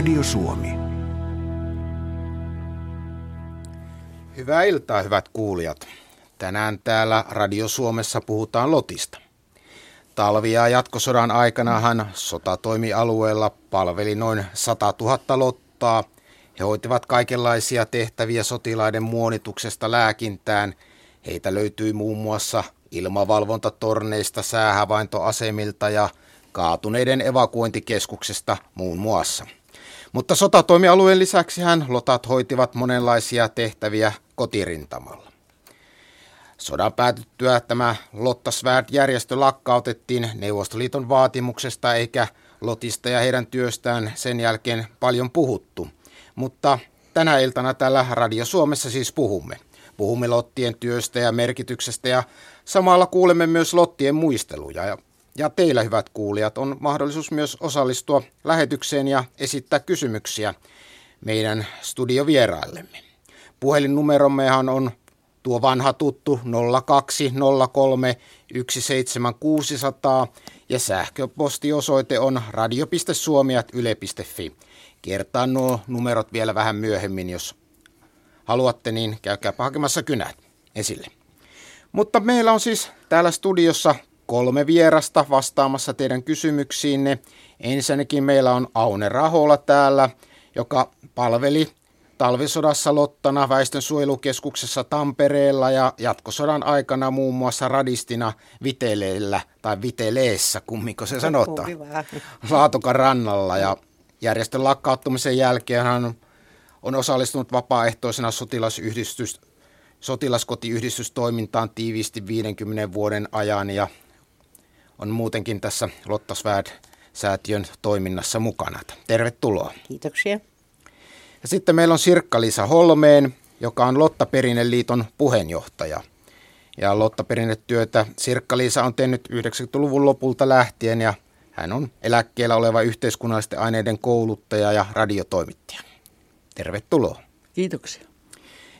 Radio Suomi. Hyvää iltaa, hyvät kuulijat. Tänään täällä Radio Suomessa puhutaan Lotista. Talvi- ja jatkosodan aikanahan sotatoimialueella palveli noin 100 000 lottaa. He hoitivat kaikenlaisia tehtäviä sotilaiden muonituksesta lääkintään. Heitä löytyi muun muassa ilmavalvontatorneista, säähavaintoasemilta ja kaatuneiden evakuointikeskuksesta muun muassa. Mutta sotatoimialueen lisäksi hän lotat hoitivat monenlaisia tehtäviä kotirintamalla. Sodan päätyttyä tämä Lottasvärd-järjestö lakkautettiin Neuvostoliiton vaatimuksesta eikä Lotista ja heidän työstään sen jälkeen paljon puhuttu. Mutta tänä iltana täällä Radio Suomessa siis puhumme. Puhumme Lottien työstä ja merkityksestä ja samalla kuulemme myös Lottien muisteluja. Ja ja teillä, hyvät kuulijat, on mahdollisuus myös osallistua lähetykseen ja esittää kysymyksiä meidän studiovieraillemme. Puhelinnumerommehan on tuo vanha tuttu 0203 17600 ja sähköpostiosoite on radio.suomiat.yle.fi. Kertaan nuo numerot vielä vähän myöhemmin, jos haluatte, niin käykää hakemassa kynät esille. Mutta meillä on siis täällä studiossa kolme vierasta vastaamassa teidän kysymyksiinne. Ensinnäkin meillä on Aune Rahola täällä, joka palveli talvisodassa Lottana väestönsuojelukeskuksessa Tampereella ja jatkosodan aikana muun muassa radistina Viteleellä tai Viteleessä, kummiko se sanotaan, Laatokan rannalla. Ja järjestön lakkauttamisen jälkeen hän on osallistunut vapaaehtoisena sotilasyhdistys, sotilaskotiyhdistystoimintaan tiiviisti 50 vuoden ajan ja on muutenkin tässä Lotta Svärd-säätiön toiminnassa mukana. Tervetuloa. Kiitoksia. Ja sitten meillä on Sirkka-Liisa Holmeen, joka on Lotta Perinneliiton puheenjohtaja. Ja Lotta Perinnetyötä Sirkka-Liisa on tehnyt 90-luvun lopulta lähtien ja hän on eläkkeellä oleva yhteiskunnallisten aineiden kouluttaja ja radiotoimittaja. Tervetuloa. Kiitoksia.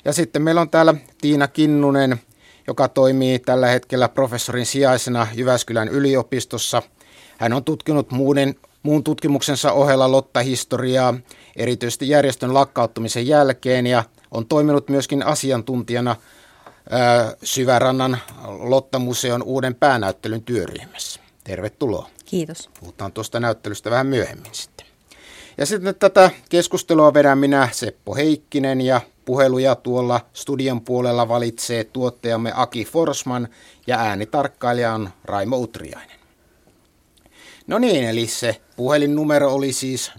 Ja sitten meillä on täällä Tiina Kinnunen, joka toimii tällä hetkellä professorin sijaisena Jyväskylän yliopistossa. Hän on tutkinut muuden, muun tutkimuksensa ohella Lotta-historiaa, erityisesti järjestön lakkauttumisen jälkeen, ja on toiminut myöskin asiantuntijana ää, Syvärannan Lotta-museon uuden päänäyttelyn työryhmässä. Tervetuloa. Kiitos. Puhutaan tuosta näyttelystä vähän myöhemmin sitten. Ja sitten tätä keskustelua vedän minä Seppo Heikkinen ja Puheluja tuolla studion puolella valitsee tuottajamme Aki Forsman ja äänitarkkailija on Raimo Utriainen. No niin, eli se puhelinnumero oli siis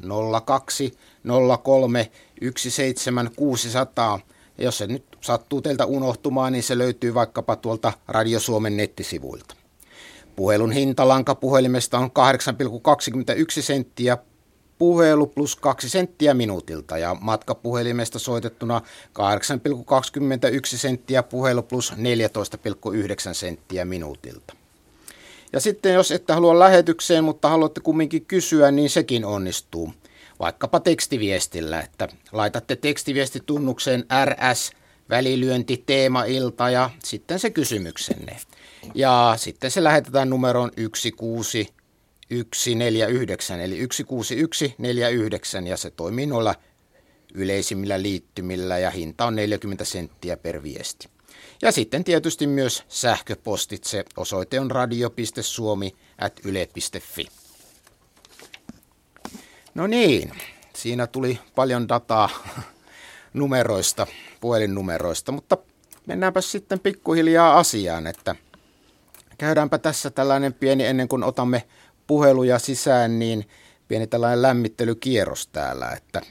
0203 17600. Ja jos se nyt sattuu teiltä unohtumaan, niin se löytyy vaikkapa tuolta Radio Suomen nettisivuilta. Puhelun hinta lankapuhelimesta on 8,21 senttiä puhelu plus 2 senttiä minuutilta ja matkapuhelimesta soitettuna 8,21 senttiä puhelu plus 14,9 senttiä minuutilta. Ja sitten jos ette halua lähetykseen, mutta haluatte kumminkin kysyä, niin sekin onnistuu. Vaikkapa tekstiviestillä, että laitatte tekstiviestitunnukseen RS välilyönti teema-ilta ja sitten se kysymyksenne. Ja sitten se lähetetään numeroon 16 149 eli 16149 ja se toimii noilla yleisimmillä liittymillä ja hinta on 40 senttiä per viesti. Ja sitten tietysti myös sähköpostitse. Osoite on radio.suomi.yle.fi. No niin, siinä tuli paljon dataa numeroista, puhelinnumeroista, mutta mennäänpä sitten pikkuhiljaa asiaan, että käydäänpä tässä tällainen pieni ennen kuin otamme puheluja sisään, niin pieni tällainen lämmittelykierros täällä, että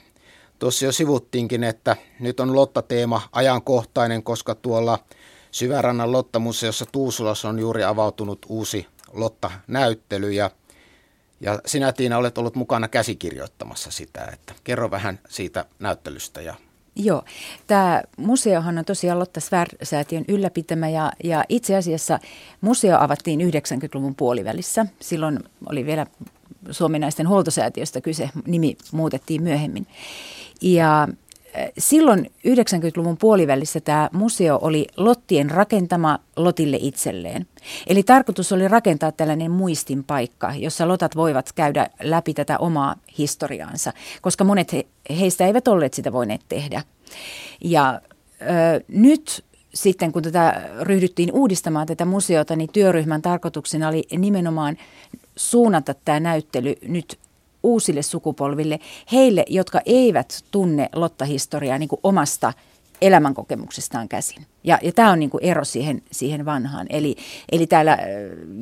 tuossa jo sivuttiinkin, että nyt on Lotta-teema ajankohtainen, koska tuolla Syvärannan Lotta-museossa Tuusulassa on juuri avautunut uusi Lotta-näyttely ja, ja sinä Tiina olet ollut mukana käsikirjoittamassa sitä, että kerro vähän siitä näyttelystä ja Joo, tämä museohan on tosiaan Lotta Svär-säätiön ylläpitämä ja, ja itse asiassa museo avattiin 90-luvun puolivälissä. Silloin oli vielä Suominaisten huoltosäätiöstä kyse, nimi muutettiin myöhemmin. Ja silloin 90-luvun puolivälissä tämä museo oli Lottien rakentama Lotille itselleen. Eli tarkoitus oli rakentaa tällainen muistin paikka, jossa Lotat voivat käydä läpi tätä omaa historiaansa, koska monet he, heistä eivät olleet sitä voineet tehdä. Ja ö, nyt sitten kun tätä ryhdyttiin uudistamaan tätä museota, niin työryhmän tarkoituksena oli nimenomaan suunnata tämä näyttely nyt uusille sukupolville, heille, jotka eivät tunne Lotta-historiaa niin kuin omasta elämänkokemuksestaan käsin. Ja, ja tämä on niin kuin ero siihen, siihen vanhaan. Eli, eli täällä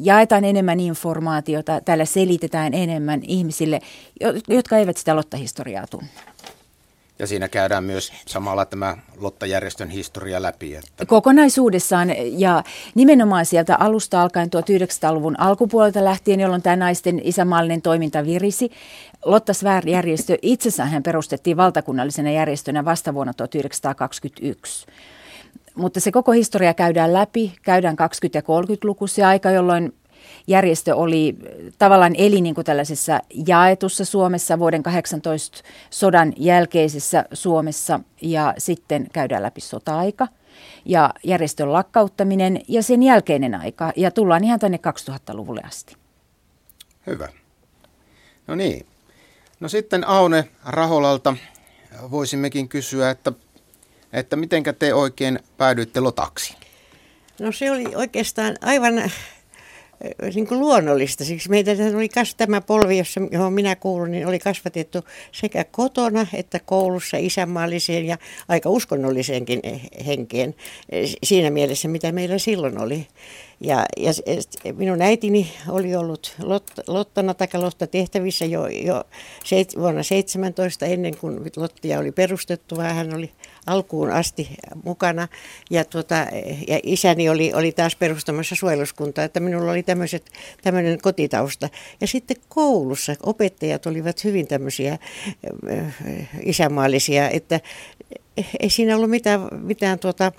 jaetaan enemmän informaatiota, täällä selitetään enemmän ihmisille, jotka eivät sitä Lotta-historiaa tunne. Ja siinä käydään myös samalla tämä Lotta-järjestön historia läpi. Että... Kokonaisuudessaan ja nimenomaan sieltä alusta alkaen 1900-luvun alkupuolelta lähtien, jolloin tämä naisten isämaallinen toiminta virisi. Lotta Svär-järjestö itsessään perustettiin valtakunnallisena järjestönä vasta vuonna 1921. Mutta se koko historia käydään läpi, käydään 20- ja 30-lukuisia aika, jolloin järjestö oli tavallaan eli niin kuin tällaisessa jaetussa Suomessa vuoden 18 sodan jälkeisessä Suomessa ja sitten käydään läpi sota-aika ja järjestön lakkauttaminen ja sen jälkeinen aika ja tullaan ihan tänne 2000-luvulle asti. Hyvä. No niin. No sitten Aune Raholalta voisimmekin kysyä, että, että mitenkä te oikein päädyitte Lotaksi? No se oli oikeastaan aivan niin kuin luonnollista. Siksi meitä oli kas, tämä polvi, jossa, johon minä kuulun, niin oli kasvatettu sekä kotona että koulussa isänmaalliseen ja aika uskonnolliseenkin henkeen siinä mielessä, mitä meillä silloin oli. Ja, ja minun äitini oli ollut lot, Lottana tai Lotta tehtävissä jo, jo seit, vuonna 17 ennen kuin Lottia oli perustettu, vaan hän oli alkuun asti mukana. Ja, tuota, ja isäni oli, oli taas perustamassa suojeluskuntaa, että minulla oli tämmöinen kotitausta. Ja sitten koulussa opettajat olivat hyvin tämmöisiä isänmaallisia, että ei siinä ollut mitään, mitään tuota,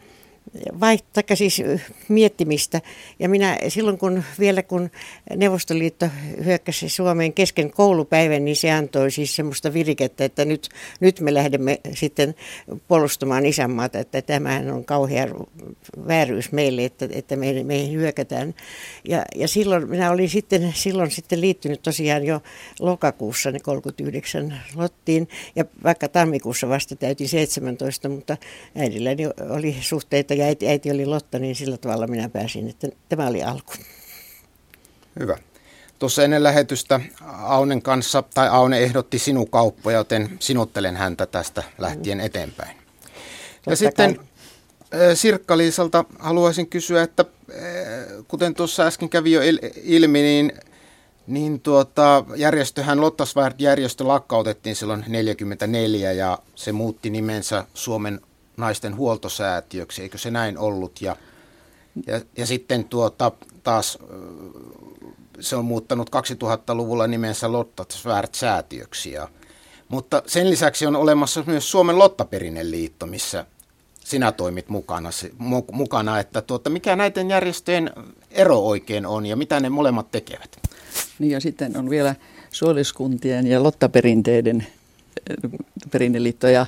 vaihtaa siis miettimistä. Ja minä silloin kun vielä kun Neuvostoliitto hyökkäsi Suomeen kesken koulupäivän, niin se antoi siis semmoista virikettä, että nyt, nyt me lähdemme sitten puolustamaan isänmaata, että tämähän on kauhea vääryys meille, että, että meihin, meihin hyökätään. Ja, ja silloin minä olin sitten, silloin sitten liittynyt tosiaan jo lokakuussa 39 Lottiin, ja vaikka tammikuussa vasta täytin 17, mutta äidilläni oli suhteita ja äiti, äiti oli Lotta, niin sillä tavalla minä pääsin, että tämä oli alku. Hyvä. Tuossa ennen lähetystä Aunen kanssa, tai Aune ehdotti sinun kauppoja, joten sinuttelen häntä tästä lähtien mm. eteenpäin. Ja sitten kai. Sirkka-Liisalta haluaisin kysyä, että kuten tuossa äsken kävi jo ilmi, niin, niin tuota, järjestöhän Lottasvärd-järjestö lakkautettiin silloin 1944 ja se muutti nimensä Suomen naisten huoltosäätiöksi, eikö se näin ollut? Ja, ja, ja sitten tuota, taas se on muuttanut 2000-luvulla nimensä Lotta säätiöksi Ja, mutta sen lisäksi on olemassa myös Suomen Lottaperinneliitto, missä sinä toimit mukana, mukana että tuota, mikä näiden järjestöjen ero oikein on ja mitä ne molemmat tekevät? Niin ja sitten on vielä suoliskuntien ja lottaperinteiden perinneliitto ja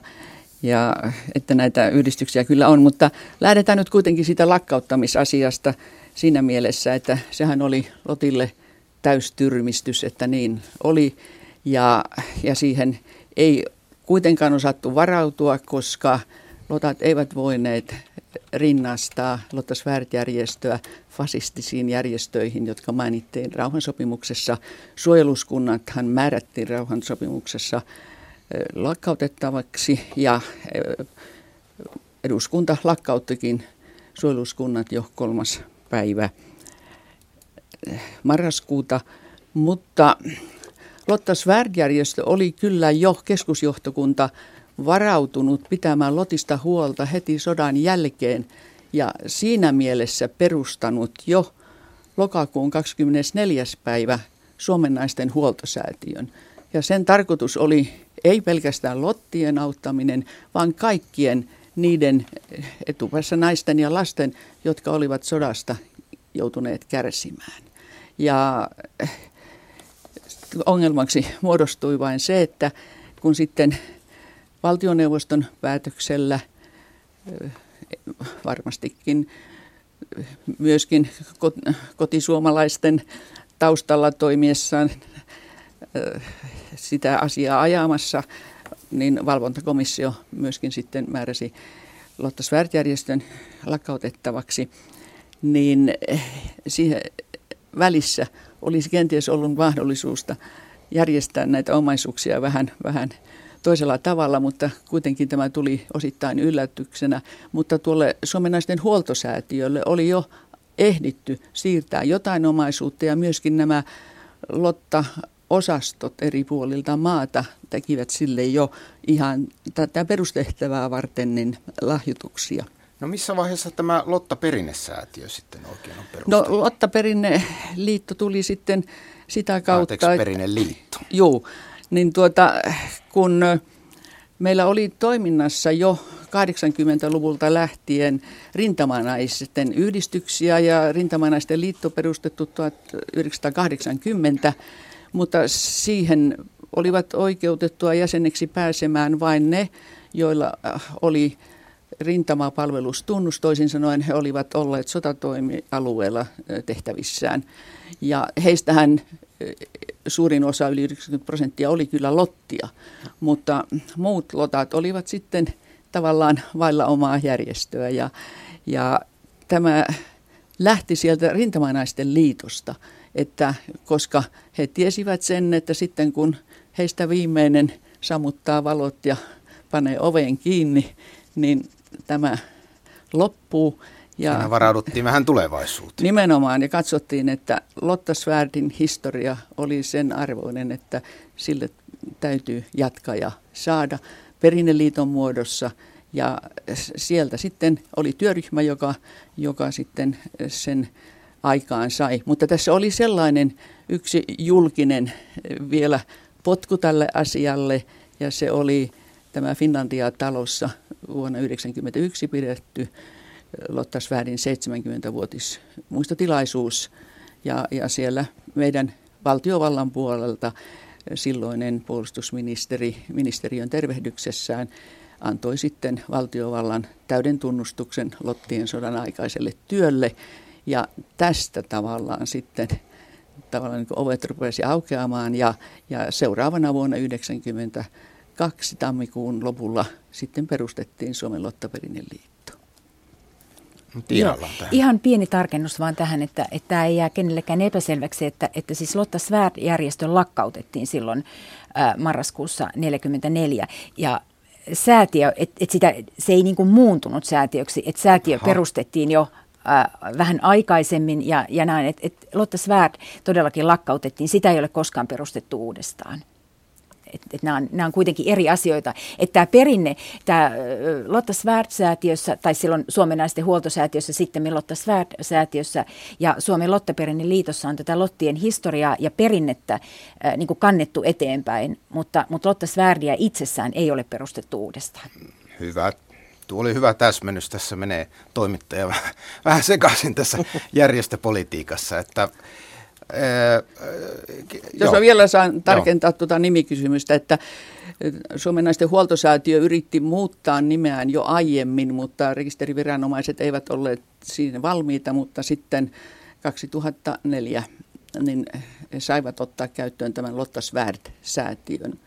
ja että näitä yhdistyksiä kyllä on, mutta lähdetään nyt kuitenkin siitä lakkauttamisasiasta siinä mielessä, että sehän oli Lotille täystyrmistys, että niin oli ja, ja siihen ei kuitenkaan osattu varautua, koska Lotat eivät voineet rinnastaa Lottasväärt-järjestöä fasistisiin järjestöihin, jotka mainittiin rauhansopimuksessa. Suojeluskunnathan määrättiin rauhansopimuksessa lakkautettavaksi ja eduskunta lakkauttikin suojeluskunnat jo kolmas päivä marraskuuta, mutta Lotta Svärd-järjestö oli kyllä jo keskusjohtokunta varautunut pitämään Lotista huolta heti sodan jälkeen ja siinä mielessä perustanut jo lokakuun 24. päivä Suomen naisten huoltosäätiön. Ja sen tarkoitus oli ei pelkästään lottien auttaminen, vaan kaikkien niiden etupäässä naisten ja lasten, jotka olivat sodasta joutuneet kärsimään. Ja ongelmaksi muodostui vain se, että kun sitten valtioneuvoston päätöksellä varmastikin myöskin kotisuomalaisten taustalla toimiessaan sitä asiaa ajamassa, niin valvontakomissio myöskin sitten määräsi Lotta Svärd-järjestön lakkautettavaksi, niin siihen välissä olisi kenties ollut mahdollisuutta järjestää näitä omaisuuksia vähän, vähän toisella tavalla, mutta kuitenkin tämä tuli osittain yllätyksenä. Mutta tuolle suomenaisten huoltosäätiölle oli jo ehditty siirtää jotain omaisuutta ja myöskin nämä Lotta osastot eri puolilta maata tekivät sille jo ihan tätä perustehtävää varten niin lahjoituksia. No missä vaiheessa tämä Lotta Perinnesäätiö sitten oikein on perustettu? No Lotta Perinneliitto tuli sitten sitä kautta... Anteeksi, Perinneliitto. Joo, niin tuota, kun meillä oli toiminnassa jo 80-luvulta lähtien rintamanaisten yhdistyksiä ja rintamanaisten liitto perustettu 1980, mutta siihen olivat oikeutettua jäseneksi pääsemään vain ne, joilla äh, oli rintamapalvelustunnus, toisin sanoen he olivat olleet sotatoimialueella äh, tehtävissään. Ja heistähän äh, suurin osa, yli 90 prosenttia, oli kyllä lottia, mutta muut lotat olivat sitten tavallaan vailla omaa järjestöä. Ja, ja tämä lähti sieltä rintamanaisten liitosta, että koska he tiesivät sen, että sitten kun heistä viimeinen sammuttaa valot ja panee oven kiinni, niin tämä loppuu. Ja Siinä varauduttiin vähän tulevaisuuteen. Nimenomaan, ja katsottiin, että Lotta Svärdin historia oli sen arvoinen, että sille täytyy jatkaa ja saada perinneliiton muodossa. Ja sieltä sitten oli työryhmä, joka, joka sitten sen aikaan sai. Mutta tässä oli sellainen yksi julkinen vielä potku tälle asialle, ja se oli tämä Finlandia-talossa vuonna 1991 pidetty Lotta Svärdin 70-vuotis muistotilaisuus. Ja, ja siellä meidän valtiovallan puolelta silloinen puolustusministeri ministeriön tervehdyksessään antoi sitten valtiovallan täyden tunnustuksen Lottien sodan aikaiselle työlle. Ja tästä tavallaan sitten tavallaan niin ovet rupesi aukeamaan ja, ja seuraavana vuonna 1992 tammikuun lopulla sitten perustettiin Suomen Lottaperinne liitto. Joo, ihan pieni tarkennus vaan tähän, että, että tämä ei jää kenellekään epäselväksi, että, että siis Lotta Svärd-järjestö lakkautettiin silloin ää, marraskuussa 1944 ja säätiö, että et sitä, se ei niin kuin muuntunut säätiöksi, että säätiö Aha. perustettiin jo äh, vähän aikaisemmin ja, ja näin, että et Lotta Svärd todellakin lakkautettiin, sitä ei ole koskaan perustettu uudestaan. Että et nämä, on, nämä on kuitenkin eri asioita. Että tämä perinne, tämä Lotta Svärd-säätiössä, tai silloin Suomen naisten huoltosäätiössä, sitten Lotta Svärd-säätiössä ja Suomen Lottaperinne liitossa on tätä Lottien historiaa ja perinnettä äh, niin kuin kannettu eteenpäin, mutta, mutta Lotta Svärdia itsessään ei ole perustettu uudestaan. Hyvä Tuo oli hyvä täsmennys. Tässä menee toimittaja vähän sekaisin tässä järjestöpolitiikassa, että Ää, Jos joo. mä vielä saan tarkentaa joo. tuota nimikysymystä, että Suomen naisten huoltosäätiö yritti muuttaa nimeään jo aiemmin, mutta rekisteriviranomaiset eivät olleet siinä valmiita, mutta sitten 2004 niin saivat ottaa käyttöön tämän Lotta Svärd-säätiön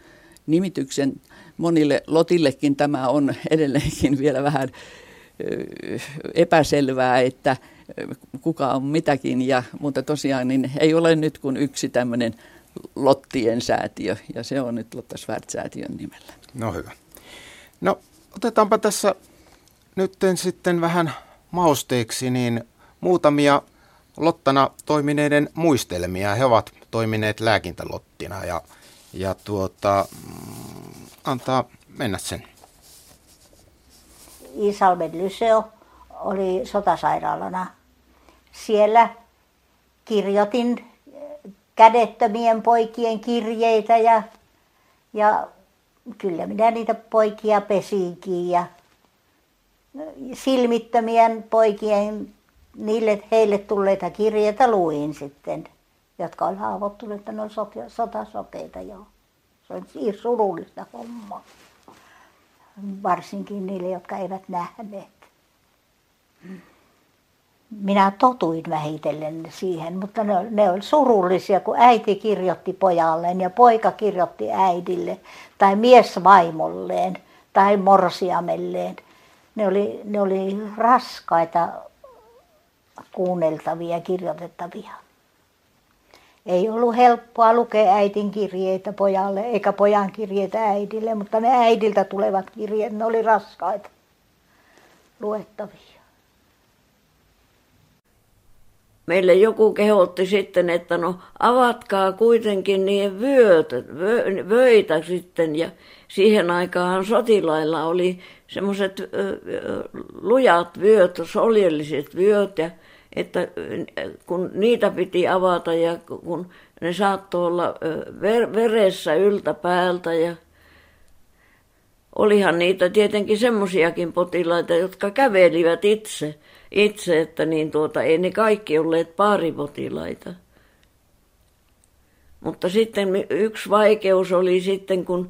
nimityksen monille Lotillekin tämä on edelleenkin vielä vähän epäselvää, että kuka on mitäkin, ja, mutta tosiaan niin ei ole nyt kuin yksi tämmöinen Lottien säätiö, ja se on nyt Lotta Svärd-säätiön nimellä. No hyvä. No otetaanpa tässä nyt sitten vähän mausteeksi niin muutamia Lottana toimineiden muistelmia. He ovat toimineet lääkintälottina ja, ja tuota, antaa mennä sen. Isalmen Lyseo oli sotasairaalana. Siellä kirjoitin kädettömien poikien kirjeitä ja, ja kyllä minä niitä poikia pesinkin ja silmittömien poikien niille heille tulleita kirjeitä luin sitten, jotka oli haavoittuneet, ne oli sotasokeita joo. Se on siis surullista hommaa. varsinkin niille, jotka eivät nähneet. Minä totuin vähitellen siihen, mutta ne, ne oli surullisia, kun äiti kirjoitti pojalleen ja poika kirjoitti äidille tai mies vaimolleen tai morsiamelleen. Ne oli, ne oli raskaita kuunneltavia ja kirjoitettavia. Ei ollut helppoa lukea äitin kirjeitä pojalle eikä pojan kirjeitä äidille, mutta ne äidiltä tulevat kirjeet, ne oli raskaita luettavia. Meille joku kehotti sitten, että no avatkaa kuitenkin niiden vyötä, vö, vöitä sitten ja siihen aikaan sotilailla oli semmoiset lujat vyöt, soljelliset vyöt ja että kun niitä piti avata ja kun ne saattoi olla veressä yltä päältä ja olihan niitä tietenkin semmoisiakin potilaita, jotka kävelivät itse, itse että niin tuota, ei ne kaikki olleet paaripotilaita. Mutta sitten yksi vaikeus oli sitten, kun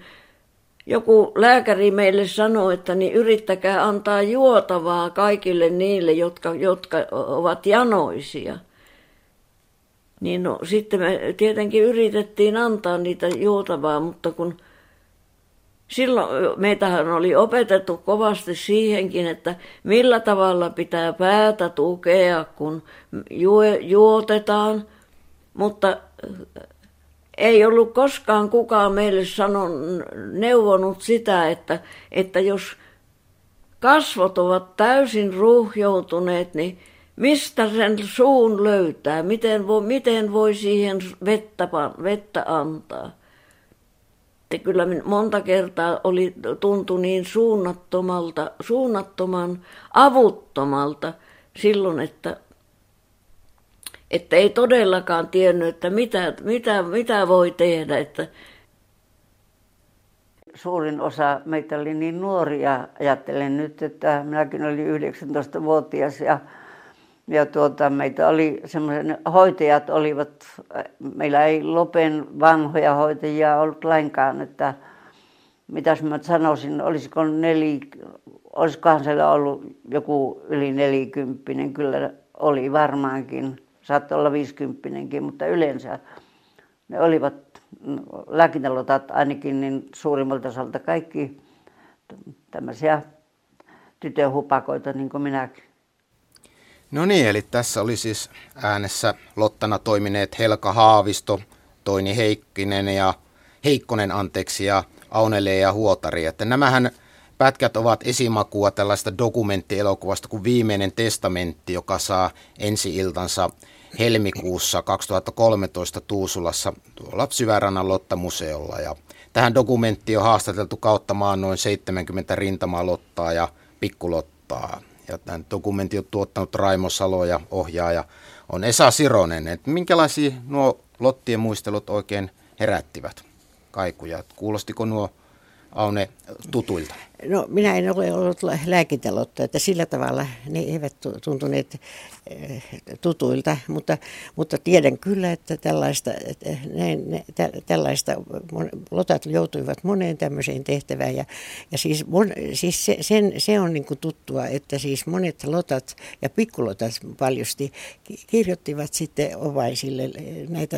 joku lääkäri meille sanoi, että niin yrittäkää antaa juotavaa kaikille niille, jotka, jotka ovat janoisia. Niin no, sitten me tietenkin yritettiin antaa niitä juotavaa, mutta kun silloin meitähän oli opetettu kovasti siihenkin, että millä tavalla pitää päätä tukea, kun juotetaan, mutta ei ollut koskaan kukaan meille sanon, neuvonut sitä, että, että jos kasvot ovat täysin ruuhjoutuneet, niin mistä sen suun löytää, miten voi, miten voi siihen vettä, vettä antaa. Että kyllä monta kertaa oli, tuntui niin suunnattomalta, suunnattoman avuttomalta silloin, että että ei todellakaan tiennyt, että mitä, mitä, mitä voi tehdä. Että Suurin osa meitä oli niin nuoria, ajattelen nyt, että minäkin olin 19-vuotias ja, ja tuota, meitä oli semmoisen, hoitajat olivat, meillä ei Lopen vanhoja hoitajia ollut lainkaan, että mitäs mä sanoisin, olisiko neli, olisikohan siellä ollut joku yli nelikymppinen, kyllä oli varmaankin saattoi olla viisikymppinenkin, mutta yleensä ne olivat lääkintälotat ainakin niin suurimmalta osalta kaikki tämmöisiä tytöhupakoita niin kuin minäkin. No niin, eli tässä oli siis äänessä Lottana toimineet Helka Haavisto, Toini Heikkinen ja Heikkonen anteeksi ja Aunele ja Huotari. Että nämähän pätkät ovat esimakua tällaista dokumenttielokuvasta kuin Viimeinen testamentti, joka saa ensi-iltansa helmikuussa 2013 Tuusulassa tuolla Syvärannan Lotta-museolla. Ja tähän dokumenttiin on haastateltu kautta maan noin 70 rintamalottaa ja pikkulottaa. Ja tämän dokumentin on tuottanut Raimo Salo ja ohjaaja on Esa Sironen. Et minkälaisia nuo lottien muistelut oikein herättivät kaikuja? Kuulostiko nuo Aune tutuilta? No minä en ole ollut lääkintälotta, että sillä tavalla ne eivät tuntuneet eh, tutuilta, mutta, mutta tiedän kyllä, että tällaista, että ne, ne, tällaista lotat joutuivat moneen tämmöiseen tehtävään ja, ja siis, mon, siis se, sen, se on niin kuin tuttua, että siis monet lotat ja pikkulotat paljosti kirjoittivat sitten ovaisille näitä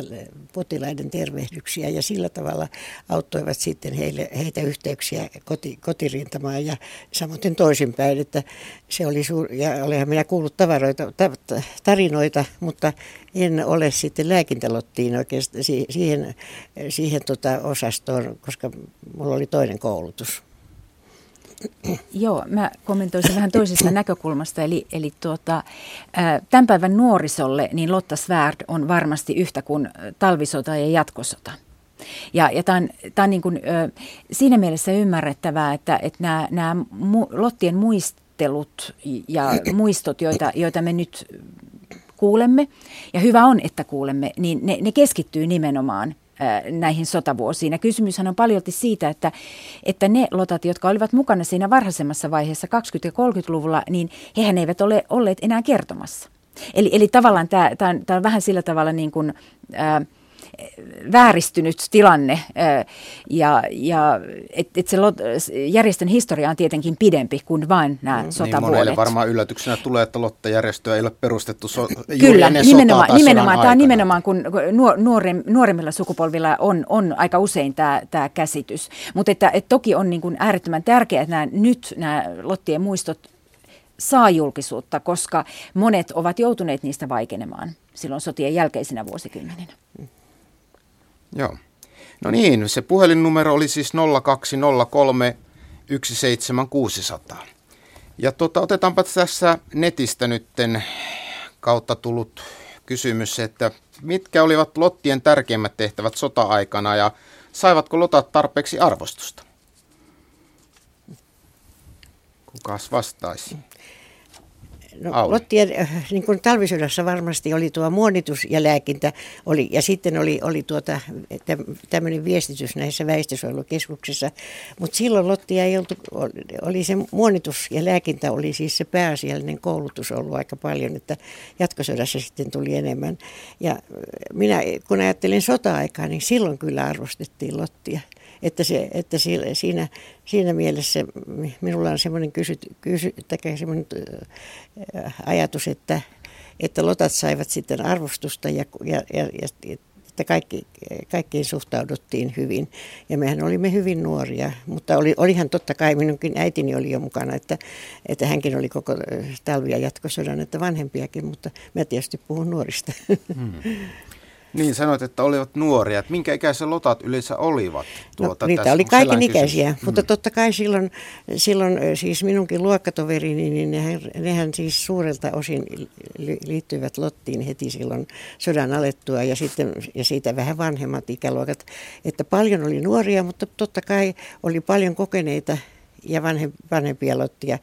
potilaiden tervehdyksiä ja sillä tavalla auttoivat sitten heille, heitä yhteyksiä koti, kotirintaan rakentamaan ja samoin toisinpäin, että se oli suur, ja olenhan minä kuullut tavaroita, tarinoita, mutta en ole sitten lääkintalottiin oikeastaan siihen, siihen tota osastoon, koska mulla oli toinen koulutus. Joo, mä kommentoisin vähän toisesta näkökulmasta. Eli, eli tuota, tämän päivän nuorisolle niin Lotta Svärd on varmasti yhtä kuin talvisota ja jatkosota. Ja, ja tämä on, tämä on niin kuin, siinä mielessä ymmärrettävää, että, että nämä, nämä Lottien muistelut ja muistot, joita, joita me nyt kuulemme, ja hyvä on, että kuulemme, niin ne, ne keskittyy nimenomaan näihin sotavuosiin. Ja kysymyshän on paljolti siitä, että, että ne lotat, jotka olivat mukana siinä varhaisemmassa vaiheessa 20- ja 30-luvulla, niin hehän eivät ole olleet enää kertomassa. Eli, eli tavallaan tämä, tämä, on, tämä on vähän sillä tavalla niin kuin, ää, vääristynyt tilanne ja, ja että et se järjestön historia on tietenkin pidempi kuin vain nämä mm. sotavuodet. Niin monelle varmaan yllätyksenä tulee, että Lotta-järjestöä ei ole perustettu so, Kyllä, ennen nimenomaan, nimenomaan, tämä on nimenomaan, kun nuori, nuoremmilla sukupolvilla on, on aika usein tämä, tämä käsitys. Mutta että, että toki on niin kuin äärettömän tärkeää, että nämä, nyt nämä Lottien muistot saa julkisuutta, koska monet ovat joutuneet niistä vaikenemaan silloin sotien jälkeisinä vuosikymmeninä. Joo. No niin, se puhelinnumero oli siis 0203 17600. Ja tota, otetaanpa tässä netistä nytten kautta tullut kysymys, että mitkä olivat Lottien tärkeimmät tehtävät sota-aikana ja saivatko Lotat tarpeeksi arvostusta? Kukas vastaisi? No, Lottien, äh, niin kuin talvisodassa varmasti oli tuo muonitus ja lääkintä, oli, ja sitten oli, oli tuota, tämmöinen viestitys näissä väestösuojelukeskuksissa, mutta silloin Lottia ei oltu, oli se muonitus ja lääkintä oli siis se pääasiallinen koulutus ollut aika paljon, että jatkosodassa sitten tuli enemmän. Ja äh, minä, kun ajattelin sota-aikaa, niin silloin kyllä arvostettiin Lottia. Että, se, että siinä, siinä mielessä minulla on semmoinen, kysy, kysy, semmoinen ajatus, että, että lotat saivat sitten arvostusta ja, ja, ja, ja että kaikki, kaikkiin suhtauduttiin hyvin. Ja mehän olimme hyvin nuoria, mutta oli, olihan totta kai minunkin äitini oli jo mukana, että, että hänkin oli koko talvi- ja jatkosodan, että vanhempiakin, mutta mä tietysti puhun nuorista. Hmm. Niin, sanoit, että olivat nuoria. Että minkä ikäisiä lotat yleensä olivat? No, tuota, no, niitä oli kaiken ikäisiä, mm. mutta totta kai silloin, silloin siis minunkin luokkatoverini, niin nehän, nehän siis suurelta osin liittyivät Lottiin heti silloin sodan alettua ja, sitten, ja siitä vähän vanhemmat ikäluokat. Että paljon oli nuoria, mutta totta kai oli paljon kokeneita ja vanhempia lottia.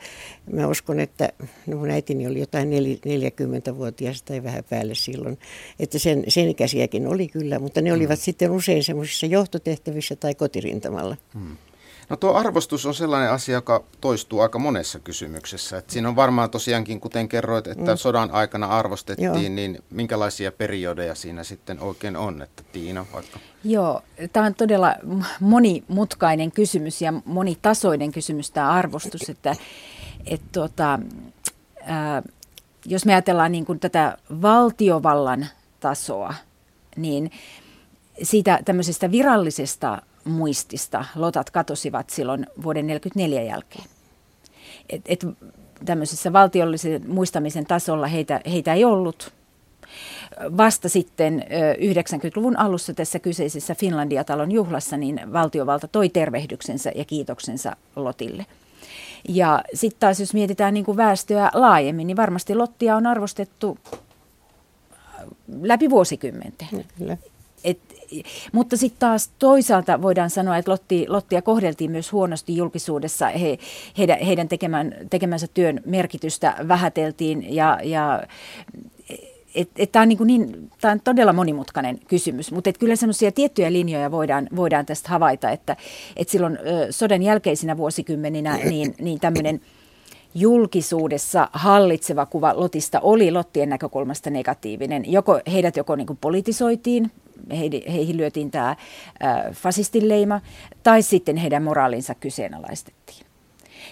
Mä uskon, että no mun äitini oli jotain 40-vuotias tai vähän päälle silloin, että sen, sen ikäisiäkin oli kyllä, mutta ne olivat mm. sitten usein semmoisissa johtotehtävissä tai kotirintamalla. Mm. No tuo arvostus on sellainen asia, joka toistuu aika monessa kysymyksessä. Et siinä on varmaan tosiaankin, kuten kerroit, että mm. sodan aikana arvostettiin, Joo. niin minkälaisia periodeja siinä sitten oikein on, että Tiina vaikka? Joo, tämä on todella monimutkainen kysymys ja monitasoinen kysymys tämä arvostus, että et tuota, ää, jos me ajatellaan niin kuin tätä valtiovallan tasoa, niin siitä tämmöisestä virallisesta muistista lotat katosivat silloin vuoden 1944 jälkeen. Et, et tämmöisessä valtiollisen muistamisen tasolla heitä, heitä ei ollut. Vasta sitten 90-luvun alussa tässä kyseisessä Finlandia-talon juhlassa niin valtiovalta toi tervehdyksensä ja kiitoksensa Lotille. Ja sitten taas jos mietitään niin kuin väestöä laajemmin, niin varmasti Lottia on arvostettu läpi vuosikymmenten. Kyllä. Mutta sitten taas toisaalta voidaan sanoa, että Lotti, Lottia kohdeltiin myös huonosti julkisuudessa. He, heidän, heidän tekemän, tekemänsä työn merkitystä vähäteltiin ja, ja et, et tämä, on niin niin, on todella monimutkainen kysymys, mutta et kyllä semmoisia tiettyjä linjoja voidaan, voidaan tästä havaita, että et silloin ö, sodan jälkeisinä vuosikymmeninä niin, niin tämmöinen julkisuudessa hallitseva kuva Lotista oli Lottien näkökulmasta negatiivinen. Joko, heidät joko niin politisoitiin heihin lyötiin tämä fasistin leima, tai sitten heidän moraalinsa kyseenalaistettiin.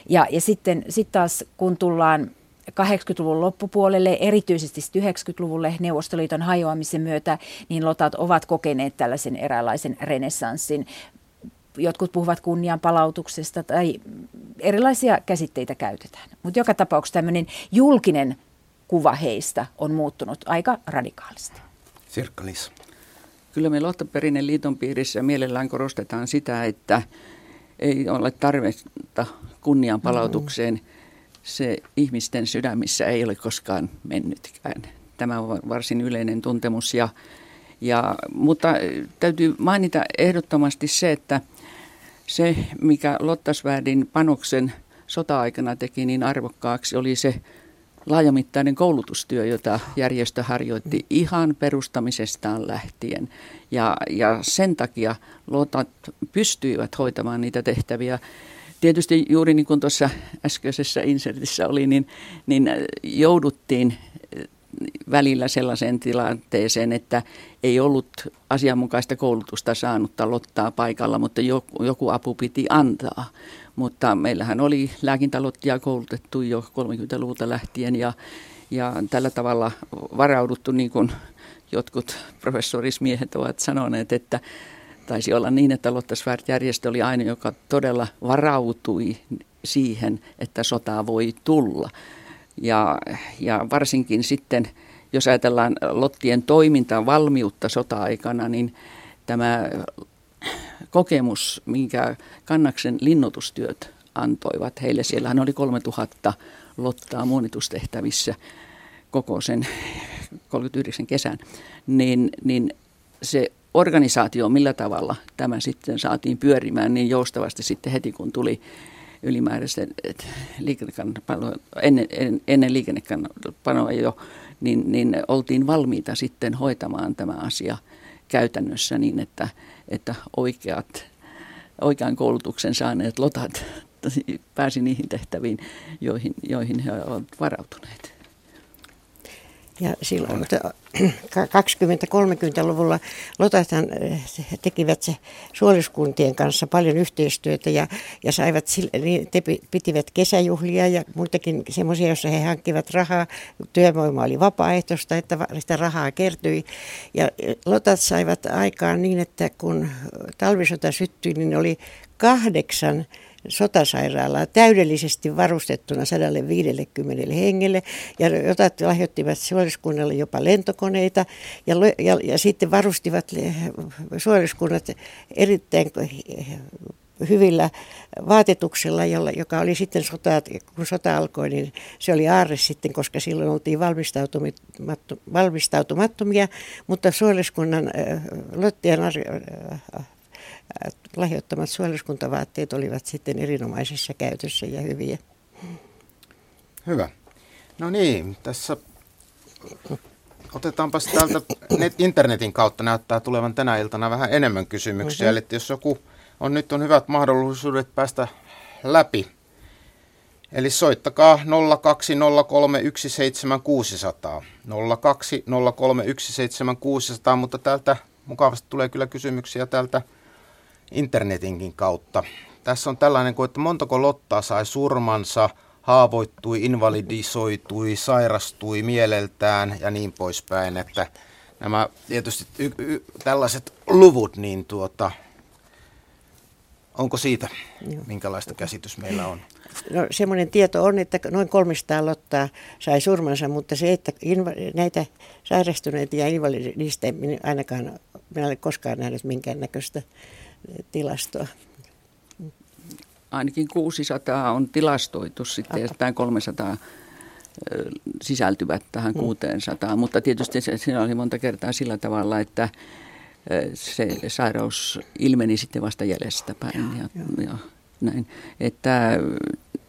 Ja, ja sitten sit taas kun tullaan 80-luvun loppupuolelle, erityisesti 90-luvulle Neuvostoliiton hajoamisen myötä, niin lotat ovat kokeneet tällaisen eräänlaisen renessanssin. Jotkut puhuvat kunnian palautuksesta tai erilaisia käsitteitä käytetään. Mutta joka tapauksessa tämmöinen julkinen kuva heistä on muuttunut aika radikaalisti. Sirkka Kyllä me Lottaperinne liiton piirissä mielellään korostetaan sitä, että ei ole tarvetta kunnianpalautukseen. Se ihmisten sydämissä ei ole koskaan mennytkään. Tämä on varsin yleinen tuntemus. Ja, ja, mutta täytyy mainita ehdottomasti se, että se, mikä Lottasvärdin panoksen sota-aikana teki niin arvokkaaksi, oli se laajamittainen koulutustyö, jota järjestö harjoitti ihan perustamisestaan lähtien. Ja, ja sen takia lotat pystyivät hoitamaan niitä tehtäviä. Tietysti juuri niin kuin tuossa äskeisessä insertissä oli, niin, niin jouduttiin välillä sellaiseen tilanteeseen, että ei ollut asianmukaista koulutusta saanutta lottaa paikalla, mutta joku, joku apu piti antaa. Mutta meillähän oli lääkintälottia koulutettu jo 30-luvulta lähtien ja, ja tällä tavalla varauduttu, niin kuin jotkut professorismiehet ovat sanoneet, että taisi olla niin, että Lottasvärt-järjestö oli aina, joka todella varautui siihen, että sotaa voi tulla. Ja, ja varsinkin sitten, jos ajatellaan Lottien toimintaa, valmiutta sota-aikana, niin tämä kokemus, minkä Kannaksen linnoitustyöt antoivat heille, siellähän oli 3000 Lottaa muonitustehtävissä koko sen 39 kesän, niin, niin se organisaatio, millä tavalla tämä sitten saatiin pyörimään niin joustavasti sitten heti, kun tuli ylimääräisten liikennekannapanoa, ennen, ennen liikennekannapanoa jo, niin, niin oltiin valmiita sitten hoitamaan tämä asia käytännössä niin, että, että oikeat, oikean koulutuksen saaneet lotat pääsi niihin tehtäviin, joihin, joihin he ovat varautuneet. Ja silloin 20-30-luvulla Lotathan eh, tekivät se suoriskuntien kanssa paljon yhteistyötä ja, ja saivat, niin te pitivät kesäjuhlia ja muitakin semmoisia, joissa he hankkivat rahaa. Työvoima oli vapaaehtoista, että sitä rahaa kertyi. Ja eh, Lotat saivat aikaan niin, että kun talvisota syttyi, niin oli kahdeksan sotasairaalaa täydellisesti varustettuna 150 hengelle ja jotat lahjoittivat suoriskunnalle jopa lentokoneita ja, ja, ja sitten varustivat suoriskunnat erittäin hyvillä vaatetuksella, jolla, joka oli sitten sota, kun sota alkoi, niin se oli aarre sitten, koska silloin oltiin valmistautumattomia, mutta suojeluskunnan Lottien äh, lahjoittamat suojeluskuntavaatteet olivat sitten erinomaisessa käytössä ja hyviä. Hyvä. No niin, tässä otetaanpas täältä net, internetin kautta näyttää tulevan tänä iltana vähän enemmän kysymyksiä. Mm-hmm. Eli jos joku on nyt on hyvät mahdollisuudet päästä läpi. Eli soittakaa 020317600. 020317600, mutta täältä mukavasti tulee kyllä kysymyksiä täältä internetinkin kautta. Tässä on tällainen kuin, että montako Lottaa sai surmansa, haavoittui, invalidisoitui, sairastui mieleltään ja niin poispäin. Että nämä tietysti y- y- tällaiset luvut, niin tuota, onko siitä Joo. minkälaista käsitys meillä on? No semmoinen tieto on, että noin 300 lottaa sai surmansa, mutta se, että inva- näitä sairastuneita ja invalidista, ainakaan minä olen koskaan nähnyt minkäännäköistä tilastoa. Ainakin 600 on tilastoitu sitten ja tämä 300 sisältyvät tähän 600, mm. mutta tietysti se, siinä oli monta kertaa sillä tavalla, että se sairaus ilmeni sitten vasta jäljestäpäin ja, ja näin. Että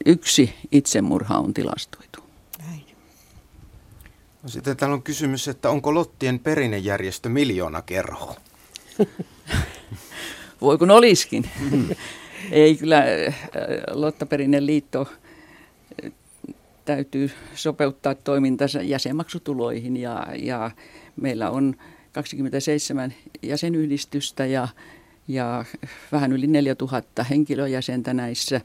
yksi itsemurha on tilastoitu. Näin. No sitten täällä on kysymys, että onko Lottien perinnejärjestö miljoona kerho? voi kun olisikin. Mm. Ei kyllä äh, Lottaperinne liitto äh, täytyy sopeuttaa toimintansa jäsenmaksutuloihin ja, ja meillä on 27 jäsenyhdistystä ja, ja vähän yli 4000 henkilöjäsentä näissä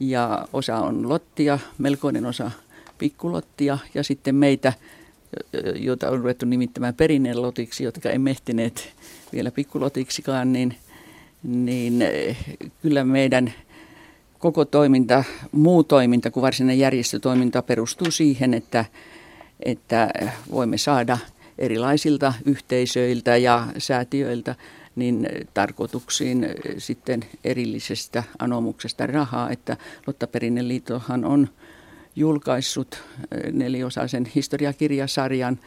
ja osa on lottia, melkoinen osa pikkulottia ja sitten meitä, joita on ruvettu nimittämään perinnelotiksi, jotka ei mehtineet vielä pikkulotiksikaan, niin – niin eh, kyllä meidän koko toiminta, muu toiminta kuin varsinainen järjestötoiminta perustuu siihen, että, että voimme saada erilaisilta yhteisöiltä ja säätiöiltä niin tarkoituksiin sitten erillisestä anomuksesta rahaa, että Lotta Perinneliittohan on julkaissut eh, neliosaisen historiakirjasarjan,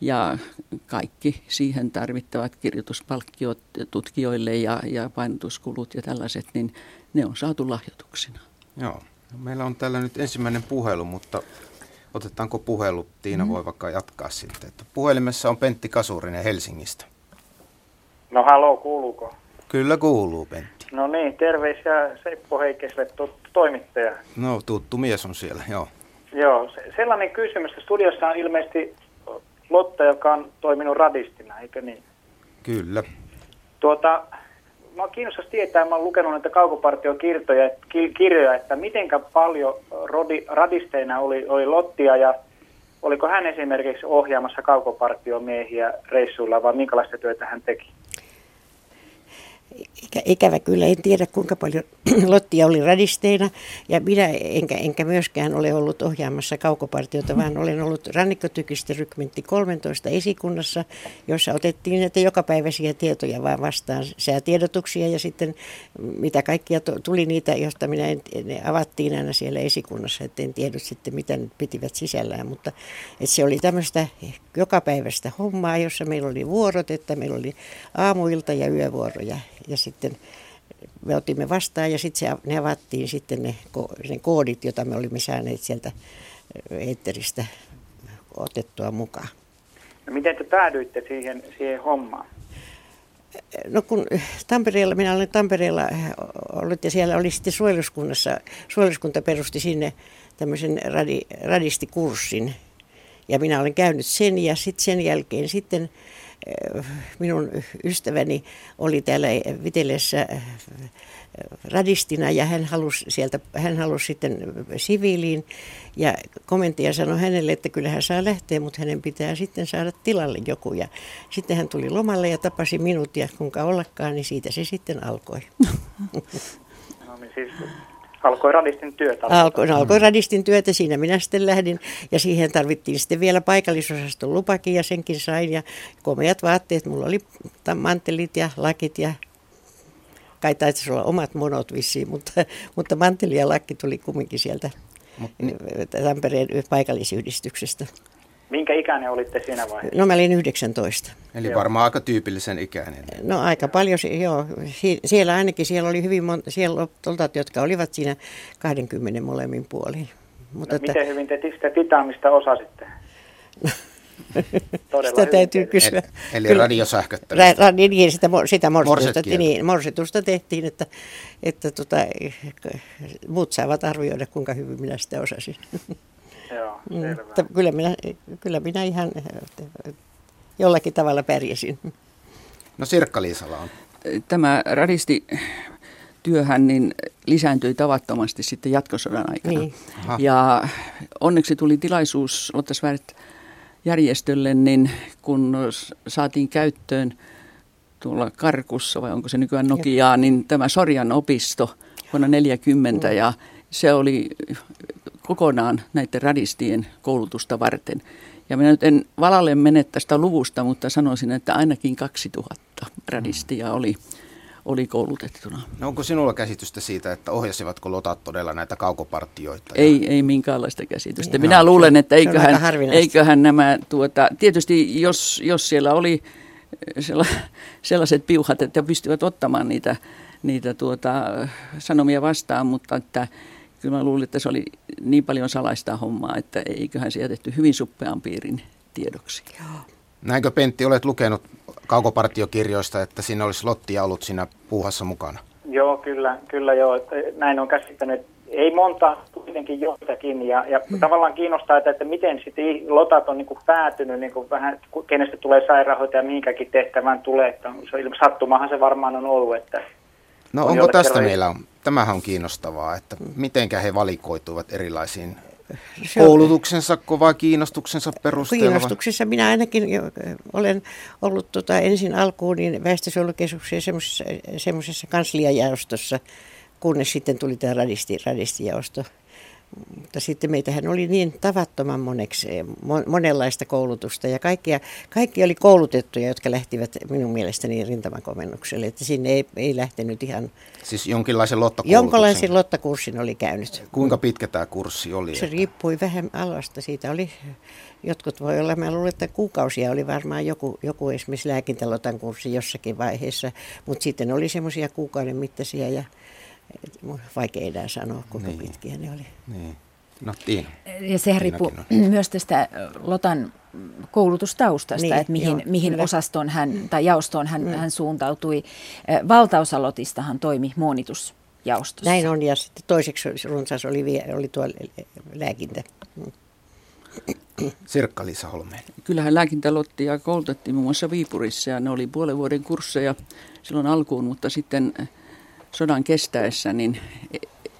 ja kaikki siihen tarvittavat kirjoituspalkkiot tutkijoille ja, ja painotuskulut ja tällaiset, niin ne on saatu lahjoituksina. Joo. No, meillä on täällä nyt ensimmäinen puhelu, mutta otetaanko puhelu? Tiina mm. voi vaikka jatkaa sitten. Että puhelimessa on Pentti Kasurinen Helsingistä. No halo, kuuluuko? Kyllä kuuluu, Pentti. No niin, terveisiä Seppo Heikkiselle, tuttu toimittaja. No, tuttu mies on siellä, joo. Joo, sellainen kysymys, että studiossa on ilmeisesti Lotta, joka on toiminut radistina, eikö niin? Kyllä. Tuota, mä kiinnostaisi tietää, mä olen lukenut näitä kaukopartiokirjoja, kirjoja, että miten paljon rodi, radisteina oli, oli Lottia ja oliko hän esimerkiksi ohjaamassa kaukopartiomiehiä reissuilla vai minkälaista työtä hän teki? Ikä, ikävä kyllä, en tiedä kuinka paljon Lottia oli radisteina. Ja minä enkä, enkä myöskään ole ollut ohjaamassa kaukopartiota, vaan olen ollut rannikkotykistä rykmentti 13 esikunnassa, jossa otettiin näitä jokapäiväisiä tietoja vaan vastaan, säätiedotuksia ja sitten mitä kaikkia tuli niitä, joista minä en, ne avattiin aina siellä esikunnassa, että en tiedä sitten mitä ne pitivät sisällään, mutta että se oli tämmöistä jokapäiväistä hommaa, jossa meillä oli vuorot, että meillä oli aamuilta ja yövuoroja ja sitten me otimme vastaan ja sitten ne avattiin sitten ne, ne koodit, joita me olimme saaneet sieltä eetteristä otettua mukaan. No miten te päädyitte siihen, siihen hommaan? No kun Tampereella, minä olen Tampereella ollut ja siellä oli sitten suojeluskunnassa, suojeluskunta perusti sinne tämmöisen radi, radistikurssin. Ja minä olen käynyt sen ja sitten sen jälkeen sitten minun ystäväni oli täällä Vitellessä äh, radistina ja hän halusi, sieltä, hän halusi sitten siviiliin ja komentaja sanoi hänelle, että kyllä hän saa lähteä, mutta hänen pitää sitten saada tilalle joku. Ja sitten hän tuli lomalle ja tapasi minut ja kuinka ollakaan, niin siitä se sitten alkoi. No niin siis alkoi radistin työtä. Alkoi, no, alkoi radistin työtä, siinä minä sitten lähdin ja siihen tarvittiin sitten vielä paikallisosaston lupakin ja senkin sain ja komeat vaatteet. Mulla oli mantelit ja lakit ja kai taisi olla omat monot vissiin, mutta, mutta manteli ja lakki tuli kumminkin sieltä Tampereen paikallisyhdistyksestä. Minkä ikäinen olitte siinä vaiheessa? No mä olin 19. Eli varmaan aika tyypillisen ikäinen. No aika paljon, joo. Siellä ainakin siellä oli hyvin monta, siellä toltat, jotka olivat siinä 20 molemmin puolin. Mutta no, että... Miten hyvin te sitä titaamista osasitte? sitä täytyy kysyä. Eli, eli radiosähköttämistä. Ra, niin, sitä, sitä morsetusta, niin, morsetusta tehtiin, että, että tota, muut saavat arvioida, kuinka hyvin minä sitä osasin. Joo, mm, selvä. Kyllä, minä, kyllä minä ihan jollakin tavalla pärjäsin. No Sirkka-Liisala on. Tämä radisti työhän niin lisääntyi tavattomasti sitten jatkosodan aikana. Niin. Ja onneksi tuli tilaisuus Lottasvääret järjestölle, niin kun saatiin käyttöön tuolla Karkussa, vai onko se nykyään Nokiaa, niin tämä Sorjan opisto vuonna 40 mm. ja se oli kokonaan näiden radistien koulutusta varten. Ja minä nyt en valalle mene tästä luvusta, mutta sanoisin, että ainakin 2000 radistia oli, oli koulutettuna. No onko sinulla käsitystä siitä, että ohjasivatko lotat todella näitä kaukopartioita? Ei, ei minkäänlaista käsitystä. Minä luulen, että eiköhän, eiköhän nämä, tuota, tietysti jos, jos siellä oli sellaiset piuhat, että pystyvät ottamaan niitä, niitä tuota, sanomia vastaan, mutta että kyllä mä luulin, että se oli niin paljon salaista hommaa, että eiköhän se jätetty hyvin suppean piirin tiedoksi. Joo. Näinkö Pentti olet lukenut kaukopartiokirjoista, että siinä olisi Lottia ollut siinä puuhassa mukana? Joo, kyllä, kyllä joo. Näin on käsittänyt. Ei monta, kuitenkin joitakin. Ja, ja hmm. tavallaan kiinnostaa, että, että miten sitten lotat on niin kuin päätynyt, niin kuin vähän, kenestä tulee sairaanhoitaja, mihinkäkin tehtävään tulee. Että sattumahan se varmaan on ollut. Että no on onko tästä meillä on tämähän on kiinnostavaa, että miten he valikoituvat erilaisiin se koulutuksensa, kova kiinnostuksensa perusteella? Kiinnostuksessa minä ainakin olen ollut tota, ensin alkuun niin väestösuojelukeskuksen semmoisessa kansliajaostossa, kunnes sitten tuli tämä radisti, radistijaosto. Mutta sitten meitähän oli niin tavattoman moneksi, monenlaista koulutusta ja kaikkia, kaikki oli koulutettuja, jotka lähtivät minun mielestäni rintamakomennukselle. Että sinne ei, ei lähtenyt ihan... Siis jonkinlaisen lottakurssin? Jonkinlaisen lottakurssin oli käynyt. Kuinka pitkä tämä kurssi oli? Se että... riippui vähän alasta. Siitä oli, jotkut voi olla, mä luulen, että kuukausia oli varmaan joku, joku esimerkiksi lääkintälotan kurssi jossakin vaiheessa. Mutta sitten oli semmoisia kuukauden mittaisia ja vaikea enää sanoa, kuinka niin. pitkiä ne oli. Niin. No, Tiina. Ja sehän riippuu myös tästä Lotan koulutustaustasta, niin, että mihin, joo, mihin osastoon hän, tai jaostoon hän, mm. hän suuntautui. Valtaosa Lotistahan toimi muonitusjaostossa. Näin on, ja sitten toiseksi runsas oli, oli tuo lääkintä. Sirkka-Liisa Holmeen. Kyllähän lääkintälottia koulutettiin muun muassa Viipurissa ja ne oli puolen vuoden kursseja silloin alkuun, mutta sitten sodan kestäessä niin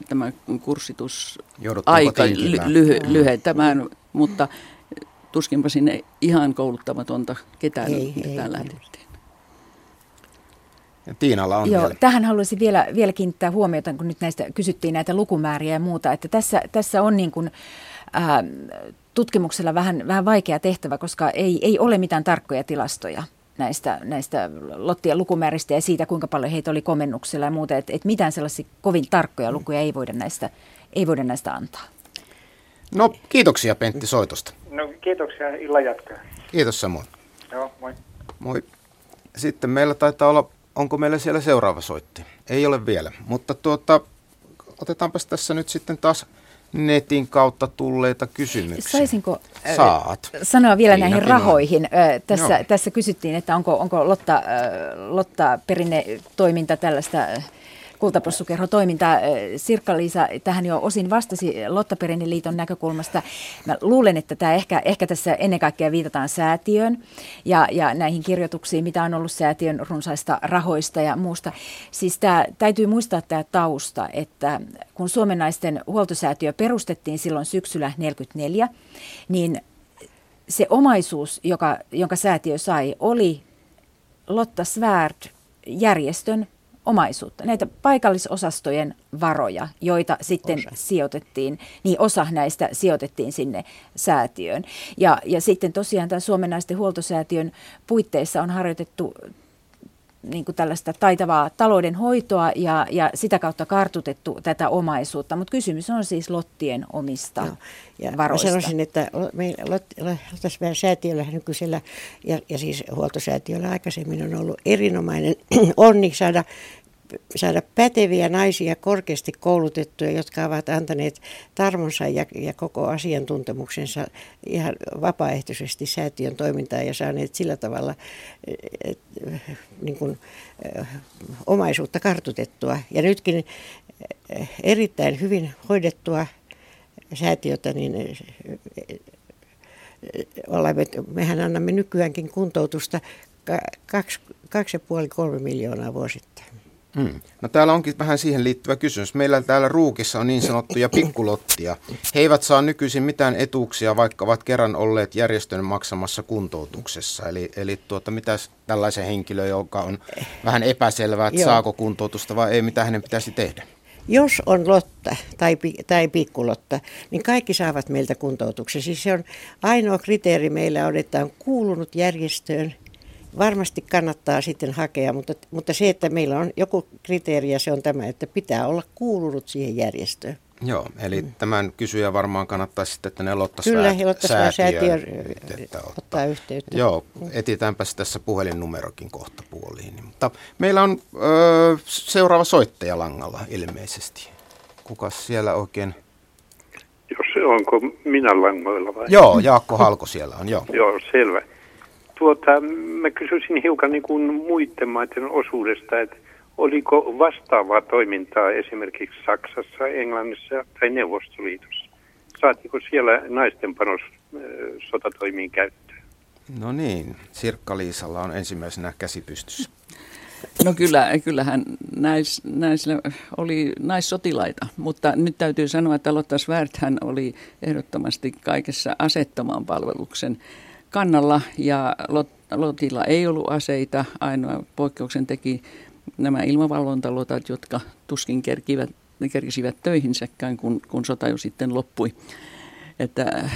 tämä kurssitus aika ly- lyhentämään, mutta tuskinpa sinne ihan kouluttamatonta ketään, ei, ketään ei, lähetettiin. Ja Tiinalla on Joo, vielä. tähän haluaisin vielä, vielä kiinnittää huomiota, kun nyt näistä kysyttiin näitä lukumääriä ja muuta, että tässä, tässä on niin kuin, ää, tutkimuksella vähän, vähän vaikea tehtävä, koska ei, ei ole mitään tarkkoja tilastoja näistä, näistä lottien lukumääristä ja siitä, kuinka paljon heitä oli komennuksella ja muuta. Että et mitään sellaisia kovin tarkkoja lukuja ei voida näistä, ei voida näistä antaa. No kiitoksia Pentti soitosta. No kiitoksia, illan jatkaa. Kiitos samoin. Joo, moi. Moi. Sitten meillä taitaa olla, onko meillä siellä seuraava soitti? Ei ole vielä, mutta tuota, otetaanpas tässä nyt sitten taas netin kautta tulleita kysymyksiä. Saisinko äh, Saat. sanoa vielä Tiina näihin rahoihin? Äh, tässä, tässä kysyttiin, että onko, onko Lotta, äh, Lotta perinnetoiminta tällaista äh, kultapossukerhotoimintaa. Sirkka-Liisa tähän jo osin vastasi Lotta liiton näkökulmasta. Mä luulen, että tämä ehkä, ehkä tässä ennen kaikkea viitataan säätiöön ja, ja näihin kirjoituksiin, mitä on ollut säätiön runsaista rahoista ja muusta. Siis tämä, täytyy muistaa tämä tausta, että kun Suomen naisten huoltosäätiö perustettiin silloin syksyllä 1944, niin se omaisuus, joka, jonka säätiö sai, oli Lotta Svärd järjestön omaisuutta, näitä paikallisosastojen varoja, joita sitten osa. sijoitettiin, niin osa näistä sijoitettiin sinne säätiöön. Ja, ja sitten tosiaan tämän Suomen naisten huoltosäätiön puitteissa on harjoitettu niin kuin tällaista taitavaa taloudenhoitoa ja, ja sitä kautta kartutettu tätä omaisuutta. Mutta kysymys on siis lottien omista Joo. ja varoista. sanoisin, että meillä säätiöllä nykyisellä ja, ja siis huoltosäätiöllä aikaisemmin on ollut erinomainen onni saada saada päteviä naisia, korkeasti koulutettuja, jotka ovat antaneet tarmonsa ja, ja koko asiantuntemuksensa ihan vapaaehtoisesti säätiön toimintaan ja saaneet sillä tavalla et, niin kuin, omaisuutta kartutettua. Ja nytkin erittäin hyvin hoidettua säätiötä, niin olemme, mehän annamme nykyäänkin kuntoutusta kaksi, kaksi ja puoli, kolme miljoonaa vuosittain. Hmm. No täällä onkin vähän siihen liittyvä kysymys. Meillä täällä Ruukissa on niin sanottuja pikkulottia. He eivät saa nykyisin mitään etuuksia, vaikka ovat kerran olleet järjestön maksamassa kuntoutuksessa. Eli, eli tuota, mitä tällaisen henkilön, joka on vähän epäselvää, että saako kuntoutusta vai ei, mitä hänen pitäisi tehdä? Jos on lotta tai, tai pikkulotta, niin kaikki saavat meiltä kuntoutuksen. Siis se on ainoa kriteeri meillä on, että on kuulunut järjestöön – varmasti kannattaa sitten hakea, mutta, mutta se, että meillä on joku kriteeri ja se on tämä, että pitää olla kuulunut siihen järjestöön. Joo, eli mm. tämän kysyjä varmaan kannattaisi sitten, että ne Kyllä, säätiö, säätiö ottaa yhteyttä. Joo, etitäänpäs tässä puhelinnumerokin kohta puoliin. Mutta meillä on ö, seuraava soittaja langalla ilmeisesti. Kuka siellä oikein? Jos onko minä langoilla vai? Joo, Jaakko Halko siellä on, joo. joo, selvä. Tuota, mä kysyisin hiukan niin kuin muiden maiden osuudesta, että oliko vastaavaa toimintaa esimerkiksi Saksassa, Englannissa tai Neuvostoliitossa? Saatiko siellä naisten panos sotatoimiin käyttöön? No niin, Sirkka-Liisalla on ensimmäisenä käsipystyssä. No kyllä, kyllähän näis, näisillä oli naissotilaita, mutta nyt täytyy sanoa, että Lotta Svärthän oli ehdottomasti kaikessa asettoman palveluksen kannalla ja Lot, Lotilla ei ollut aseita. Ainoa poikkeuksen teki nämä ilmavalvontalotat, jotka tuskin kerkivät, kerkisivät töihinsäkään, kun, kun sota jo sitten loppui. Että,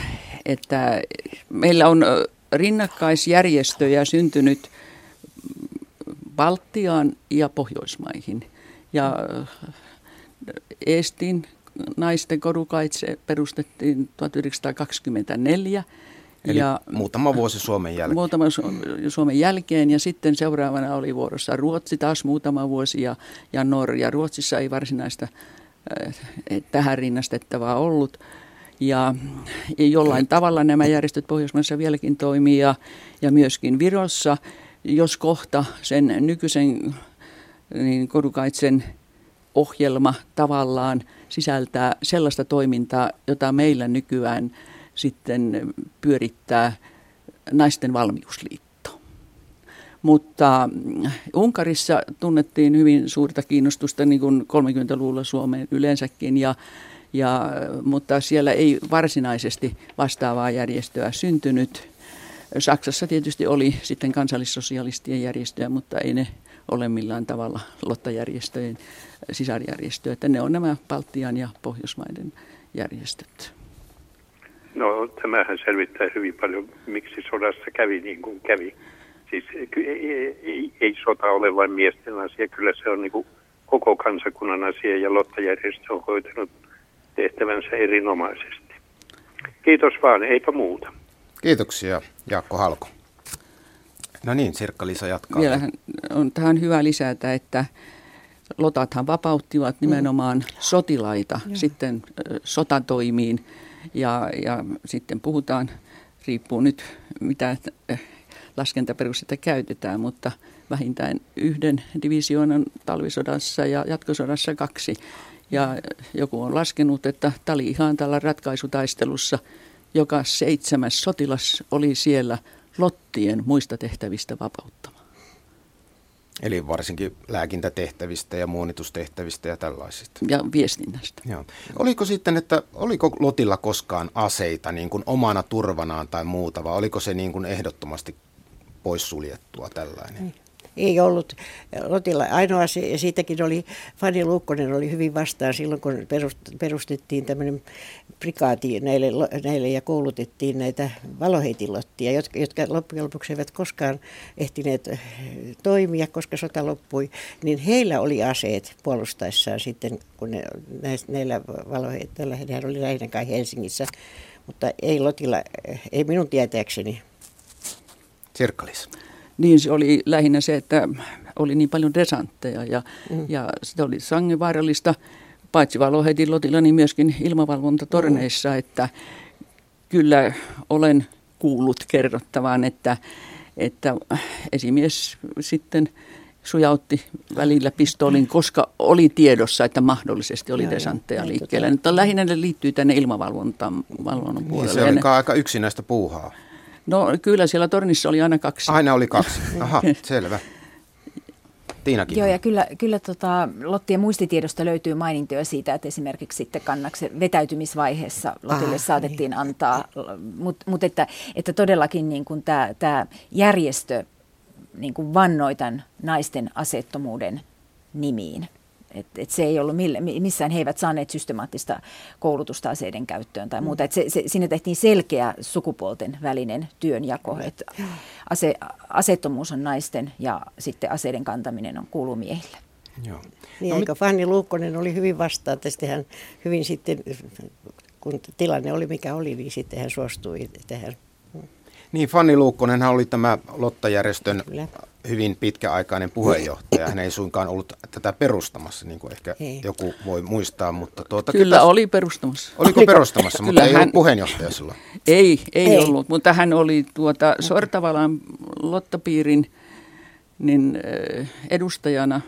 että meillä on rinnakkaisjärjestöjä syntynyt Baltiaan ja Pohjoismaihin. Ja Eestin naisten korukaitse perustettiin 1924 Eli ja muutama vuosi Suomen jälkeen. Muutama Suomen jälkeen ja sitten seuraavana oli vuorossa Ruotsi taas muutama vuosi ja, ja Norja. Ruotsissa ei varsinaista äh, tähän rinnastettavaa ollut. Ja, ja jollain tavalla nämä järjestöt Pohjoismaissa vieläkin toimii ja, ja myöskin Virossa, jos kohta sen nykyisen niin Kodukaitsen ohjelma tavallaan sisältää sellaista toimintaa, jota meillä nykyään – sitten pyörittää naisten valmiusliitto. Mutta mm, Unkarissa tunnettiin hyvin suurta kiinnostusta niin kuin 30-luvulla Suomeen yleensäkin, ja, ja, mutta siellä ei varsinaisesti vastaavaa järjestöä syntynyt. Saksassa tietysti oli sitten kansallissosialistien järjestöjä, mutta ei ne ole millään tavalla lottajärjestöjen sisarjärjestöjä. Että ne on nämä Baltian ja Pohjoismaiden järjestöt. No tämähän selvittää hyvin paljon, miksi sodassa kävi niin kuin kävi. Siis ei, ei, ei sota ole vain miesten asia, kyllä se on niin kuin koko kansakunnan asia ja lottajärjestö on hoitanut tehtävänsä erinomaisesti. Kiitos vaan, eipä muuta. Kiitoksia Jaakko Halko. No niin, Sirkka-Liisa jatkaa. Vielähän on tähän hyvä lisätä, että lotathan vapauttivat nimenomaan mm. sotilaita ja. sitten sotatoimiin ja, ja sitten puhutaan, riippuu nyt mitä laskentaperustetta käytetään, mutta vähintään yhden divisioonan talvisodassa ja jatkosodassa kaksi. Ja joku on laskenut, että tali ihan tällä ratkaisutaistelussa joka seitsemäs sotilas oli siellä lottien muista tehtävistä vapauttama. Eli varsinkin lääkintätehtävistä ja muonitustehtävistä ja tällaisista. Ja viestinnästä. Joo. Oliko sitten, että oliko Lotilla koskaan aseita niin kuin omana turvanaan tai muuta, vai oliko se niin kuin ehdottomasti poissuljettua tällainen? Ei ollut Lotilla. Ainoa se, siitäkin oli, Fanny Luukkonen oli hyvin vastaan silloin, kun perustettiin tämmöinen prikaati näille, näille ja koulutettiin näitä valoheitilottia, jotka, jotka loppujen lopuksi eivät koskaan ehtineet eh, toimia, koska sota loppui, niin heillä oli aseet puolustaessaan sitten, kun ne, näillä valoheitillä, nehän oli lähinnä kai Helsingissä, mutta ei Lotilla, eh, ei minun tietääkseni. Sirkkalis. Niin se oli lähinnä se, että oli niin paljon desantteja ja, mm. ja se oli sangenvaarallista paitsi Valoheitin lotilla, niin myöskin ilmavalvontatorneissa, mm. että kyllä olen kuullut kerrottavan, että, että esimies sitten sujautti välillä pistoolin, koska oli tiedossa, että mahdollisesti oli desantteja liikkeellä. Mutta lähinnä ne liittyy tänne ilmavalvontaan valvonnan puolelle. Niin, se oli aika yksinäistä puuhaa. No kyllä siellä tornissa oli aina kaksi. Aina oli kaksi, aha, selvä. Tiinakin. Joo, ja kyllä, kyllä tota, Lottien muistitiedosta löytyy mainintoja siitä, että esimerkiksi sitten kannaksen vetäytymisvaiheessa Lotille ah, saatettiin niin. antaa, mutta mut että, että todellakin niin kuin tämä, tämä järjestö niin kuin vannoi tämän naisten asettomuuden nimiin. Et, et se ei ollut mille, missään, he eivät saaneet systemaattista koulutusta aseiden käyttöön tai muuta. Et se, se, siinä tehtiin selkeä sukupuolten välinen työnjako. Et ase, asettomuus on naisten ja sitten aseiden kantaminen on kuuluu miehille. Joo. Niin, no, eikö Fanni Luukkonen oli hyvin vastaan, tästä hän hyvin sitten, kun tilanne oli mikä oli, niin sitten hän suostui tähän niin, Fanni Luukkonen oli tämä Lotta-järjestön Kyllä. Hyvin pitkäaikainen puheenjohtaja. Hän ei suinkaan ollut tätä perustamassa, niin kuin ehkä ei. joku voi muistaa. Mutta tuota, Kyllä ketäs... oli perustamassa. Oliko perustamassa, mutta ei hän... ollut puheenjohtaja silloin? Ei, ei, ei. ollut, mutta hän oli tuota Sortavalan Lottapiirin niin, edustajana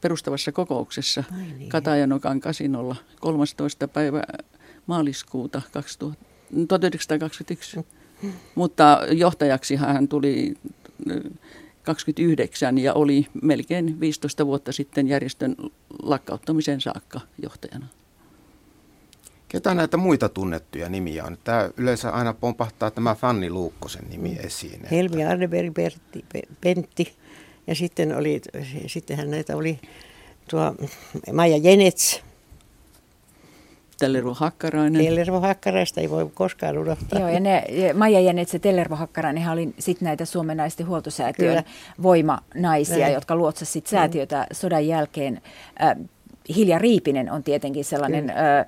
perustavassa kokouksessa niin. Katajanokan kasinolla 13. päivä maaliskuuta 2000, 1921. Mutta johtajaksi hän tuli 29 ja oli melkein 15 vuotta sitten järjestön lakkauttamisen saakka johtajana. Ketä näitä muita tunnettuja nimiä on? Tämä yleensä aina pompahtaa tämä Fanni Luukkosen nimi mm. esiin. Helmi Arneberg Pentti ja sitten oli, sittenhän näitä oli tuo Maija Jenets, Tellervo Hakkarainen. Tellervo Hakkaraista ei voi koskaan unohtaa. Joo, ja ne, Maija Jänetse, Tellervo Hakkarainen oli sitten näitä Suomen naisten huoltosäätiön Kyllä. voimanaisia, Näin. jotka luotsasivat sit säätiötä mm. sodan jälkeen. Äh, Hilja Riipinen on tietenkin sellainen ö,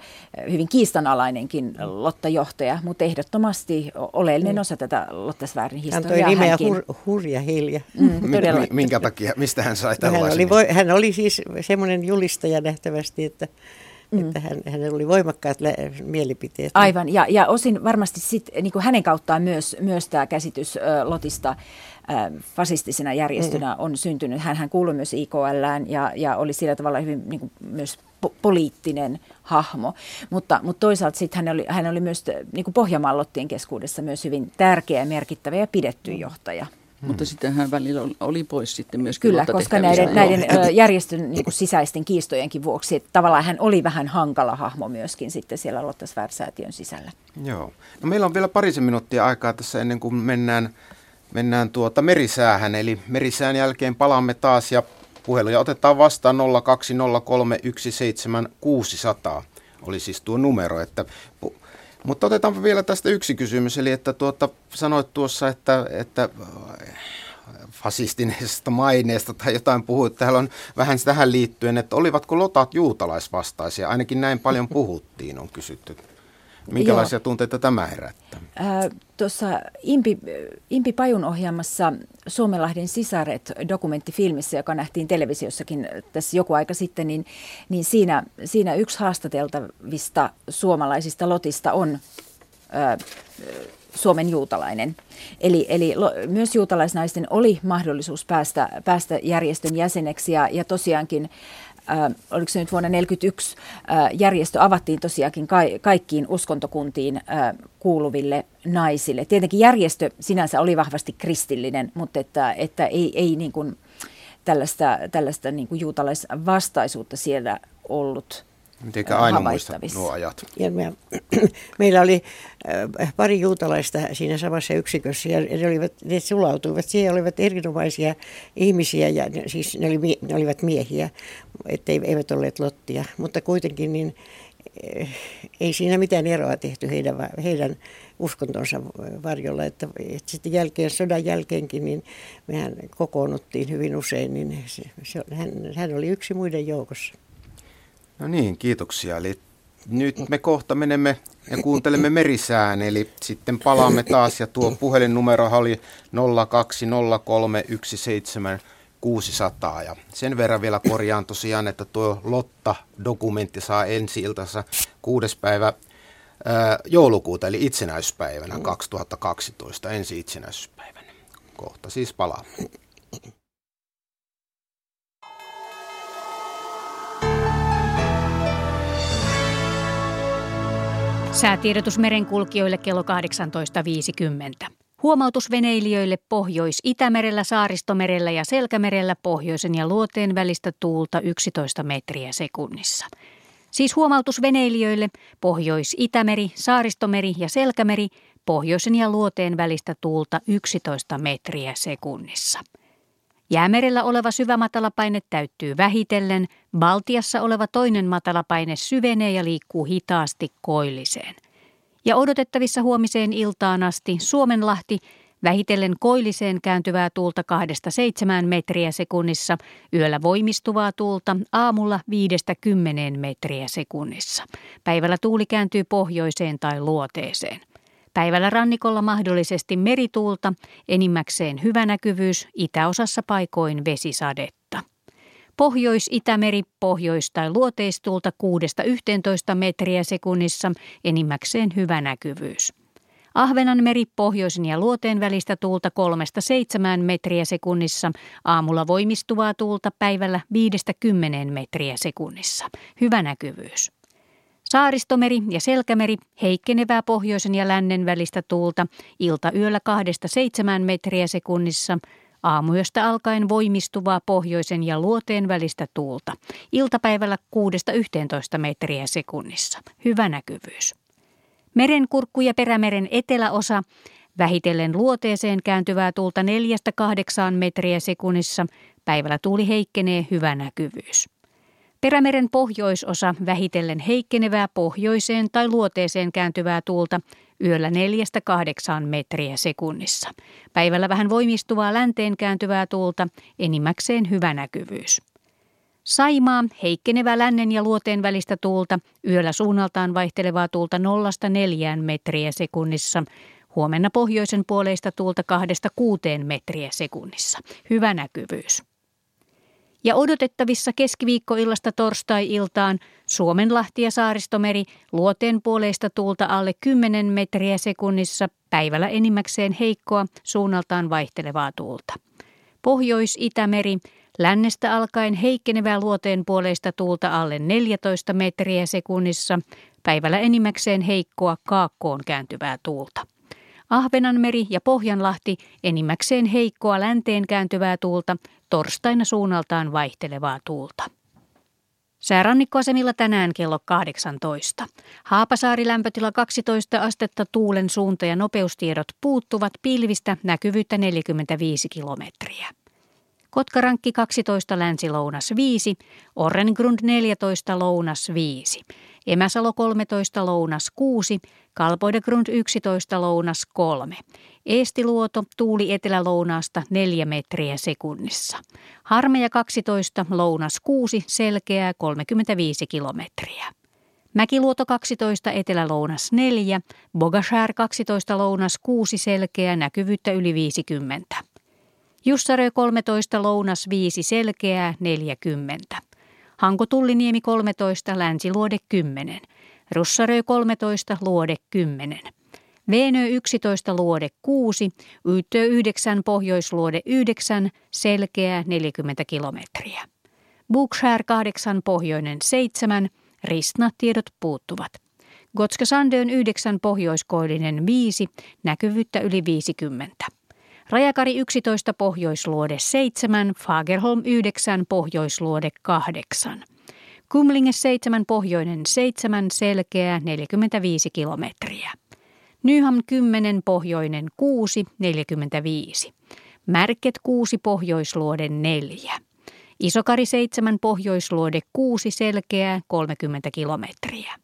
hyvin kiistanalainenkin Lotta-johtaja, mutta ehdottomasti oleellinen mm. osa tätä Lotta-sfäärin historiaa. Hän toi nimeä hur, Hurja Hilja. Mm, Minkä takia? Mistä hän sai tällaisen? Hän oli, voi, hän oli siis semmoinen julistaja nähtävästi, että Mm. Että hän, hänellä oli voimakkaat lä- mielipiteet. Aivan, ja, ja osin varmasti sit, niin kuin hänen kauttaan myös, myös tämä käsitys ö, Lotista fasistisena järjestönä mm. on syntynyt. Hän, hän kuului myös IKLään ja, ja oli sillä tavalla hyvin niin kuin, myös po- poliittinen hahmo. Mutta, mutta toisaalta sitten hän oli, hän oli myös niin kuin Pohjanmallottien keskuudessa myös hyvin tärkeä, merkittävä ja pidetty johtaja. Hmm. Mutta sitten hän välillä oli pois sitten myös Kyllä, koska näiden, näiden järjestön niin kuin sisäisten kiistojenkin vuoksi, että tavallaan hän oli vähän hankala hahmo myöskin sitten siellä Lottasvär-säätiön sisällä. Joo. No meillä on vielä parisen minuuttia aikaa tässä ennen kuin mennään, mennään tuota merisäähän. Eli merisään jälkeen palaamme taas ja puheluja otetaan vastaan 020317600 oli siis tuo numero, että mutta otetaanpa vielä tästä yksi kysymys, eli että tuota, sanoit tuossa, että, että äh, fasistineesta maineesta tai jotain puhuit. Täällä on vähän tähän liittyen, että olivatko lotat juutalaisvastaisia? Ainakin näin paljon puhuttiin, on kysytty. Minkälaisia Joo. tunteita tämä herättää? Äh, Tuossa Impi, Impi Pajun ohjaamassa Suomenlahden sisaret dokumenttifilmissä, joka nähtiin televisiossakin tässä joku aika sitten, niin, niin siinä, siinä yksi haastateltavista suomalaisista lotista on äh, Suomen juutalainen. Eli, eli lo, myös juutalaisnaisten oli mahdollisuus päästä, päästä järjestön jäseneksi ja, ja tosiaankin äh, oliko se nyt vuonna 1941, äh, järjestö avattiin tosiaankin ka- kaikkiin uskontokuntiin äh, kuuluville naisille. Tietenkin järjestö sinänsä oli vahvasti kristillinen, mutta että, että ei, ei niin kuin tällaista, tällaista niin kuin juutalaisvastaisuutta siellä ollut Mitenkä aina muistat nuo ajat? Ja me, meillä oli äh, pari juutalaista siinä samassa yksikössä ja ne, olivat, ne sulautuivat. Siellä olivat erinomaisia ihmisiä ja ne, siis ne, oli, ne olivat miehiä, ettei, eivät olleet lottia. Mutta kuitenkin niin, äh, ei siinä mitään eroa tehty heidän, heidän uskontonsa varjolla. Että, että sitten jälkeen, sodan jälkeenkin, niin mehän kokoonnuttiin hyvin usein, niin se, se, hän, hän oli yksi muiden joukossa. No niin, kiitoksia. Eli nyt me kohta menemme ja kuuntelemme merisään, eli sitten palaamme taas ja tuo puhelinnumero oli 020317600 ja sen verran vielä korjaan tosiaan, että tuo Lotta-dokumentti saa ensi iltansa kuudes päivä ää, joulukuuta, eli itsenäispäivänä 2012, ensi itsenäisyyspäivänä. Kohta siis palaamme. Säätiedotus merenkulkijoille kello 18.50. Huomautus veneilijöille Pohjois-Itämerellä, Saaristomerellä ja Selkämerellä pohjoisen ja luoteen välistä tuulta 11 metriä sekunnissa. Siis huomautus veneilijöille Pohjois-Itämeri, Saaristomeri ja Selkämeri pohjoisen ja luoteen välistä tuulta 11 metriä sekunnissa. Jäämerellä oleva syvämatalapaine täyttyy vähitellen, Baltiassa oleva toinen matalapaine syvenee ja liikkuu hitaasti koilliseen. Ja odotettavissa huomiseen iltaan asti Suomenlahti vähitellen koilliseen kääntyvää tuulta kahdesta seitsemään metriä sekunnissa, yöllä voimistuvaa tuulta aamulla viidestä kymmeneen metriä sekunnissa. Päivällä tuuli kääntyy pohjoiseen tai luoteeseen. Päivällä rannikolla mahdollisesti merituulta, enimmäkseen hyvä näkyvyys, itäosassa paikoin vesisadetta. Pohjois-Itämeri pohjois- tai luoteistuulta 6-11 metriä sekunnissa, enimmäkseen hyvä näkyvyys. Ahvenanmeri pohjoisen ja luoteen välistä tuulta 3-7 metriä sekunnissa, aamulla voimistuvaa tuulta päivällä 5-10 metriä sekunnissa. Hyvä näkyvyys. Saaristomeri ja Selkämeri heikkenevää pohjoisen ja lännen välistä tuulta ilta yöllä kahdesta seitsemään metriä sekunnissa, aamuyöstä alkaen voimistuvaa pohjoisen ja luoteen välistä tuulta, iltapäivällä 6-11 metriä sekunnissa. Hyvä näkyvyys. Merenkurkku ja perämeren eteläosa vähitellen luoteeseen kääntyvää tuulta 4-8 metriä sekunnissa, päivällä tuuli heikkenee hyvä näkyvyys. Perämeren pohjoisosa vähitellen heikkenevää pohjoiseen tai luoteeseen kääntyvää tuulta yöllä 4-8 metriä sekunnissa. Päivällä vähän voimistuvaa länteen kääntyvää tuulta, enimmäkseen hyvä näkyvyys. Saimaa, heikkenevä lännen ja luoteen välistä tuulta, yöllä suunnaltaan vaihtelevaa tuulta 0-4 metriä sekunnissa, huomenna pohjoisen puoleista tuulta 2-6 metriä sekunnissa. Hyvä näkyvyys. Ja odotettavissa keskiviikkoillasta torstai-iltaan Suomenlahti ja Saaristomeri luoteen puoleista tuulta alle 10 metriä sekunnissa päivällä enimmäkseen heikkoa suunnaltaan vaihtelevaa tuulta. Pohjois-Itämeri lännestä alkaen heikkenevää luoteen puoleista tuulta alle 14 metriä sekunnissa, päivällä enimmäkseen heikkoa kaakkoon kääntyvää tuulta. Ahvenanmeri ja Pohjanlahti enimmäkseen heikkoa länteen kääntyvää tuulta, torstaina suunnaltaan vaihtelevaa tuulta. Säärannikkoasemilla tänään kello 18. Haapasaari lämpötila 12 astetta tuulen suunta ja nopeustiedot puuttuvat pilvistä näkyvyyttä 45 kilometriä. Kotkarankki 12 länsi-lounas 5, Orrengrund 14 lounas 5, Emäsalo 13 lounas 6, Kalpoidegrund 11 lounas 3, Eestiluoto tuuli etelälounaasta 4 metriä sekunnissa, Harmeja 12 lounas 6, selkeää 35 kilometriä. Mäkiluoto 12 etelälounas 4, Bogashär 12 lounas 6 selkeä näkyvyyttä yli 50. Jussarö 13 lounas 5 selkeää 40. Hanko Tulliniemi 13 länsiluode 10. Russarö 13 luode 10. Veenö 11 luode 6, Yyttö 9 pohjoisluode 9, selkeää 40 kilometriä. Bookshare 8 pohjoinen 7, Ristna tiedot puuttuvat. Gotska Sandön 9 pohjoiskoillinen 5, näkyvyyttä yli 50. Rajakari 11 pohjoisluode 7, Fagerholm 9 pohjoisluode 8. Kumlinge 7 pohjoinen 7, selkeä 45 kilometriä. Nyham 10 pohjoinen 6, 45. Märket 6 pohjoisluode 4. Isokari 7 pohjoisluode 6 selkeää 30 kilometriä.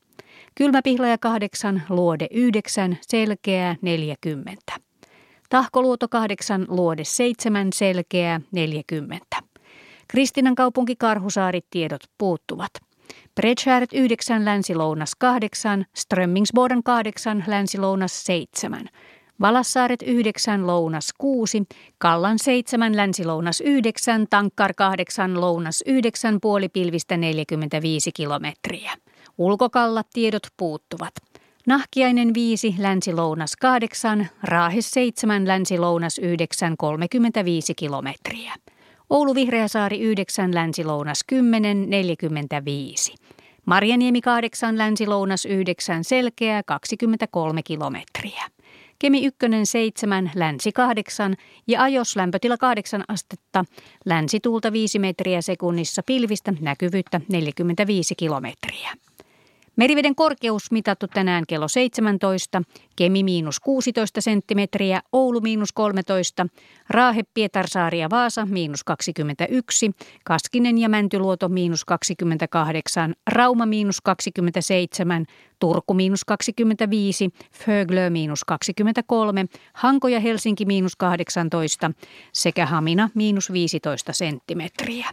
Kylmäpihlaja 8 luode 9 selkeää 40. Tahkoluoto 8, luode 7, selkeää 40. Kristinan kaupunki Karhusaarit tiedot puuttuvat. Bredshäret 9, länsilounas 8, Strömmingsboden 8, länsilounas 7. Valassaaret 9, lounas 6, Kallan 7, länsilounas 9, Tankkar 8, lounas 9, puolipilvistä 45 kilometriä. Ulkokalla tiedot puuttuvat. Nahkiainen 5, länsi-lounas 8, Raahes 7, länsi-lounas 9, 35 kilometriä. Oulu Vihreäsaari 9, länsi-lounas 10, 45. Marjaniemi 8, länsi-lounas 9, selkeä 23 kilometriä. Kemi 1, 7, länsi 8 ja ajos lämpötila 8 astetta, länsituulta 5 metriä sekunnissa pilvistä, näkyvyyttä 45 kilometriä. Meriveden korkeus mitattu tänään kello 17, Kemi miinus 16 senttimetriä, Oulu miinus 13, Raahe, Pietarsaari ja Vaasa miinus 21, Kaskinen ja Mäntyluoto miinus 28, Rauma miinus 27, Turku miinus 25, Föglö miinus 23, Hanko ja Helsinki miinus 18 sekä Hamina miinus 15 senttimetriä.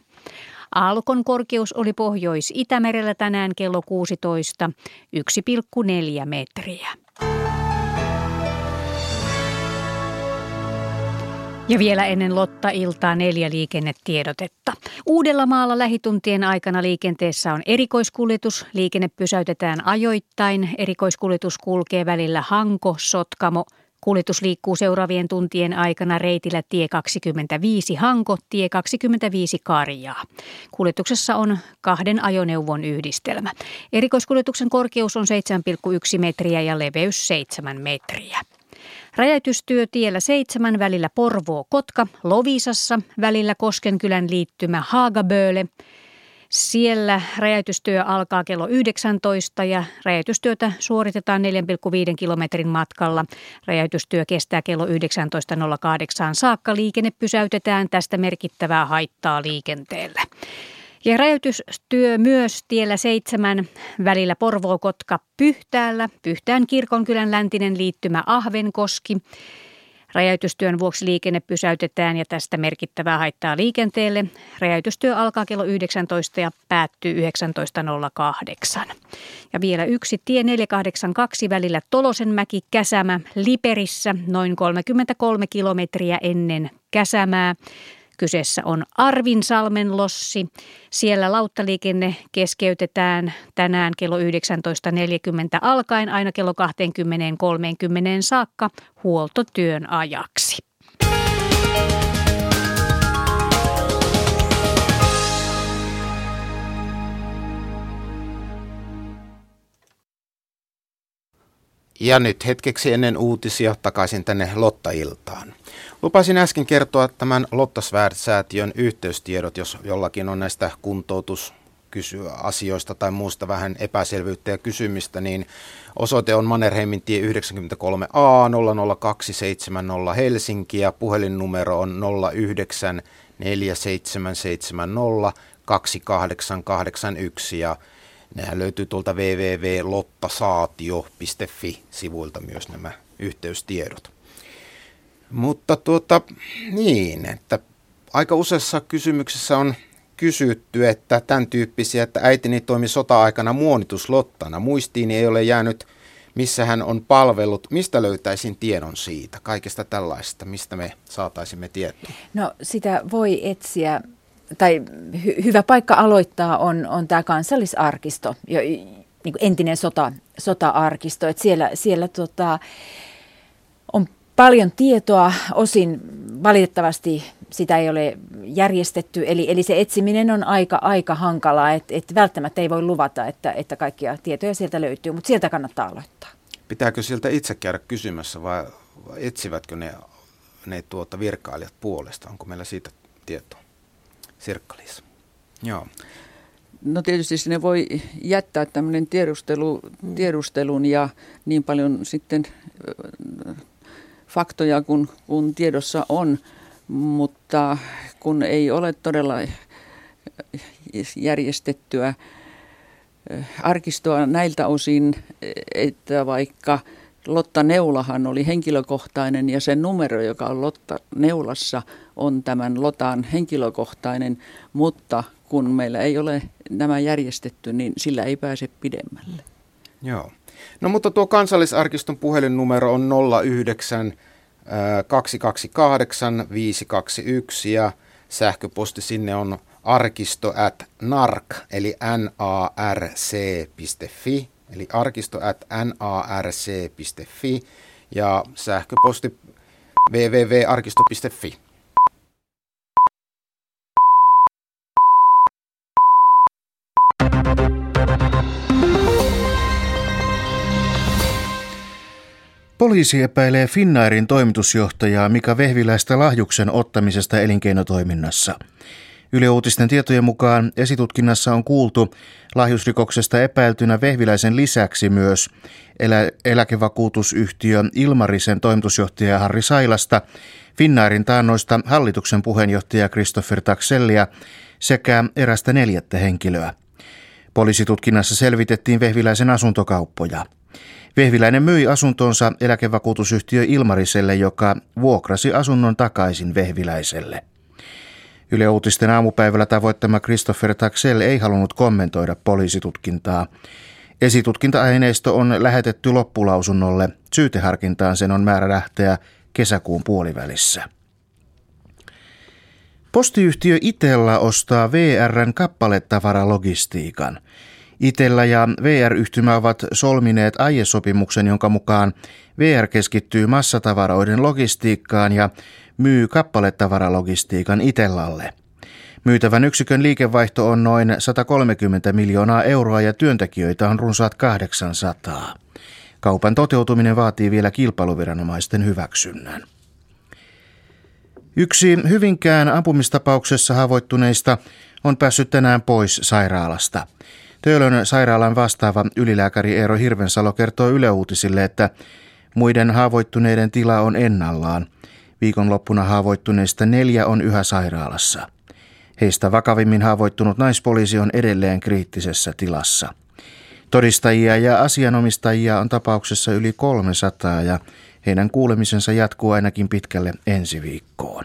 Aallokon korkeus oli Pohjois-Itämerellä tänään kello 16, 1,4 metriä. Ja vielä ennen Lotta-iltaa neljä liikennetiedotetta. Uudellamaalla lähituntien aikana liikenteessä on erikoiskuljetus. Liikenne pysäytetään ajoittain. Erikoiskuljetus kulkee välillä Hanko, Sotkamo, Kuljetus liikkuu seuraavien tuntien aikana reitillä tie 25 Hanko, tie 25 Karjaa. Kuljetuksessa on kahden ajoneuvon yhdistelmä. Erikoiskuljetuksen korkeus on 7,1 metriä ja leveys 7 metriä. Rajatystyö tiellä 7 välillä Porvoo-Kotka, Lovisassa välillä Koskenkylän liittymä Haagaböle – siellä räjäytystyö alkaa kello 19 ja räjäytystyötä suoritetaan 4,5 kilometrin matkalla. Räjäytystyö kestää kello 19.08 saakka. Liikenne pysäytetään tästä merkittävää haittaa liikenteelle. Ja räjäytystyö myös tiellä seitsemän välillä Porvoo-Kotka Pyhtäällä, Pyhtään kirkonkylän läntinen liittymä Ahvenkoski. Rajoitustyön vuoksi liikenne pysäytetään ja tästä merkittävää haittaa liikenteelle. Rajoitustyö alkaa kello 19 ja päättyy 19.08. Ja vielä yksi tie 482 välillä Tolosenmäki Käsämä Liperissä noin 33 kilometriä ennen Käsämää. Kyseessä on Arvinsalmen lossi. Siellä lauttaliikenne keskeytetään tänään kello 19.40 alkaen aina kello 20.30 saakka huoltotyön ajaksi. Ja nyt hetkeksi ennen uutisia takaisin tänne Lotta-iltaan. Lupasin äsken kertoa tämän Lottasvärd-säätiön yhteystiedot, jos jollakin on näistä kuntoutus asioista tai muusta vähän epäselvyyttä ja kysymistä, niin osoite on Mannerheimin tie 93A 00270 Helsinki ja puhelinnumero on 09 4770 2881 ja Nehän löytyy tuolta www.lottasaatio.fi-sivuilta myös nämä yhteystiedot. Mutta tuota, niin, että aika useassa kysymyksessä on kysytty, että tämän tyyppisiä, että äitini toimi sota-aikana muonituslottana. Muistiini ei ole jäänyt, missä hän on palvellut. Mistä löytäisin tiedon siitä, kaikesta tällaista, mistä me saataisimme tietoa? No sitä voi etsiä tai hy, hyvä paikka aloittaa on, on tämä kansallisarkisto, jo, niin entinen sota, sota-arkisto. Että siellä siellä tota, on paljon tietoa, osin valitettavasti sitä ei ole järjestetty, eli, eli se etsiminen on aika, aika hankalaa, että et välttämättä ei voi luvata, että, että kaikkia tietoja sieltä löytyy, mutta sieltä kannattaa aloittaa. Pitääkö sieltä itse käydä kysymässä vai etsivätkö ne, ne tuota virkailijat puolesta? Onko meillä siitä tietoa? Sirkkalis. Joo. No tietysti sinne voi jättää tämmöinen tiedustelu, tiedustelun ja niin paljon sitten faktoja kuin kun tiedossa on, mutta kun ei ole todella järjestettyä arkistoa näiltä osin, että vaikka Lotta Neulahan oli henkilökohtainen ja sen numero, joka on Lotta Neulassa, on tämän Lotan henkilökohtainen, mutta kun meillä ei ole nämä järjestetty, niin sillä ei pääse pidemmälle. Joo. No mutta tuo kansallisarkiston puhelinnumero on 09 228 521 ja sähköposti sinne on arkisto at narc, eli narc.fi, eli arkisto at narc.fi ja sähköposti www.arkisto.fi. Poliisi epäilee Finnairin toimitusjohtajaa Mika Vehviläistä lahjuksen ottamisesta elinkeinotoiminnassa. Yle Uutisten tietojen mukaan esitutkinnassa on kuultu lahjusrikoksesta epäiltynä Vehviläisen lisäksi myös elä- eläkevakuutusyhtiö Ilmarisen toimitusjohtaja Harri Sailasta, Finnairin taannoista hallituksen puheenjohtaja Christopher Taxellia sekä erästä neljättä henkilöä. Poliisitutkinnassa selvitettiin Vehviläisen asuntokauppoja. Vehviläinen myi asuntonsa eläkevakuutusyhtiö Ilmariselle, joka vuokrasi asunnon takaisin Vehviläiselle. Yle Uutisten aamupäivällä tavoittama Christopher Taxell ei halunnut kommentoida poliisitutkintaa. Esitutkinta-aineisto on lähetetty loppulausunnolle. Syyteharkintaan sen on määrä lähteä kesäkuun puolivälissä. Postiyhtiö Itella ostaa VRn kappaletavaralogistiikan. Itella ja VR-yhtymä ovat solmineet aiesopimuksen, jonka mukaan VR keskittyy massatavaroiden logistiikkaan ja myy kappaletavaralogistiikan Itellalle. Myytävän yksikön liikevaihto on noin 130 miljoonaa euroa ja työntekijöitä on runsaat 800. Kaupan toteutuminen vaatii vielä kilpailuviranomaisten hyväksynnän. Yksi Hyvinkään ampumistapauksessa haavoittuneista on päässyt tänään pois sairaalasta. Töölön sairaalan vastaava ylilääkäri Eero Hirvensalo kertoo Yle Uutisille, että muiden haavoittuneiden tila on ennallaan. Viikonloppuna haavoittuneista neljä on yhä sairaalassa. Heistä vakavimmin haavoittunut naispoliisi on edelleen kriittisessä tilassa. Todistajia ja asianomistajia on tapauksessa yli 300 ja heidän kuulemisensa jatkuu ainakin pitkälle ensi viikkoon.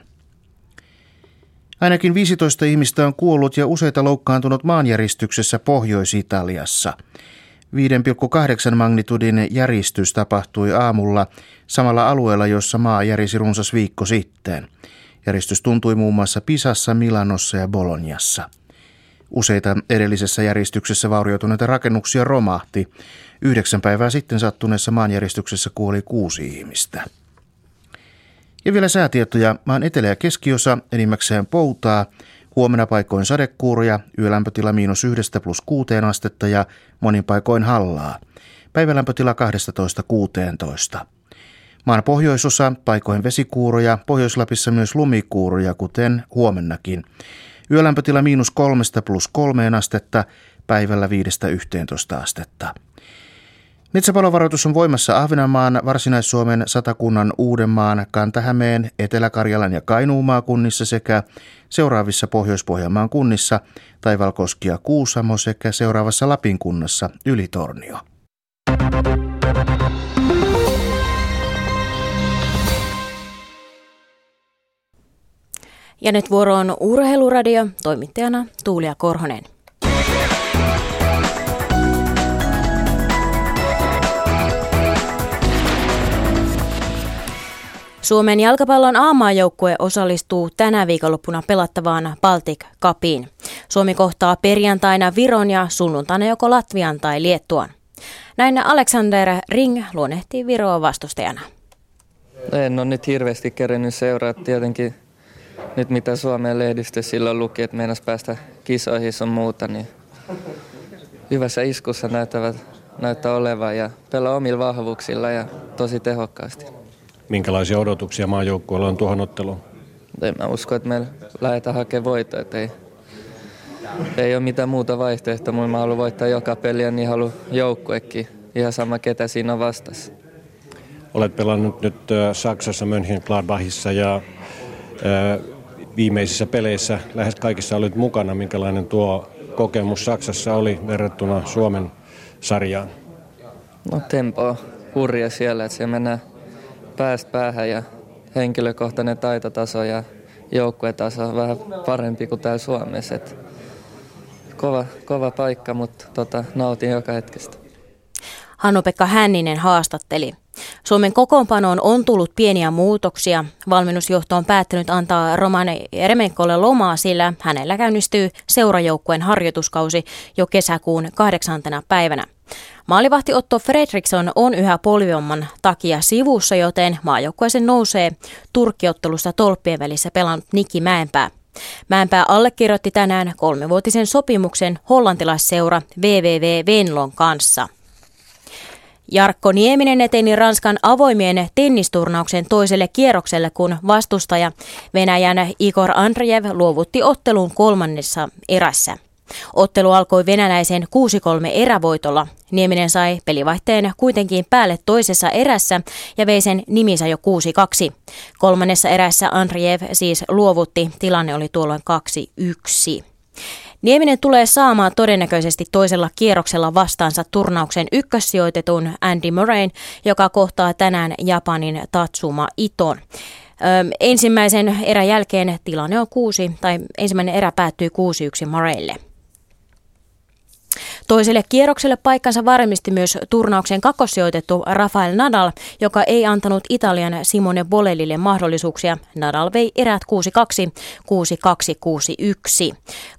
Ainakin 15 ihmistä on kuollut ja useita loukkaantunut maanjäristyksessä Pohjois-Italiassa. 5,8 magnitudin järistys tapahtui aamulla samalla alueella, jossa maa järisi runsas viikko sitten. Järjestys tuntui muun muassa Pisassa, Milanossa ja Bolognassa. Useita edellisessä järjestyksessä vaurioituneita rakennuksia romahti. Yhdeksän päivää sitten sattuneessa maanjäristyksessä kuoli kuusi ihmistä. Ja vielä säätietoja. Maan etelä- ja keskiosa enimmäkseen poutaa. Huomenna paikoin sadekuuria, yölämpötila miinus yhdestä plus kuuteen astetta ja monin paikoin hallaa. Päivälämpötila 12-16. Maan pohjoisosa paikoin vesikuuroja, Pohjois-Lapissa myös lumikuuroja, kuten huomennakin. Yölämpötila miinus kolmesta plus kolmeen astetta, päivällä viidestä 11 astetta. Metsäpalovaroitus on voimassa Ahvenanmaan, Varsinais-Suomen, Satakunnan, Uudenmaan, Kantahämeen, Etelä-Karjalan ja Kainuun maakunnissa sekä seuraavissa Pohjois-Pohjanmaan kunnissa, Taivalkoski ja Kuusamo sekä seuraavassa Lapin kunnassa Ylitornio. Ja nyt vuoro on Urheiluradio, toimittajana Tuulia Korhonen. Suomen jalkapallon A-maajoukkue osallistuu tänä viikonloppuna pelattavaan Baltic Cupiin. Suomi kohtaa perjantaina Viron ja sunnuntaina joko Latvian tai Liettuan. Näin Alexander Ring luonnehtii Viroa vastustajana. En ole nyt hirveästi kerennyt seuraa tietenkin nyt mitä Suomen lehdistö silloin luki, että meinas päästä kisoihin on muuta, niin hyvässä iskussa näyttävät, näyttää olevan ja pelaa omilla vahvuuksilla ja tosi tehokkaasti. Minkälaisia odotuksia maajoukkueella on tuohon otteluun? En mä usko, että me lähdetään hakemaan voittoa. Että ei, ei ole mitään muuta vaihtoehtoa. Mä haluan voittaa joka peliä, niin haluan joukkuekin. Ihan sama, ketä siinä on vastassa. Olet pelannut nyt Saksassa Mönchengladbachissa ja viimeisissä peleissä lähes kaikissa olit mukana. Minkälainen tuo kokemus Saksassa oli verrattuna Suomen sarjaan? No tempo hurja siellä, että siellä mennään päästä päähän ja henkilökohtainen taitotaso ja joukkuetaso on vähän parempi kuin täällä Suomessa. Et kova, kova paikka, mutta tota, nautin joka hetkestä. Hannu-Pekka Hänninen haastatteli. Suomen kokoonpanoon on tullut pieniä muutoksia. Valmennusjohto on päättänyt antaa Romane Eremenkolle lomaa, sillä hänellä käynnistyy seurajoukkueen harjoituskausi jo kesäkuun kahdeksantena päivänä. Maalivahti Otto Fredriksson on yhä polviomman takia sivussa, joten maajoukkueeseen nousee Turkkiottelussa tolppien välissä pelannut Niki Mäenpää. Mäenpää allekirjoitti tänään kolmevuotisen sopimuksen hollantilaisseura VVV Venlon kanssa. Jarkko Nieminen eteni Ranskan avoimien tennisturnauksen toiselle kierrokselle, kun vastustaja Venäjän Igor Andreev luovutti ottelun kolmannessa erässä. Ottelu alkoi venäläisen 6-3 erävoitolla. Nieminen sai pelivaihteen kuitenkin päälle toisessa erässä ja vei sen niminsä jo 6-2. Kolmannessa erässä Andriev siis luovutti. Tilanne oli tuolloin 2-1. Nieminen tulee saamaan todennäköisesti toisella kierroksella vastaansa turnauksen ykkössijoitetun Andy Murrayn, joka kohtaa tänään Japanin Tatsuma Iton. Ö, ensimmäisen erän jälkeen tilanne on kuusi, tai ensimmäinen erä päättyy 6-1 Murraylle. Toiselle kierrokselle paikkansa varmisti myös turnauksen kakkossijoitettu Rafael Nadal, joka ei antanut Italian Simone Bolellille mahdollisuuksia. Nadal vei erät 6-2, 6-2, 6-1.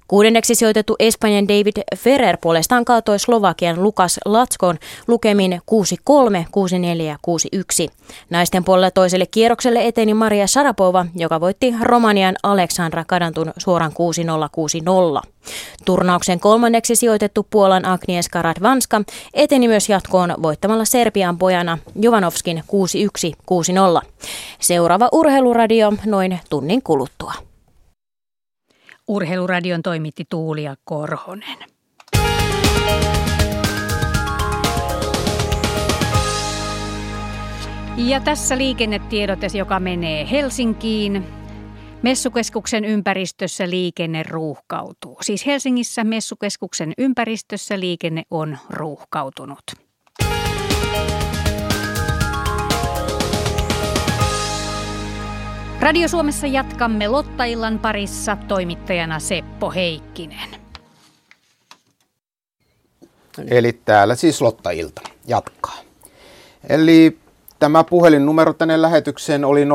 Kuudenneksi sijoitettu Espanjan David Ferrer puolestaan kaatoi Slovakian Lukas Latskon lukemin 6-3, 6-4 ja 6-1. Naisten puolella toiselle kierrokselle eteni Maria Sarapova, joka voitti Romanian Aleksandra Kadantun suoran 6-0, 6-0. Turnauksen kolmanneksi sijoitettu Puolan Agnieszka Radvanska eteni myös jatkoon voittamalla Serbian pojana Jovanovskin 6-1, 6-0. Seuraava urheiluradio noin tunnin kuluttua. Urheiluradion toimitti Tuulia Korhonen. Ja tässä liikennetiedote, joka menee Helsinkiin. Messukeskuksen ympäristössä liikenne ruuhkautuu. Siis Helsingissä messukeskuksen ympäristössä liikenne on ruuhkautunut. Radio Suomessa jatkamme Lottaillan parissa toimittajana Seppo Heikkinen. Eli täällä siis Lottailta jatkaa. Eli Tämä puhelinnumero tänne lähetykseen oli 020317600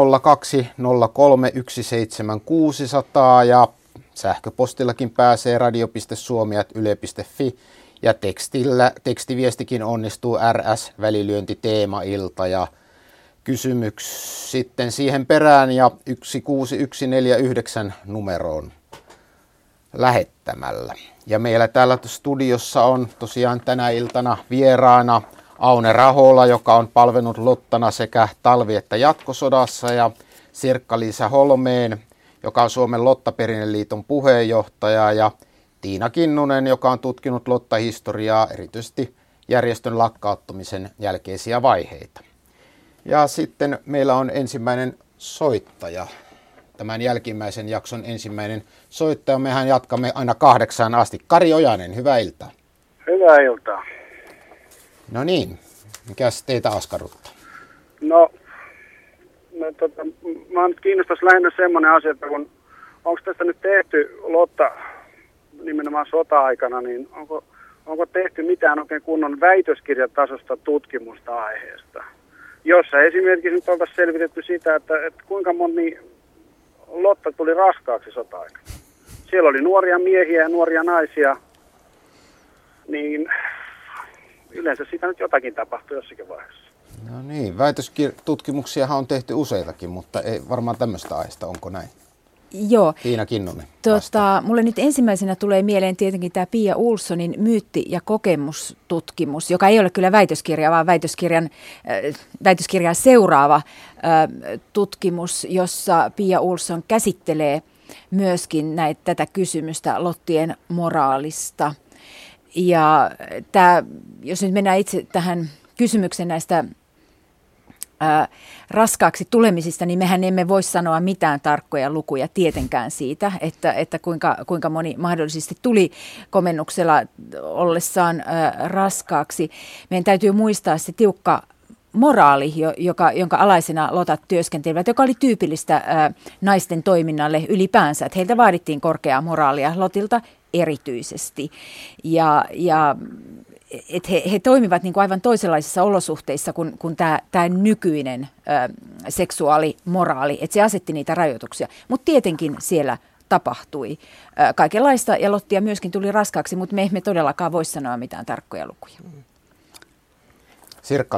ja sähköpostillakin pääsee radio.suomi.yle.fi ja tekstillä, tekstiviestikin onnistuu RS välilyönti teema-ilta ja kysymyks sitten siihen perään ja 16149 numeroon lähettämällä. Ja meillä täällä studiossa on tosiaan tänä iltana vieraana Aune Rahola, joka on palvenut Lottana sekä talvi- että jatkosodassa ja Sirkka-Liisa Holmeen, joka on Suomen Lottaperinneliiton puheenjohtaja ja Tiina Kinnunen, joka on tutkinut Lotta-historiaa, erityisesti järjestön lakkauttamisen jälkeisiä vaiheita. Ja sitten meillä on ensimmäinen soittaja, tämän jälkimmäisen jakson ensimmäinen soittaja. Mehän jatkamme aina kahdeksaan asti. Kari Ojanen, hyvää iltaa. Hyvää iltaa. No niin, mikäs teitä askarruttaa? No, no tota, mä nyt kiinnostaisi lähinnä semmoinen asia, että kun onko tästä nyt tehty Lotta nimenomaan sota-aikana, niin onko, onko tehty mitään oikein kunnon väitöskirjatasosta tutkimusta aiheesta? Jossa esimerkiksi nyt oltaisiin selvitetty sitä, että, että kuinka moni Lotta tuli raskaaksi sota-aikana. Siellä oli nuoria miehiä ja nuoria naisia, niin yleensä siitä nyt jotakin tapahtui jossakin vaiheessa. No niin, väitöstutkimuksiahan on tehty useitakin, mutta ei varmaan tämmöistä aiheesta, onko näin? Joo. Tiina Kinnunen. Tota, mulle nyt ensimmäisenä tulee mieleen tietenkin tämä Pia Ulssonin myytti- ja kokemustutkimus, joka ei ole kyllä väitöskirja, vaan väitöskirjan, äh, väitöskirjaa seuraava äh, tutkimus, jossa Pia Ulsson käsittelee myöskin näitä, tätä kysymystä lottien moraalista. Ja tämä, jos nyt mennään itse tähän kysymykseen näistä ää, raskaaksi tulemisista, niin mehän emme voi sanoa mitään tarkkoja lukuja tietenkään siitä, että, että kuinka, kuinka moni mahdollisesti tuli komennuksella ollessaan ää, raskaaksi. Meidän täytyy muistaa se tiukka moraali, joka, jonka alaisena lotat työskentelivät, joka oli tyypillistä ää, naisten toiminnalle ylipäänsä. Että heiltä vaadittiin korkeaa moraalia lotilta erityisesti. Ja, ja et he, he toimivat niin kuin aivan toisenlaisissa olosuhteissa kuin, kuin tämä, tämä nykyinen ö, seksuaalimoraali, että se asetti niitä rajoituksia. Mutta tietenkin siellä tapahtui ö, kaikenlaista ja Lottia myöskin tuli raskaaksi, mutta me emme todellakaan voi sanoa mitään tarkkoja lukuja. sirkka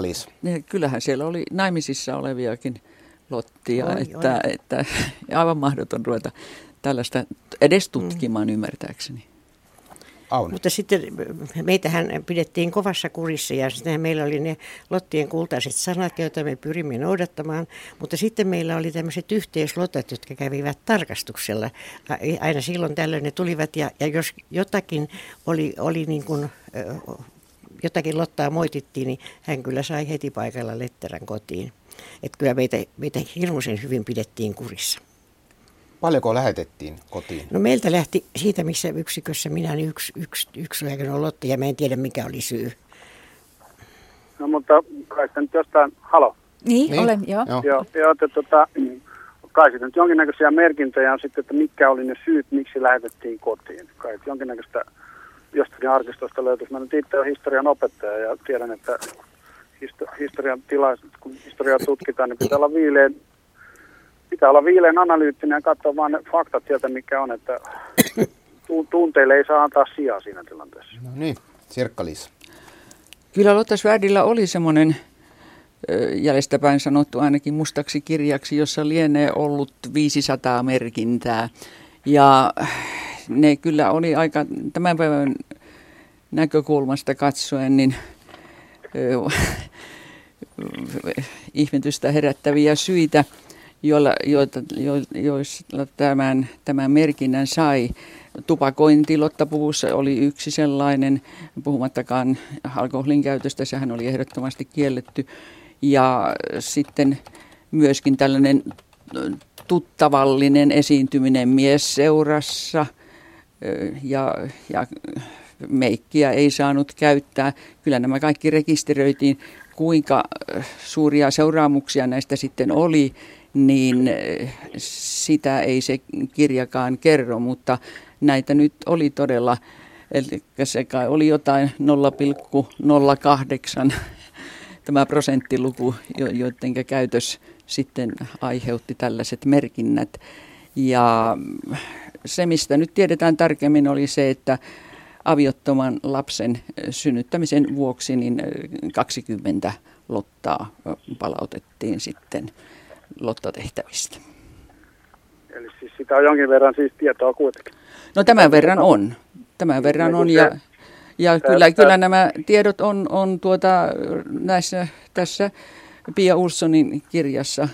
Kyllähän siellä oli naimisissa oleviakin Lottia, oi, että, oi. että aivan mahdoton ruveta tällaista edes tutkimaan mm. ymmärtääkseni. Aune. Mutta sitten meitähän pidettiin kovassa kurissa ja sitten meillä oli ne Lottien kultaiset sanat, joita me pyrimme noudattamaan. Mutta sitten meillä oli tämmöiset yhteislotat, jotka kävivät tarkastuksella. Aina silloin tällöin ne tulivat ja, ja jos jotakin oli, oli niin kuin, jotakin Lottaa moitittiin, niin hän kyllä sai heti paikalla letterän kotiin. Että kyllä meitä, meitä hirmuisen hyvin pidettiin kurissa. Paljonko lähetettiin kotiin? No meiltä lähti siitä, missä yksikössä minä niin yksi, yksi, yksi on Lotti ja mä en tiedä mikä oli syy. No mutta kai sitä nyt jostain, halo? Niin, niin. olen, joo. Joo, joo, joo että, tota, kai sitten nyt jonkinnäköisiä merkintöjä on sitten, että mikä oli ne syyt, miksi lähetettiin kotiin. Kai että jonkinnäköistä jostakin arkistosta löytyisi. Mä nyt itse olen historian opettaja ja tiedän, että historian tila, kun historiaa tutkitaan, niin pitää olla viileän pitää olla viileän analyyttinen ja katsoa vain ne faktat sieltä, mikä on, että tunteille ei saa antaa sijaa siinä tilanteessa. No niin, sirkka Kyllä Lotta Svärdillä oli semmoinen jäljestäpäin sanottu ainakin mustaksi kirjaksi, jossa lienee ollut 500 merkintää. Ja ne kyllä oli aika tämän päivän näkökulmasta katsoen niin ihmetystä herättäviä syitä joilla, joita, jo, joilla tämän, tämän merkinnän sai. Tupakointi Lottapuvussa oli yksi sellainen, puhumattakaan alkoholin käytöstä, sehän oli ehdottomasti kielletty. Ja sitten myöskin tällainen tuttavallinen esiintyminen miesseurassa ja, ja meikkiä ei saanut käyttää. Kyllä nämä kaikki rekisteröitiin, kuinka suuria seuraamuksia näistä sitten oli niin eh, sitä ei se kirjakaan kerro, mutta näitä nyt oli todella, eli se kai oli jotain 0,08 tämä prosenttiluku, joiden käytös sitten aiheutti tällaiset merkinnät. Ja se, mistä nyt tiedetään tarkemmin, oli se, että aviottoman lapsen synnyttämisen vuoksi niin 20 lottaa palautettiin sitten lottatehtävistä. Eli siis sitä on jonkin verran siis tietoa kuitenkin. No tämän verran on. Tämän verran on ja, ja kyllä, kyllä nämä tiedot on, on tuota, näissä, tässä Pia Ulssonin kirjassa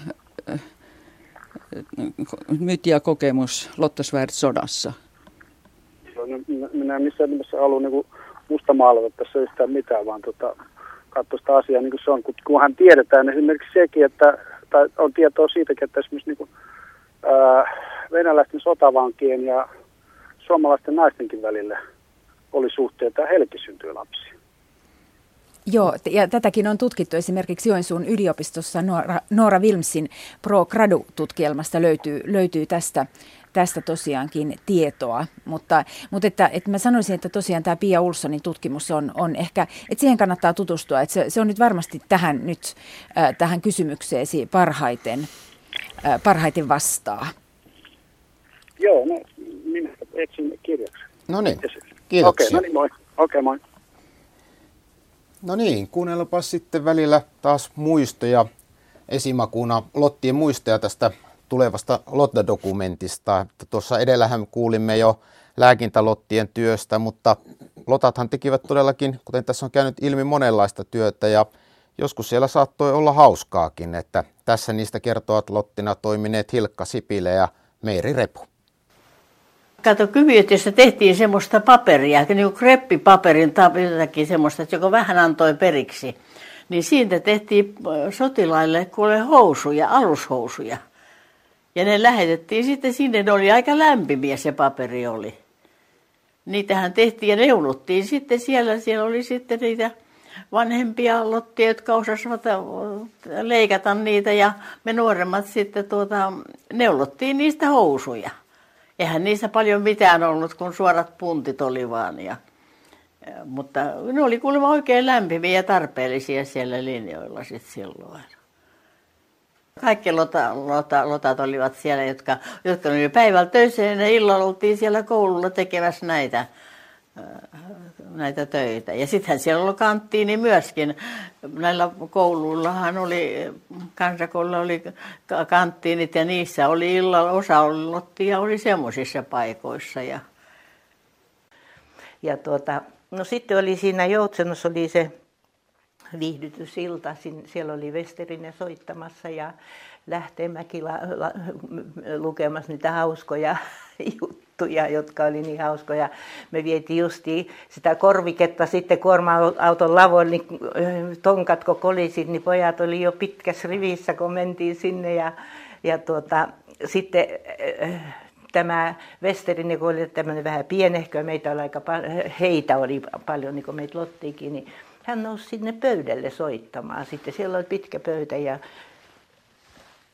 Myyti ja kokemus Lotta Svärd sodassa. No, minä en missään nimessä halua niin musta maalata tässä yhtään mitään, vaan tota, katsoa sitä asiaa niin kuin se on. Kunhan tiedetään esimerkiksi sekin, että tai on tietoa siitäkin, että esimerkiksi niin kuin, ää, venäläisten sotavankien ja suomalaisten naistenkin välillä oli suhteita ja heillekin syntyi. Joo, ja tätäkin on tutkittu esimerkiksi Joensuun yliopistossa Noora, Noora Wilmsin Pro Gradu-tutkielmasta löytyy, löytyy tästä, tästä tosiaankin tietoa, mutta, mutta että, että mä sanoisin, että tosiaan tämä Pia Ulssonin tutkimus on, on ehkä, että siihen kannattaa tutustua, että se, se on nyt varmasti tähän nyt, äh, tähän kysymykseesi parhaiten, äh, parhaiten vastaa. Joo, no minä etsin kirjaksi. No niin, kiitoksia. Okei, okay, no niin, moi. Okei, okay, moi. No niin, kuunnellaanpa sitten välillä taas muistoja esimakuna Lottien muistoja tästä tulevasta Lotta-dokumentista. Tuossa edellähän kuulimme jo lääkintälottien työstä, mutta Lotathan tekivät todellakin, kuten tässä on käynyt ilmi, monenlaista työtä ja joskus siellä saattoi olla hauskaakin, että tässä niistä kertovat Lottina toimineet Hilkka Sipile ja Meiri Repu. Kato, kyvyötiössä tehtiin semmoista paperia, niin kuin kreppipaperin tai jotakin semmoista, että joko vähän antoi periksi. Niin siitä tehtiin sotilaille kuule housuja, alushousuja. Ja ne lähetettiin sitten sinne, ne oli aika lämpimiä se paperi oli. Niitähän tehtiin ja neuluttiin sitten siellä, siellä oli sitten niitä vanhempia lottia, jotka osasivat leikata niitä ja me nuoremmat sitten tuota, neulottiin niistä housuja eihän niissä paljon mitään ollut, kun suorat puntit oli vaan. Ja, ja, mutta ne oli kuulemma oikein lämpimiä ja tarpeellisia siellä linjoilla sitten silloin. Kaikki lota, lota, lotat olivat siellä, jotka, jotka olivat päivällä töissä ja illalla oltiin siellä koululla tekemässä näitä näitä töitä. Ja sittenhän siellä oli kanttiini myöskin. Näillä kouluillahan oli, kansakoululla oli kanttiinit ja niissä oli illalla, osa oli ja oli semmoisissa paikoissa. Ja, ja tuota, no sitten oli siinä Joutsenossa oli se viihdytysilta, siellä oli Westerinen soittamassa ja Lähteenmäki lukemassa niitä hauskoja juttuja, jotka oli niin hauskoja. Me vietiin justi sitä korviketta sitten kuorma-auton lavoille, niin äh, tonkat kun kolisit, niin pojat oli jo pitkässä rivissä, kun mentiin sinne ja, ja tuota, sitten äh, tämä Westerinen, kun oli tämmöinen vähän pienehkö, meitä oli aika paljon, heitä oli paljon, niin kuin meitä Lottiikin, niin hän nousi sinne pöydälle soittamaan. Sitten siellä oli pitkä pöytä ja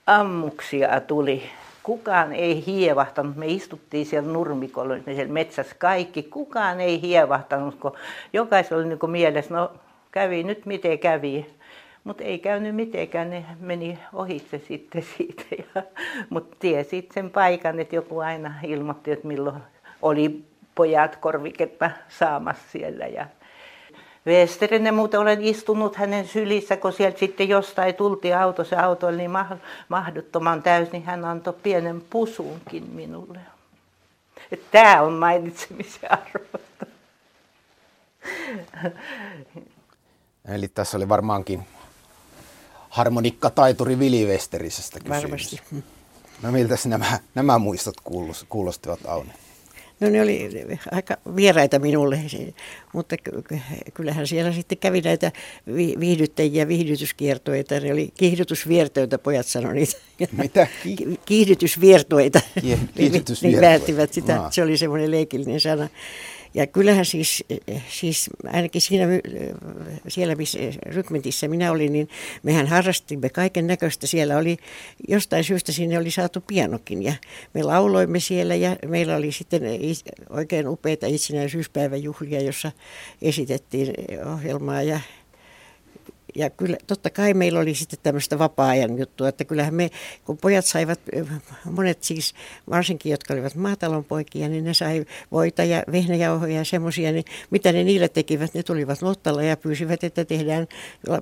ammuksia tuli. Kukaan ei hievahtanut. Me istuttiin siellä nurmikolla, siellä metsässä kaikki. Kukaan ei hievahtanut, kun jokaisella oli niin mielessä, no kävi nyt miten kävi. Mutta ei käynyt mitenkään, ne meni ohitse sitten siitä. Mutta tiesit sen paikan, että joku aina ilmoitti, että milloin oli pojat korviketta saamassa siellä. Ja Westerinen muuten olen istunut hänen sylissä, kun sieltä sitten jostain tultiin autossa auto oli niin mahdottoman täys, niin hän antoi pienen pusuunkin minulle. Tämä on mainitsemisen arvosta. Eli tässä oli varmaankin harmonikkataituri Vili Westerisestä kysymys. Varmasti. No miltä nämä, nämä muistot kuulostivat Aune? No ne oli aika vieraita minulle, mutta kyllähän siellä sitten kävi näitä viihdyttäjiä, viihdytyskiertoita. Ne oli kiihdytysviertoita, pojat sanoivat niitä. Mitä? Kiihdytysviertoita. Kiihdytysviertoita. Niin sitä. No. Se oli semmoinen leikillinen sana. Ja kyllähän siis, siis ainakin siinä, siellä missä rykmentissä minä olin, niin mehän harrastimme kaiken näköistä. Siellä oli jostain syystä sinne oli saatu pianokin ja me lauloimme siellä ja meillä oli sitten oikein upeita itsenäisyyspäiväjuhlia, jossa esitettiin ohjelmaa ja ja kyllä totta kai meillä oli sitten tämmöistä vapaa-ajan juttua, että kyllähän me, kun pojat saivat, monet siis varsinkin, jotka olivat maatalonpoikia, niin ne sai voita ja vehnäjauhoja ja semmoisia, niin mitä ne niille tekivät, ne tulivat Lottalla ja pyysivät, että tehdään,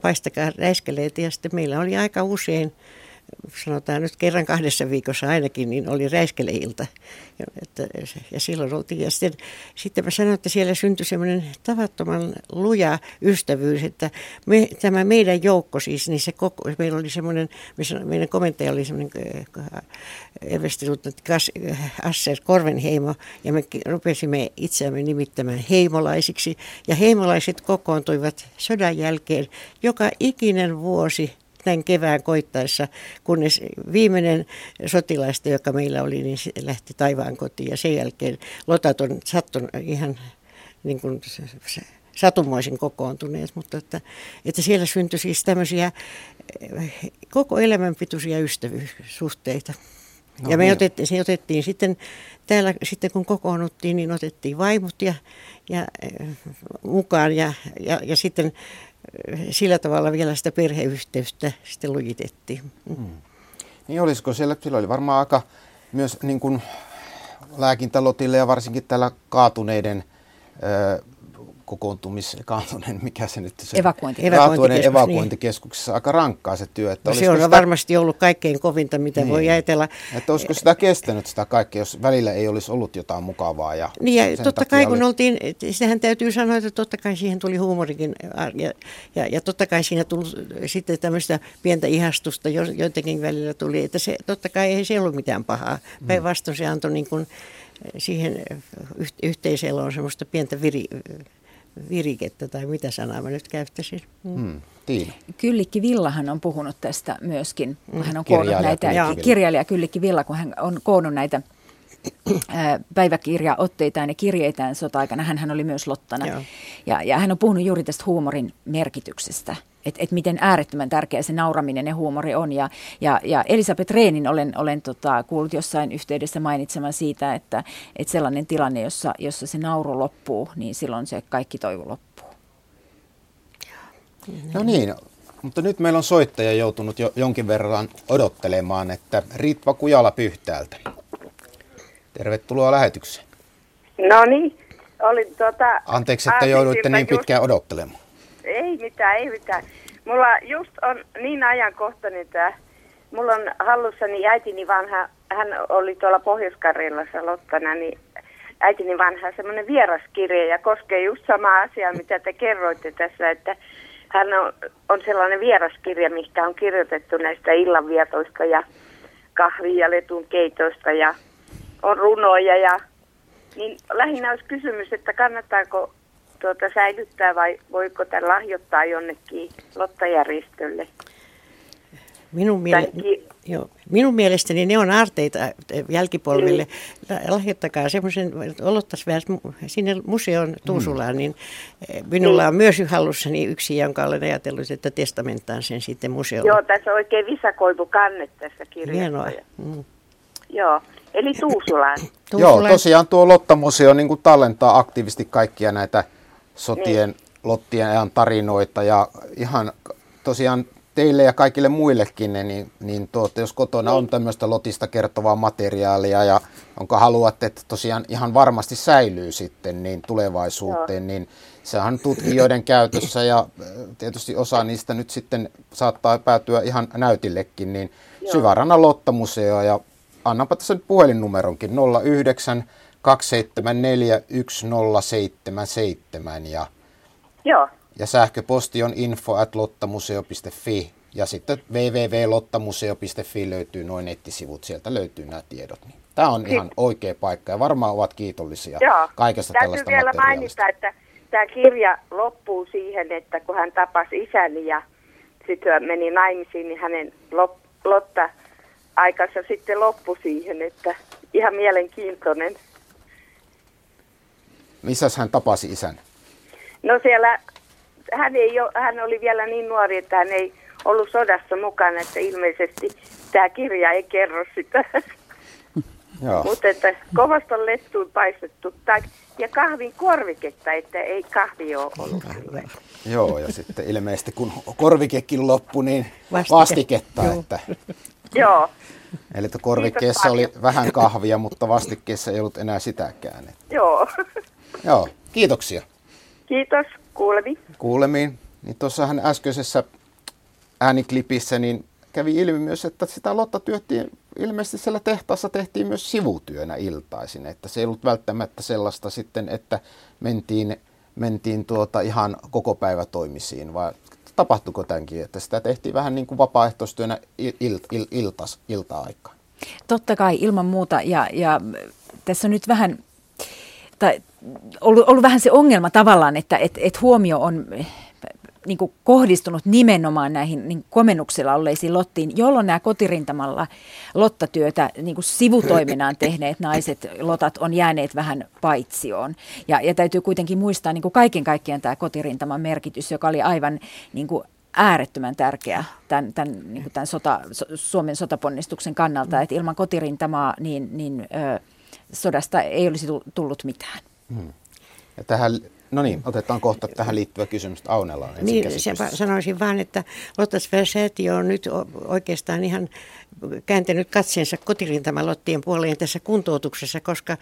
paistakaa räiskeleitä ja sitten meillä oli aika usein sanotaan nyt kerran kahdessa viikossa ainakin, niin oli räiskeleilta. Ja, että, ja silloin oltiin. Ja sitten, sitten mä sanoin, että siellä syntyi semmoinen tavattoman luja ystävyys, että me, tämä meidän joukko siis, niin se koko, meillä oli semmoinen, meidän komentaja oli semmoinen äh, Kas Asser Korvenheimo, ja me rupesimme itseämme nimittämään heimolaisiksi. Ja heimolaiset kokoontuivat sodan jälkeen joka ikinen vuosi näin kevään koittaessa, kunnes viimeinen sotilaista, joka meillä oli, niin se lähti taivaan kotiin. Ja sen jälkeen lotat on sattunut ihan niin kuin satumoisin kokoontuneet, mutta että, että siellä syntyi siis tämmöisiä eh, koko elämänpituisia ystävyyssuhteita. No, ja me niin. otettiin, se otettiin sitten täällä, sitten kun kokoonnuttiin, niin otettiin vaimot ja, ja, eh, mukaan ja, ja, ja sitten sillä tavalla vielä sitä perheyhteyttä sitten lujitettiin. Hmm. Niin olisiko siellä, sillä oli varmaan aika myös niin kuin lääkintälotille ja varsinkin täällä kaatuneiden kokoontumis, kaatunen, mikä se nyt se Evakuointi. Evakuointikeskus, evakuointikeskuksessa niin. aika rankkaa se työ. Että no se on sitä, varmasti ollut kaikkein kovinta, mitä niin. voi ajatella. Että olisiko sitä kestänyt sitä kaikkea, jos välillä ei olisi ollut jotain mukavaa. Ja niin ja totta kai kun oli... oltiin, sehän täytyy sanoa, että totta kai siihen tuli huumorikin ja, ja, ja totta kai siinä tuli sitten tämmöistä pientä ihastusta, joitakin välillä tuli, että se, totta kai ei se ollut mitään pahaa. Mm. Päinvastoin se antoi niin kuin, siihen yhteisöllä semmoista pientä viri, virikettä tai mitä sanaa mä nyt käyttäisin. Mm. Hmm. Tiina. Kyllikki Villahan on puhunut tästä myöskin, kun hän on koonnut näitä, kirjailija Kyllikki Villa, kun hän on koonnut näitä päiväkirjaotteitaan ja kirjeitään sota-aikana. Hän oli myös Lottana. Ja, ja hän on puhunut juuri tästä huumorin merkityksestä että et miten äärettömän tärkeä se nauraminen ja huumori on. Ja, ja, ja Elisabeth Reenin olen, olen tota, kuullut jossain yhteydessä mainitsemaan siitä, että, että sellainen tilanne, jossa, jossa se nauru loppuu, niin silloin se kaikki toivo loppuu. No niin, mutta nyt meillä on soittaja joutunut jo jonkin verran odottelemaan, että Ritva Kujala Pyhtäältä. Tervetuloa lähetykseen. No niin, olin tuota... Anteeksi, että jouduitte niin pitkään odottelemaan. Ei mitään, ei mitään. Mulla just on niin ajankohtainen tämä. Mulla on hallussani äitini vanha, hän oli tuolla Pohjois-Karjalassa Lottana, niin äitini vanha semmoinen vieraskirja ja koskee just samaa asiaa, mitä te kerroitte tässä, että hän on, on sellainen vieraskirja, mistä on kirjoitettu näistä illanvietoista ja kahvin ja letun keitoista ja on runoja ja niin lähinnä olisi kysymys, että kannattaako tuota säilyttää vai voiko tämän lahjoittaa jonnekin lottajärjestölle? Minun, miele- ki- joo, minun mielestäni ne on arteita jälkipolville. Niin. Lahjoittakaa semmoisen, olottaisi vähän sinne museon Tuusulaan, mm. niin eh, minulla niin. on myös hallussani yksi, jonka olen ajatellut, että testamentaan sen sitten museolle. Joo, tässä on oikein visakoivu kanne tässä kirjassa. Hienoa. Mm. Joo, eli Tuusulaan. Tuusulaan. Joo, tosiaan tuo Lotta-museo niin tallentaa aktiivisesti kaikkia näitä sotien, niin. lottien ajan tarinoita ja ihan tosiaan teille ja kaikille muillekin, niin, niin tuotte, jos kotona niin. on tämmöistä lotista kertovaa materiaalia ja onko haluatte, että tosiaan ihan varmasti säilyy sitten niin tulevaisuuteen, Joo. niin sehän on tutkijoiden käytössä ja äh, tietysti osa niistä nyt sitten saattaa päätyä ihan näytillekin, niin Syvärannan Lottamuseo ja annanpa tässä nyt puhelinnumeronkin 09 274 1077 ja, Joo. ja sähköposti on info at lottamuseo.fi ja sitten www.lottamuseo.fi löytyy noin nettisivut, sieltä löytyy nämä tiedot. Niin tämä on ihan oikea paikka ja varmaan ovat kiitollisia Joo. kaikesta Täytyy tällaista vielä mainita, että tämä kirja loppuu siihen, että kun hän tapasi isäni ja sitten meni naimisiin, niin hänen Lotta aikansa sitten loppui siihen, että ihan mielenkiintoinen. Missä hän tapasi isän? No siellä, hän, ei ole, hän oli vielä niin nuori, että hän ei ollut sodassa mukana, että ilmeisesti tämä kirja ei kerro sitä. Joo. Mutta että kovasta on lettuun paistettu tai, ja kahvin korviketta, että ei kahvi ole ollut. Joo, ja sitten ilmeisesti kun korvikekin loppui, niin Vastike. vastiketta. Joo. Että... Joo. Eli että korvikkeessa oli vähän kahvia, mutta vastikkeessa ei ollut enää sitäkään. Joo. Joo, kiitoksia. Kiitos, kuulemiin. Kuulemiin. Niin tuossahan äskeisessä ääniklipissä niin kävi ilmi myös, että sitä Lotta työttiin ilmeisesti siellä tehtaassa tehtiin myös sivutyönä iltaisin, että se ei ollut välttämättä sellaista sitten, että mentiin, mentiin tuota ihan koko päivä toimisiin, vai tapahtuiko tämänkin, että sitä tehtiin vähän niin kuin vapaaehtoistyönä il, il, il, iltas, ilta-aikaan? Totta kai, ilman muuta, ja, ja tässä on nyt vähän, tai ollut, ollut vähän se ongelma tavallaan, että et, et huomio on niin kuin kohdistunut nimenomaan näihin niin komennuksilla olleisiin lottiin, jolloin nämä kotirintamalla lottatyötä niin kuin sivutoiminaan tehneet naiset, lotat, on jääneet vähän paitsioon. Ja, ja täytyy kuitenkin muistaa niin kuin kaiken kaikkiaan tämä kotirintaman merkitys, joka oli aivan niin kuin äärettömän tärkeä tämän, tämän, niin kuin tämän sota, Suomen sotaponnistuksen kannalta, että ilman kotirintamaa niin, niin ö, sodasta ei olisi tullut mitään. Mm. Ja tähän No niin, otetaan kohta tähän liittyvä kysymys Aunella. Niin, sanoisin vain, että Lottas Versäätiö on nyt oikeastaan ihan kääntänyt katseensa kotirintamalottien puoleen tässä kuntoutuksessa, koska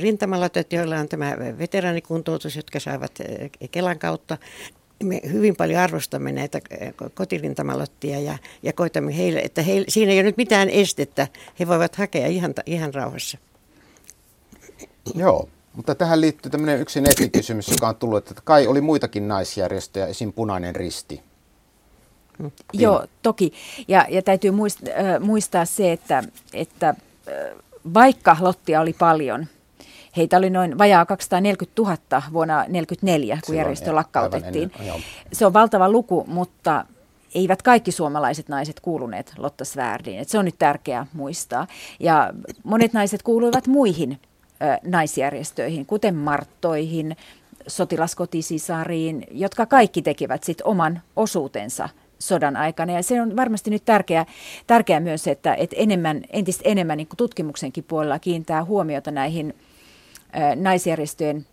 rintamalotot, joilla on tämä veteraanikuntoutus, jotka saavat eh, Kelan kautta, me hyvin paljon arvostamme näitä eh, kotirintamalottia ja, ja koitamme heille, että heille, siinä ei ole nyt mitään estettä. He voivat hakea ihan, ihan rauhassa. Joo, mutta tähän liittyy tämmöinen yksi nettikysymys, joka on tullut, että kai oli muitakin naisjärjestöjä, esim. Punainen Risti. Mm. Joo, toki. Ja, ja täytyy muistaa, äh, muistaa se, että, että äh, vaikka Lottia oli paljon, heitä oli noin vajaa 240 000 vuonna 1944, kun Silloin, järjestö lakkautettiin. Ennen, se on valtava luku, mutta eivät kaikki suomalaiset naiset kuuluneet Lotta Svärdiin. se on nyt tärkeää muistaa. Ja monet naiset kuuluivat muihin naisjärjestöihin, kuten Marttoihin, sotilaskotisisariin, jotka kaikki tekivät sit oman osuutensa sodan aikana. Ja se on varmasti nyt tärkeää, tärkeää myös, että, että enemmän, entistä enemmän niin tutkimuksenkin puolella kiinnittää huomiota näihin naisjärjestöjen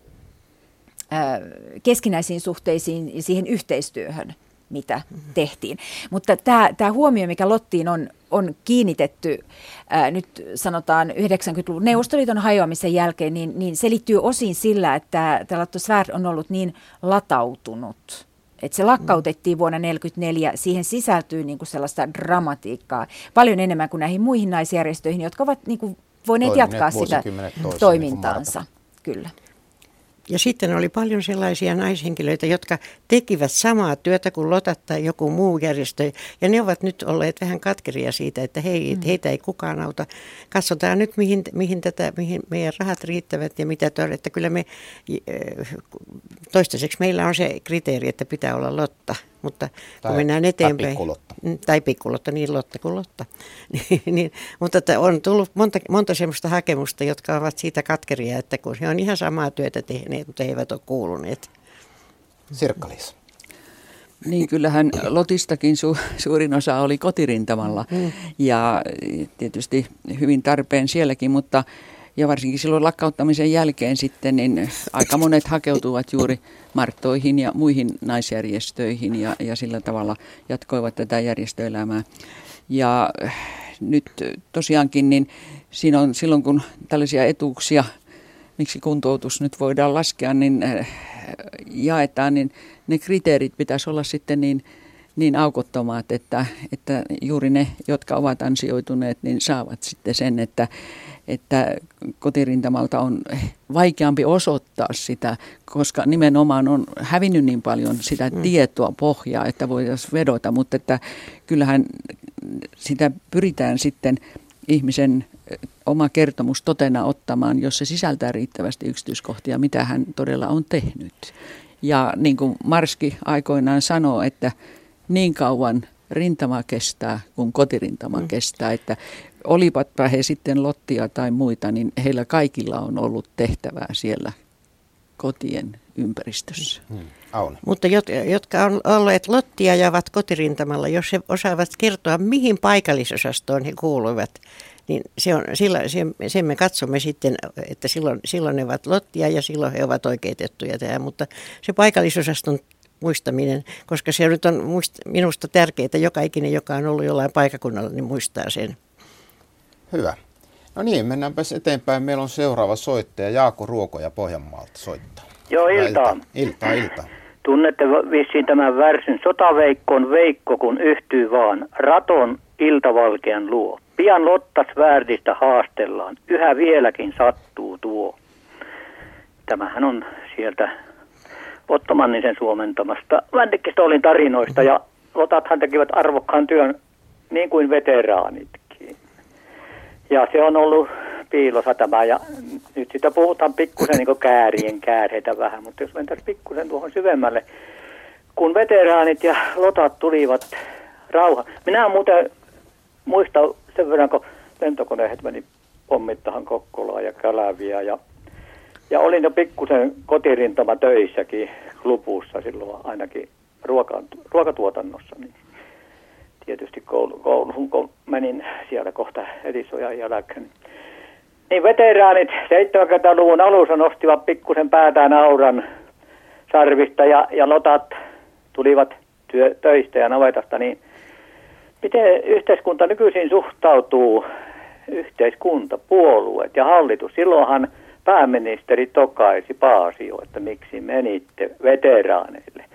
ä, keskinäisiin suhteisiin ja siihen yhteistyöhön, mitä tehtiin. Mutta tämä, tämä huomio, mikä Lottiin on, on kiinnitetty ää, nyt sanotaan 90-luvun Neuvostoliiton hajoamisen jälkeen, niin, niin se liittyy osin sillä, että tämä Svärd on ollut niin latautunut. Että se lakkautettiin vuonna 1944, siihen sisältyy niin kuin sellaista dramatiikkaa paljon enemmän kuin näihin muihin naisjärjestöihin, jotka ovat niin kuin voineet Toimineet jatkaa sitä niin toimintaansa. Niin Kyllä. Ja sitten oli paljon sellaisia naishenkilöitä, jotka tekivät samaa työtä kuin Lotat tai joku muu järjestö. Ja ne ovat nyt olleet vähän katkeria siitä, että hei, mm. heitä ei kukaan auta. Katsotaan nyt, mihin, mihin, tätä, mihin meidän rahat riittävät ja mitä todella. Että kyllä me, toistaiseksi meillä on se kriteeri, että pitää olla Lotta. Mutta tai, kun mennään eteenpäin. Tai pikkulotta. Mm, tai pikkulotta, niin Lotta kuin Lotta. niin, niin, mutta että on tullut monta, monta sellaista hakemusta, jotka ovat siitä katkeria, että kun he on ihan samaa työtä tehneet, mutta he eivät ole kuuluneet. sirkka Niin, kyllähän Lotistakin su, suurin osa oli kotirintamalla mm. ja tietysti hyvin tarpeen sielläkin, mutta ja varsinkin silloin lakkauttamisen jälkeen sitten, niin aika monet hakeutuvat juuri Marttoihin ja muihin naisjärjestöihin ja, ja sillä tavalla jatkoivat tätä järjestöelämää. Ja nyt tosiaankin, niin siinä on silloin kun tällaisia etuuksia, miksi kuntoutus nyt voidaan laskea, niin äh, jaetaan, niin ne kriteerit pitäisi olla sitten niin, niin aukottomat, että, että juuri ne, jotka ovat ansioituneet, niin saavat sitten sen, että että kotirintamalta on vaikeampi osoittaa sitä, koska nimenomaan on hävinnyt niin paljon sitä mm. tietoa pohjaa, että voitaisiin vedota, mutta että kyllähän sitä pyritään sitten ihmisen oma kertomus totena ottamaan, jos se sisältää riittävästi yksityiskohtia, mitä hän todella on tehnyt. Ja niin kuin Marski aikoinaan sanoo, että niin kauan rintama kestää, kun kotirintama mm. kestää. Että olivatpa he sitten Lottia tai muita, niin heillä kaikilla on ollut tehtävää siellä kotien ympäristössä. Hmm. Mutta jotka on olleet Lottia ja ovat kotirintamalla, jos he osaavat kertoa, mihin paikallisosastoon he kuuluivat, niin se on, sillä, sen, sen me katsomme sitten, että silloin, silloin ne ovat lottia ja silloin he ovat oikeutettuja tähän, mutta se paikallisosaston muistaminen, koska se nyt on muist, minusta tärkeää, että joka ikinen, joka on ollut jollain paikakunnalla, niin muistaa sen. Hyvä. No niin, mennäänpäs eteenpäin. Meillä on seuraava soittaja, Jaako Ruokoja Pohjanmaalta soittaa. Joo, iltaa. Iltaa, iltaa. Tunnette vissiin tämän versin. Sotaveikkoon Veikko, kun yhtyy vaan. Raton iltavalkean luo. Pian Lottas väärtistä haastellaan. Yhä vieläkin sattuu tuo. Tämähän on sieltä Ottomannisen suomentamasta Vändikkistolin tarinoista ja Lotathan tekivät arvokkaan työn niin kuin veteraanitkin. Ja se on ollut piilossa tämä ja nyt sitä puhutaan pikkusen niin käärien käärheitä vähän, mutta jos mentäisiin pikkusen tuohon syvemmälle, kun veteraanit ja lotat tulivat rauha. Minä muuten muista sen verran, kun lentokoneet meni pommittahan Kokkolaa ja Käläviä ja, ja olin jo pikkusen kotirintama töissäkin lupussa silloin ainakin ruoka, ruokatuotannossa. Niin tietysti koulu, kouluun, kun menin siellä kohta Edisojan jälkeen. Niin veteraanit 70-luvun alussa nostivat pikkusen päätään auran sarvista ja, ja lotat tulivat työ, töistä ja navetasta, niin miten yhteiskunta nykyisin suhtautuu, yhteiskunta, puolueet ja hallitus? Silloinhan pääministeri tokaisi Paasio, että miksi menitte veteraaneille.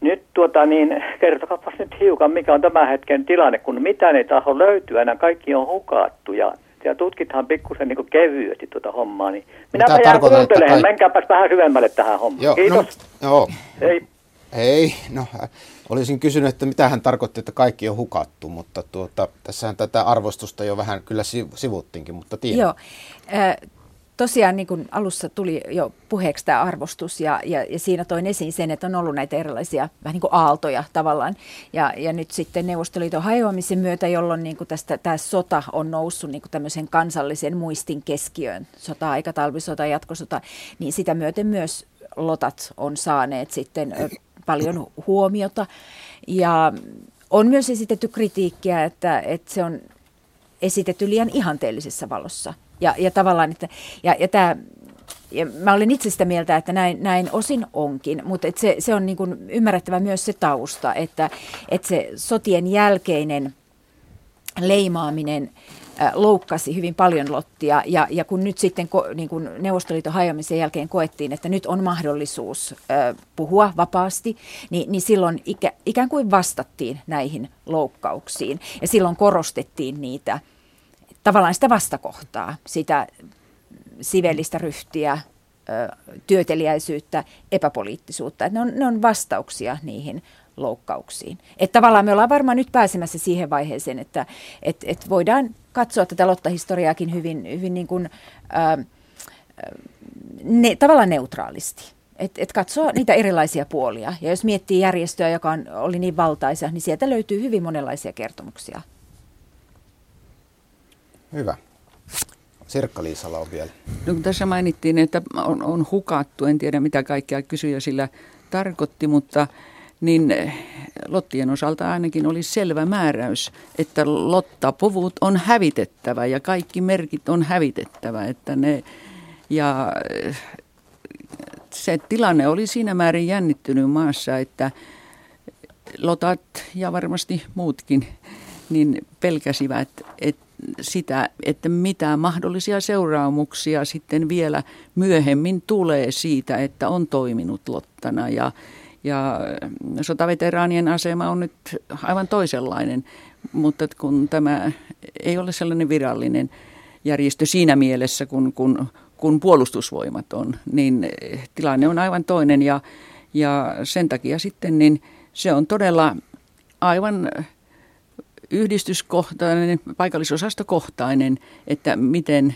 Nyt tuota niin, kertokapas nyt hiukan, mikä on tämän hetken tilanne, kun mitä ei taho löytyä, enää kaikki on hukattu ja, ja tutkithan pikkusen niin kevyesti tuota hommaa, niin minä jään kuuntelemaan, kai... menkääpäs vähän syvemmälle tähän hommaan. Joo, Kiitos. No, joo. Hei. Hei, no olisin kysynyt, että mitä hän tarkoitti, että kaikki on hukattu, mutta tuota, tässähän tätä arvostusta jo vähän kyllä sivuttiinkin, mutta tiedän. Joo, äh, tosiaan niin kuin alussa tuli jo puheeksi tämä arvostus ja, ja, ja siinä toin esiin sen, että on ollut näitä erilaisia vähän niin kuin aaltoja tavallaan. Ja, ja nyt sitten Neuvostoliiton hajoamisen myötä, jolloin niin kuin tästä, tämä sota on noussut niin kuin tämmöisen kansallisen muistin keskiöön, sota-aika, talvisota, jatkosota, niin sitä myöten myös lotat on saaneet sitten paljon huomiota. Ja on myös esitetty kritiikkiä, että, että se on esitetty liian ihanteellisessa valossa. Ja, ja tavallaan, että, ja, ja tämä, ja mä olen itse sitä mieltä, että näin, näin osin onkin, mutta että se, se on niin ymmärrettävä myös se tausta, että, että se sotien jälkeinen leimaaminen loukkasi hyvin paljon Lottia. Ja, ja kun nyt sitten niin kun Neuvostoliiton hajoamisen jälkeen koettiin, että nyt on mahdollisuus puhua vapaasti, niin, niin silloin ikä, ikään kuin vastattiin näihin loukkauksiin. Ja silloin korostettiin niitä tavallaan sitä vastakohtaa, sitä sivellistä ryhtiä, työteliäisyyttä, epäpoliittisuutta. Että ne, on, ne on vastauksia niihin loukkauksiin. Että tavallaan me ollaan varmaan nyt pääsemässä siihen vaiheeseen, että et, et voidaan katsoa tätä Lotta-historiaakin hyvin, hyvin niin kuin, ää, ne, tavallaan neutraalisti. Että et katsoo niitä erilaisia puolia. Ja jos miettii järjestöä, joka on, oli niin valtaisa, niin sieltä löytyy hyvin monenlaisia kertomuksia. Hyvä. Sirkka-Liisala on vielä. No, kun tässä mainittiin, että on, on hukattu, en tiedä mitä kaikkea kysyjä sillä tarkoitti, mutta niin lottien osalta ainakin oli selvä määräys, että lottapuvut on hävitettävä ja kaikki merkit on hävitettävä. Että ne, ja se tilanne oli siinä määrin jännittynyt maassa, että lotat ja varmasti muutkin niin pelkäsivät että sitä, että mitä mahdollisia seuraamuksia sitten vielä myöhemmin tulee siitä, että on toiminut lottana. Ja, ja sotaveteraanien asema on nyt aivan toisenlainen, mutta kun tämä ei ole sellainen virallinen järjestö siinä mielessä, kun, kun, kun puolustusvoimat on, niin tilanne on aivan toinen ja, ja sen takia sitten niin se on todella aivan yhdistyskohtainen, paikallisosastokohtainen, että miten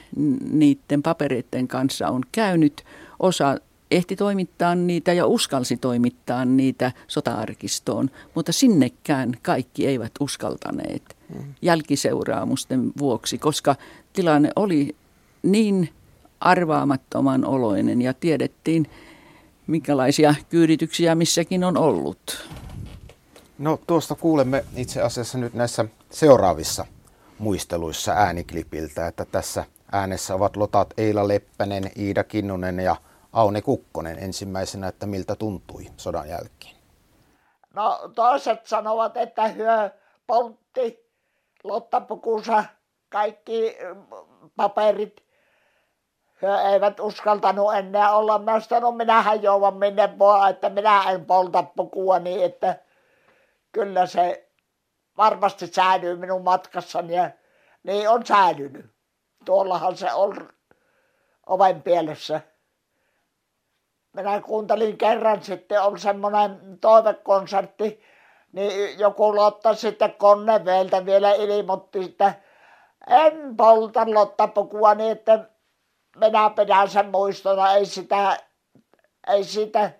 niiden papereiden kanssa on käynyt. Osa ehti toimittaa niitä ja uskalsi toimittaa niitä sota-arkistoon, mutta sinnekään kaikki eivät uskaltaneet jälkiseuraamusten vuoksi, koska tilanne oli niin arvaamattoman oloinen ja tiedettiin, minkälaisia kyydityksiä missäkin on ollut. No tuosta kuulemme itse asiassa nyt näissä seuraavissa muisteluissa ääniklipiltä, että tässä äänessä ovat lotat Eila Leppänen, Iida Kinnunen ja Aune Kukkonen ensimmäisenä, että miltä tuntui sodan jälkeen. No toiset sanovat, että hyö poltti lottapukunsa kaikki paperit he eivät uskaltanut enää olla. Mä sanonut, minähän jouan minne vaan, että minä en polta pukua niin, että kyllä se varmasti säilyy minun matkassani ja niin on säilynyt. Tuollahan se on oven pielessä. Minä kuuntelin kerran sitten, on semmoinen toivekonsertti, niin joku Lotta sitten Konneveeltä vielä ilmoitti, että en polta Lottapukua niin, että minä pidän sen muistona, ei sitä, ei sitä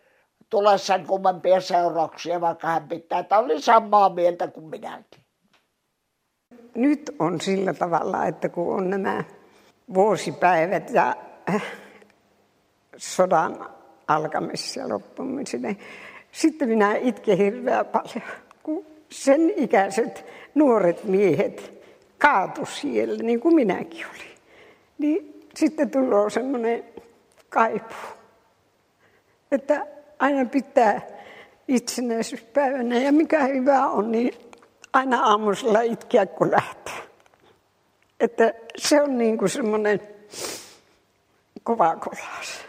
tule sen kummempia seurauksia, vaikka hän pitää, että oli samaa mieltä kuin minäkin. Nyt on sillä tavalla, että kun on nämä vuosipäivät ja sodan alkamis- ja loppumisen, sitten minä itken hirveän paljon, kun sen ikäiset nuoret miehet kaatu siellä, niin kuin minäkin olin. Niin sitten tulee semmoinen kaipu, että aina pitää itsenäisyyspäivänä ja mikä hyvä on, niin aina aamusella itkeä kun lähtee. Että se on niin kuin semmoinen kova kolaus.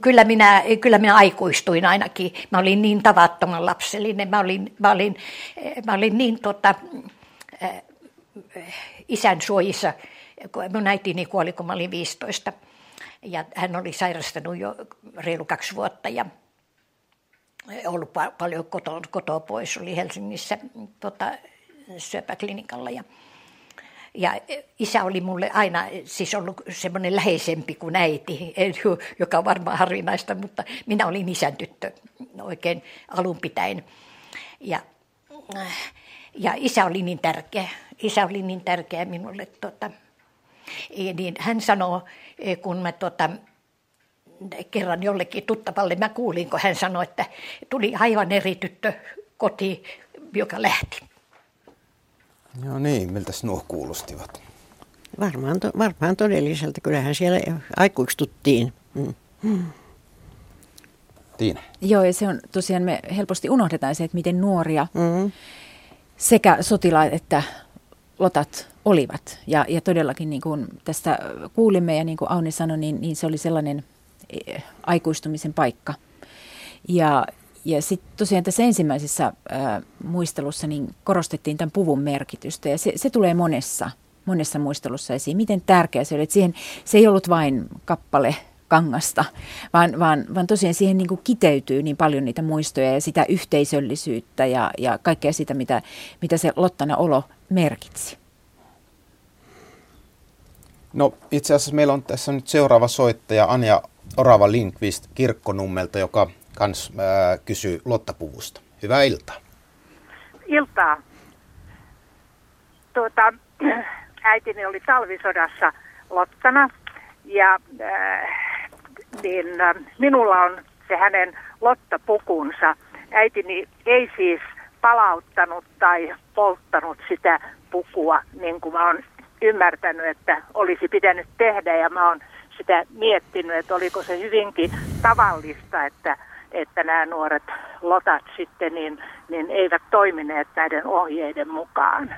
Kyllä minä, kyllä minä aikuistuin ainakin. Mä olin niin tavattoman lapsellinen. Mä olin, mä olin, mä olin niin tota, isän suojissa. Mun äitini kuoli, kun mä olin 15. Ja hän oli sairastanut jo reilu kaksi vuotta ja ollut paljon kotoa, kotoa pois. Oli Helsingissä tota, syöpäklinikalla ja ja isä oli mulle aina siis ollut semmoinen läheisempi kuin äiti, joka on varmaan harvinaista, mutta minä olin isän tyttö oikein alun pitäen. Ja, ja isä oli niin tärkeä isä oli niin tärkeä minulle. Tota, niin hän sanoi, e, kun mä tota, kerran jollekin tuttavalle, mä kuulin, kun hän sanoi, että tuli aivan eri tyttö kotiin, joka lähti. Joo niin, miltä nuo kuulostivat? Varmaan, to, varmaan todelliselta. Kyllähän siellä aikuistuttiin. Mm. Mm. Tiina. Joo, ja se on tosiaan, me helposti unohdetaan se, että miten nuoria mm. sekä sotilaat että lotat olivat. Ja, ja todellakin niin kuin tästä kuulimme ja niin kuin Auni sanoi, niin, niin se oli sellainen e, aikuistumisen paikka. Ja, ja sitten tosiaan tässä ensimmäisessä ää, muistelussa niin korostettiin tämän puvun merkitystä ja se, se tulee monessa, monessa muistelussa esiin. Miten tärkeä se oli, että siihen, se ei ollut vain kappale kangasta, vaan, vaan, vaan tosiaan siihen niin kuin kiteytyy niin paljon niitä muistoja ja sitä yhteisöllisyyttä ja, ja kaikkea sitä, mitä, mitä se Lottana olo merkitsi. No itse asiassa meillä on tässä nyt seuraava soittaja Anja Orava Linkvist Kirkkonummelta, joka kans äh, kysyy Lottapuvusta. Hyvää iltaa. Iltaa. Tuota, äitini oli talvisodassa Lottana ja äh, niin äh, minulla on se hänen lottapukunsa. Äitini ei siis palauttanut tai polttanut sitä pukua, niin kuin mä oon ymmärtänyt, että olisi pitänyt tehdä ja mä oon sitä miettinyt, että oliko se hyvinkin tavallista, että, että nämä nuoret lotat sitten niin, niin eivät toimineet näiden ohjeiden mukaan.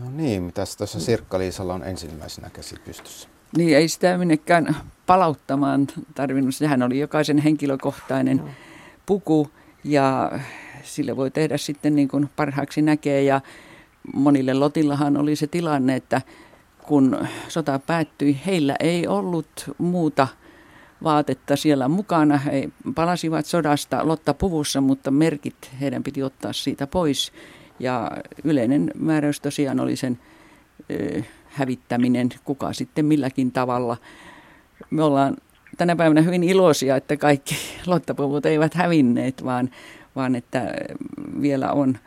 No niin, mitä tuossa Sirkka-Liisalla on ensimmäisenä käsi pystyssä? Niin, ei sitä minnekään palauttamaan tarvinnut. Sehän oli jokaisen henkilökohtainen puku ja sille voi tehdä sitten niin kuin parhaaksi näkee. Ja monille lotillahan oli se tilanne, että kun sota päättyi, heillä ei ollut muuta vaatetta siellä mukana. He palasivat sodasta Lotta puvussa, mutta merkit heidän piti ottaa siitä pois. Ja yleinen määräys tosiaan oli sen hävittäminen, kuka sitten milläkin tavalla. Me ollaan tänä päivänä hyvin iloisia, että kaikki lottapuvut eivät hävinneet, vaan, vaan että vielä on,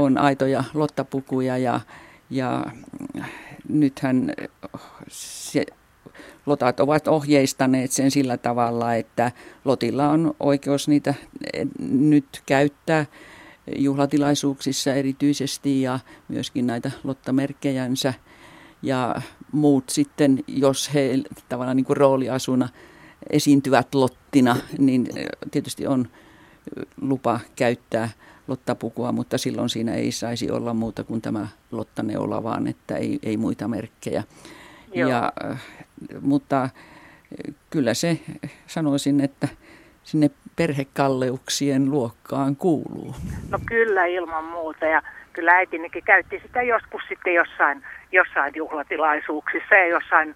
on aitoja lottapukuja ja, ja nythän se, lotat ovat ohjeistaneet sen sillä tavalla, että lotilla on oikeus niitä nyt käyttää juhlatilaisuuksissa erityisesti ja myöskin näitä lottamerkkejänsä. Ja muut sitten, jos he tavallaan niin kuin rooliasuna esiintyvät lottina, niin tietysti on lupa käyttää lottapukua, mutta silloin siinä ei saisi olla muuta kuin tämä lottaneola, vaan että ei, ei muita merkkejä. Ja, mutta kyllä se sanoisin, että sinne perhekalleuksien luokkaan kuuluu. No kyllä ilman muuta ja kyllä äitinikin käytti sitä joskus sitten jossain, jossain juhlatilaisuuksissa ja jossain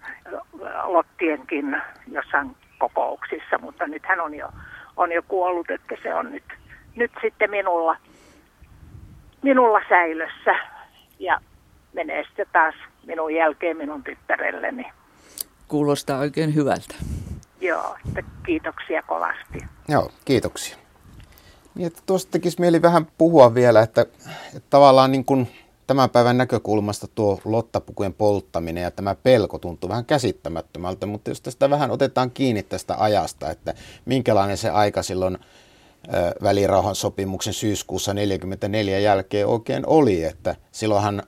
lottienkin jossain kokouksissa, mutta nyt hän on jo, on jo kuollut, että se on nyt, nyt sitten minulla, minulla säilössä ja menee sitten taas minun jälkeen minun tyttärelleni. Kuulostaa oikein hyvältä. Joo, että kiitoksia kovasti. Joo, kiitoksia. Niin, että tuosta tekisi mieli vähän puhua vielä, että, että tavallaan niin kuin tämän päivän näkökulmasta tuo lottapukujen polttaminen ja tämä pelko tuntuu vähän käsittämättömältä, mutta jos tästä vähän otetaan kiinni tästä ajasta, että minkälainen se aika silloin välirauhan sopimuksen syyskuussa 1944 jälkeen oikein oli, että silloinhan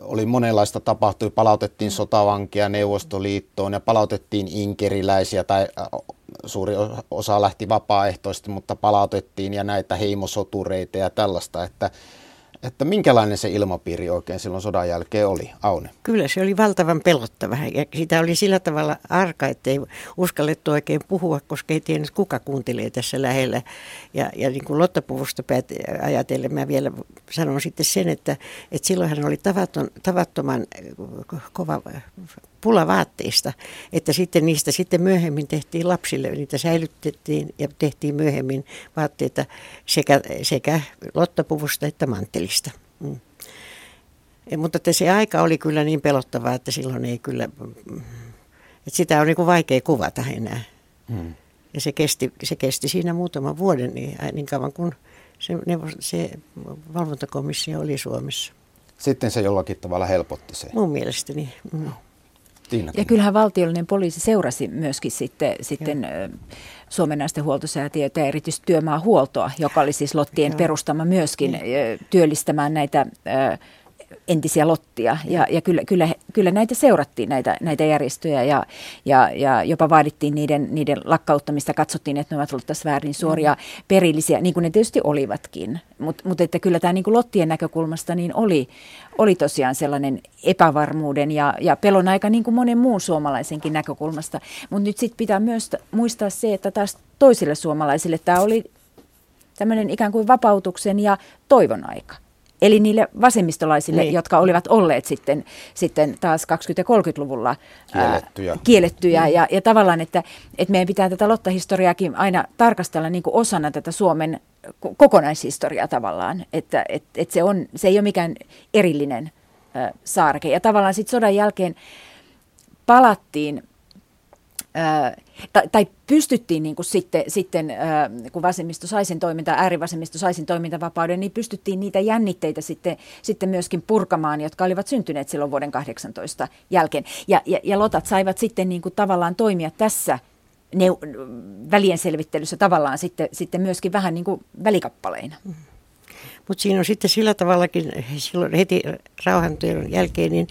oli monenlaista tapahtui, palautettiin sotavankia Neuvostoliittoon ja palautettiin inkeriläisiä tai suuri osa lähti vapaaehtoisesti, mutta palautettiin ja näitä heimosotureita ja tällaista, että että minkälainen se ilmapiiri oikein silloin sodan jälkeen oli, Aune? Kyllä se oli valtavan pelottava ja sitä oli sillä tavalla arka, että ei uskallettu oikein puhua, koska ei tiennyt kuka kuuntelee tässä lähellä. Ja, ja niin kuin Lottapuvusta ajatellen mä vielä sanon sitten sen, että, että silloin hän oli tavaton, tavattoman kova pula vaatteista, että sitten niistä sitten myöhemmin tehtiin lapsille, niitä säilytettiin ja tehtiin myöhemmin vaatteita sekä, sekä lottapuvusta että manttelista. Mm. Ja, mutta että se aika oli kyllä niin pelottavaa, että silloin ei kyllä, että sitä on niin kuin vaikea kuvata enää. Mm. Ja se kesti, se kesti siinä muutaman vuoden niin, niin kauan kuin se, se valvontakomissio oli Suomessa. Sitten se jollakin tavalla helpotti se. Mun mielestäni. Mm. Tiina. Ja kyllähän valtiollinen poliisi seurasi myöskin sitten, sitten Suomen naisten huoltosäätiötä ja erityisesti työmaahuoltoa, joka oli siis Lottien Joo. perustama myöskin niin. työllistämään näitä entisiä lottia. Ja, ja kyllä, kyllä, kyllä näitä seurattiin, näitä, näitä järjestöjä, ja, ja, ja jopa vaadittiin niiden, niiden lakkauttamista. Katsottiin, että ne ovat olleet tässä väärin suoria mm. perillisiä, niin kuin ne tietysti olivatkin. Mutta mut että kyllä tämä niin kuin lottien näkökulmasta niin oli, oli tosiaan sellainen epävarmuuden ja, ja pelon aika niin kuin monen muun suomalaisenkin näkökulmasta. Mutta nyt sitten pitää myös muistaa se, että taas toisille suomalaisille tämä oli tämmöinen ikään kuin vapautuksen ja toivon aika. Eli niille vasemmistolaisille, niin. jotka olivat olleet sitten, sitten taas 20- ja 30-luvulla kiellettyjä, ää, kiellettyjä ja, ja tavallaan, että, että meidän pitää tätä lottahistoriaakin aina tarkastella niin kuin osana tätä Suomen kokonaishistoriaa tavallaan, että että että se, on, se ei ole mikään erillinen ää, saarke. Ja tavallaan sitten sodan jälkeen palattiin tai, tai pystyttiin niin kuin sitten, sitten kun vasemmisto sai sen toiminta, äärivasemmisto sai sen toimintavapauden, niin pystyttiin niitä jännitteitä sitten, sitten myöskin purkamaan, jotka olivat syntyneet silloin vuoden 18 jälkeen. Ja, ja, ja lotat saivat sitten niin kuin tavallaan toimia tässä ne, välien selvittelyssä tavallaan sitten, sitten myöskin vähän niin kuin välikappaleina. Mm-hmm. Mutta siinä on sitten sillä tavallakin silloin heti rauhantyön jälkeen, niin,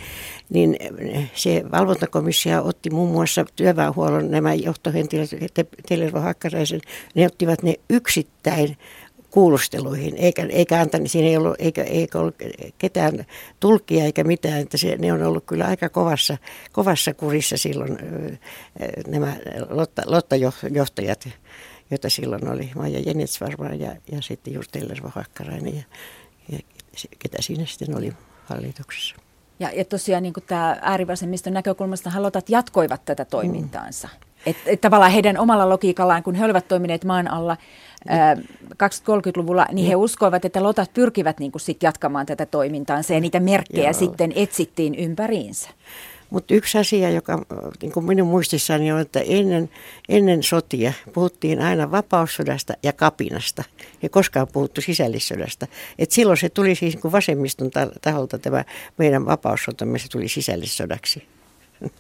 niin se valvontakomissio otti muun muassa työväenhuollon nämä johtohenkilöt, Telervo Hakkaraisen, ne ottivat ne yksittäin kuulusteluihin, eikä, eikä antanut, siinä ei ollut, eikä, eikä ollut ketään tulkia eikä mitään, että se, ne on ollut kyllä aika kovassa, kovassa kurissa silloin nämä Lotta, Lotta-johtajat joita silloin oli Maija Jenets varmaan ja, ja sitten just Tellervo Hakkarainen ja, ja ketä siinä sitten oli hallituksessa. Ja, ja tosiaan niin tämä äärivasemmiston näkökulmasta halotat jatkoivat tätä toimintaansa. Mm. Että et tavallaan heidän omalla logiikallaan, kun he olivat toimineet maan alla ää, 20-30-luvulla, niin he uskoivat, että lotat pyrkivät niin kuin sit jatkamaan tätä toimintaansa ja niitä merkkejä Joo. sitten etsittiin ympäriinsä. Mutta yksi asia, joka niin kuin minun muistissani on, että ennen, ennen sotia puhuttiin aina vapaussodasta ja kapinasta. Ja koskaan puhuttu sisällissodasta. Et silloin se tuli siis niin kuin vasemmiston taholta tämä meidän vapaussotamme, se tuli sisällissodaksi.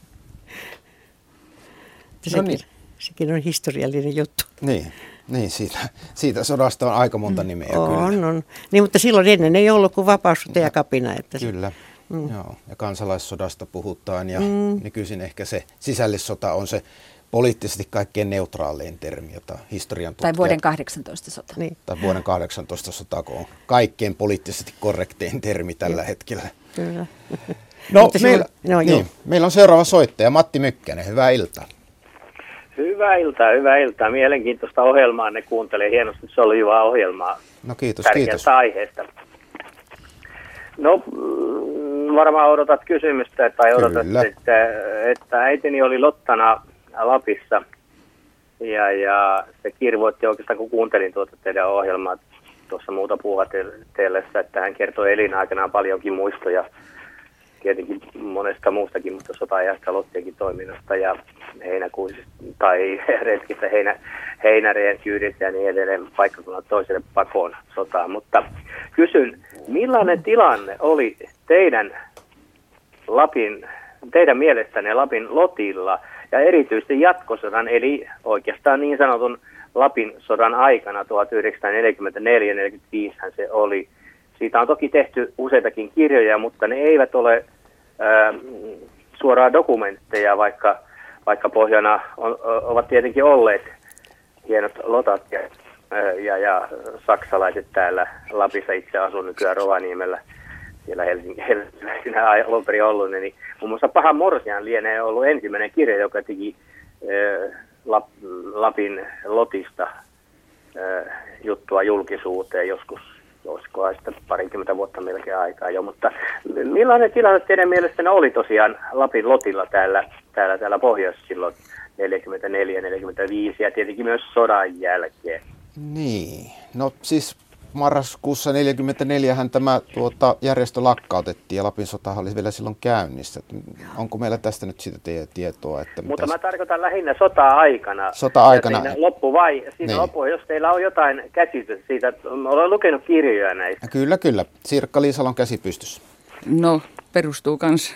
No sekin, niin. sekin on historiallinen juttu. Niin. Niin, siitä, siitä sodasta on aika monta nimeä on, kyllä. On, Niin, mutta silloin ennen ei ollut kuin vapaussota ja kapina. Että se, kyllä, mm. joo. Ja kansalaissodasta puhutaan ja mm. nykyisin ehkä se sisällissota on se poliittisesti kaikkein neutraalein termi, jota historian tutkijat... Tai vuoden 18 sota. Niin. Tai vuoden 18 sota, kun on kaikkein poliittisesti korrektein termi tällä hetkellä. Kyllä. No, meillä, no, niin, meillä on seuraava soittaja, Matti Mykkänen. Hyvää iltaa. Hyvää iltaa, hyvää iltaa. Mielenkiintoista ohjelmaa ne kuuntelee. Hienosti soljuvaa ohjelmaa. No kiitos, kiitos. aiheesta. No mm, varmaan odotat kysymystä tai odotat, että, että äitini oli Lottana Lapissa. Ja, ja se kirvoitti oikeastaan, kun kuuntelin tuota teidän ohjelmaa tuossa muuta puhutelessa, että hän kertoi elinaikanaan paljonkin muistoja tietenkin monesta muustakin, mutta sota-ajasta Lottienkin toiminnasta ja heinäkuisista tai retkistä heinä, heinäreen kyydistä ja niin edelleen paikkakunnan toiselle pakoon sotaan. Mutta kysyn, millainen tilanne oli teidän Lapin, teidän mielestänne Lapin Lotilla ja erityisesti jatkosodan, eli oikeastaan niin sanotun Lapin sodan aikana 1944-1945 se oli. Siitä on toki tehty useitakin kirjoja, mutta ne eivät ole ää, suoraan dokumentteja, vaikka, vaikka pohjana on, ovat tietenkin olleet hienot lotat ja, ja, ja saksalaiset täällä Lapissa. Itse asun nykyään Rovaniemellä siellä Helsingin, Helsingissä alun perin ollut, niin muun muassa Paha Morsian lienee ollut ensimmäinen kirja, joka teki äh, Lap, Lapin Lotista äh, juttua julkisuuteen joskus, olisiko sitten parikymmentä vuotta melkein aikaa jo, mutta millainen tilanne teidän mielestänne oli tosiaan Lapin Lotilla täällä, täällä, täällä pohjoissa silloin 44-45 ja tietenkin myös sodan jälkeen? Niin, no siis marraskuussa 1944 hän tämä tuota, järjestö lakkautettiin ja Lapin sotahan oli vielä silloin käynnissä. Onko meillä tästä nyt siitä tietoa? Että Mutta mä tarkoitan lähinnä sota-aikana. Sota-aikana. Siinä loppu vai, siinä niin. loppu, jos teillä on jotain käsitystä siitä, olen lukenut kirjoja näistä. Kyllä, kyllä. Sirkka Liisalon käsi pystyssä. No, perustuu myös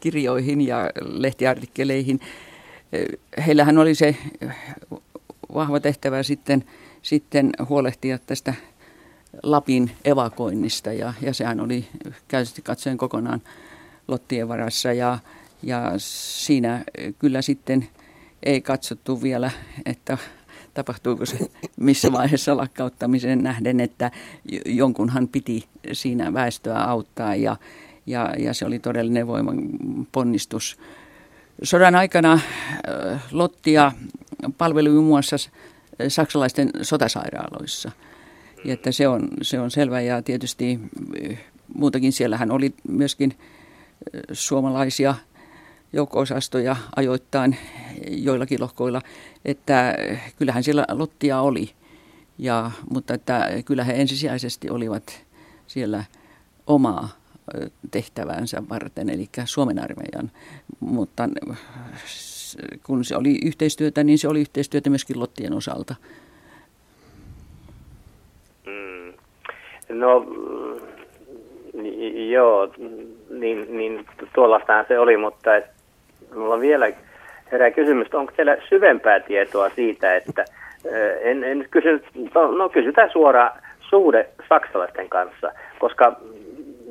kirjoihin ja lehtiartikkeleihin. Heillähän oli se vahva tehtävä sitten, sitten huolehtia tästä Lapin evakoinnista ja, ja sehän oli käytännössä katsoen kokonaan lottien varassa ja, ja siinä kyllä sitten ei katsottu vielä, että tapahtuuko se missä vaiheessa lakkauttamisen nähden, että jonkunhan piti siinä väestöä auttaa ja, ja, ja se oli todellinen voiman ponnistus. Sodan aikana Lottia palveli muun muassa saksalaisten sotasairaaloissa – ja että se on, se on selvä. Ja tietysti eh, muutakin siellähän oli myöskin eh, suomalaisia joukko-osastoja ajoittain joillakin lohkoilla, että eh, kyllähän siellä lottia oli, ja, mutta että kyllä he ensisijaisesti olivat siellä omaa tehtävänsä varten, eli Suomen armeijan, mutta kun se oli yhteistyötä, niin se oli yhteistyötä myöskin lottien osalta. No mm, joo, niin, niin tuollaistaan se oli, mutta et, mulla vielä herää kysymys, onko teillä syvempää tietoa siitä, että en, en kysy, no, no kysytään suoraan suhde saksalaisten kanssa, koska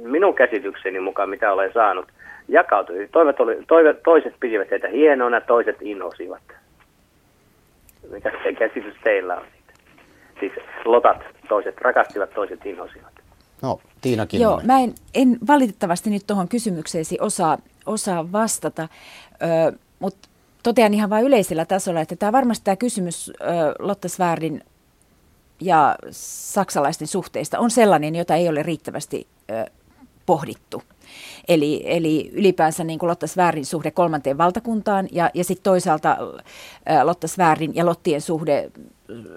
minun käsitykseni mukaan, mitä olen saanut, jakautui. Toivet oli, toive, toiset pidivät heitä hienona, toiset inhosivat. Mikä se käsitys teillä on? Siis lotat, toiset rakastivat, toiset inhosivat. No, Tiina Joo, mä en, en valitettavasti nyt tuohon kysymykseesi osaa, osaa vastata, ö, mutta totean ihan vain yleisellä tasolla, että tämä varmasti tämä kysymys ö, Lotta Svärdin ja saksalaisten suhteista on sellainen, jota ei ole riittävästi ö, pohdittu. Eli, eli ylipäänsä niin kuin Lotta Svärin suhde kolmanteen valtakuntaan ja, ja sitten toisaalta Lotta Svärin ja Lottien suhde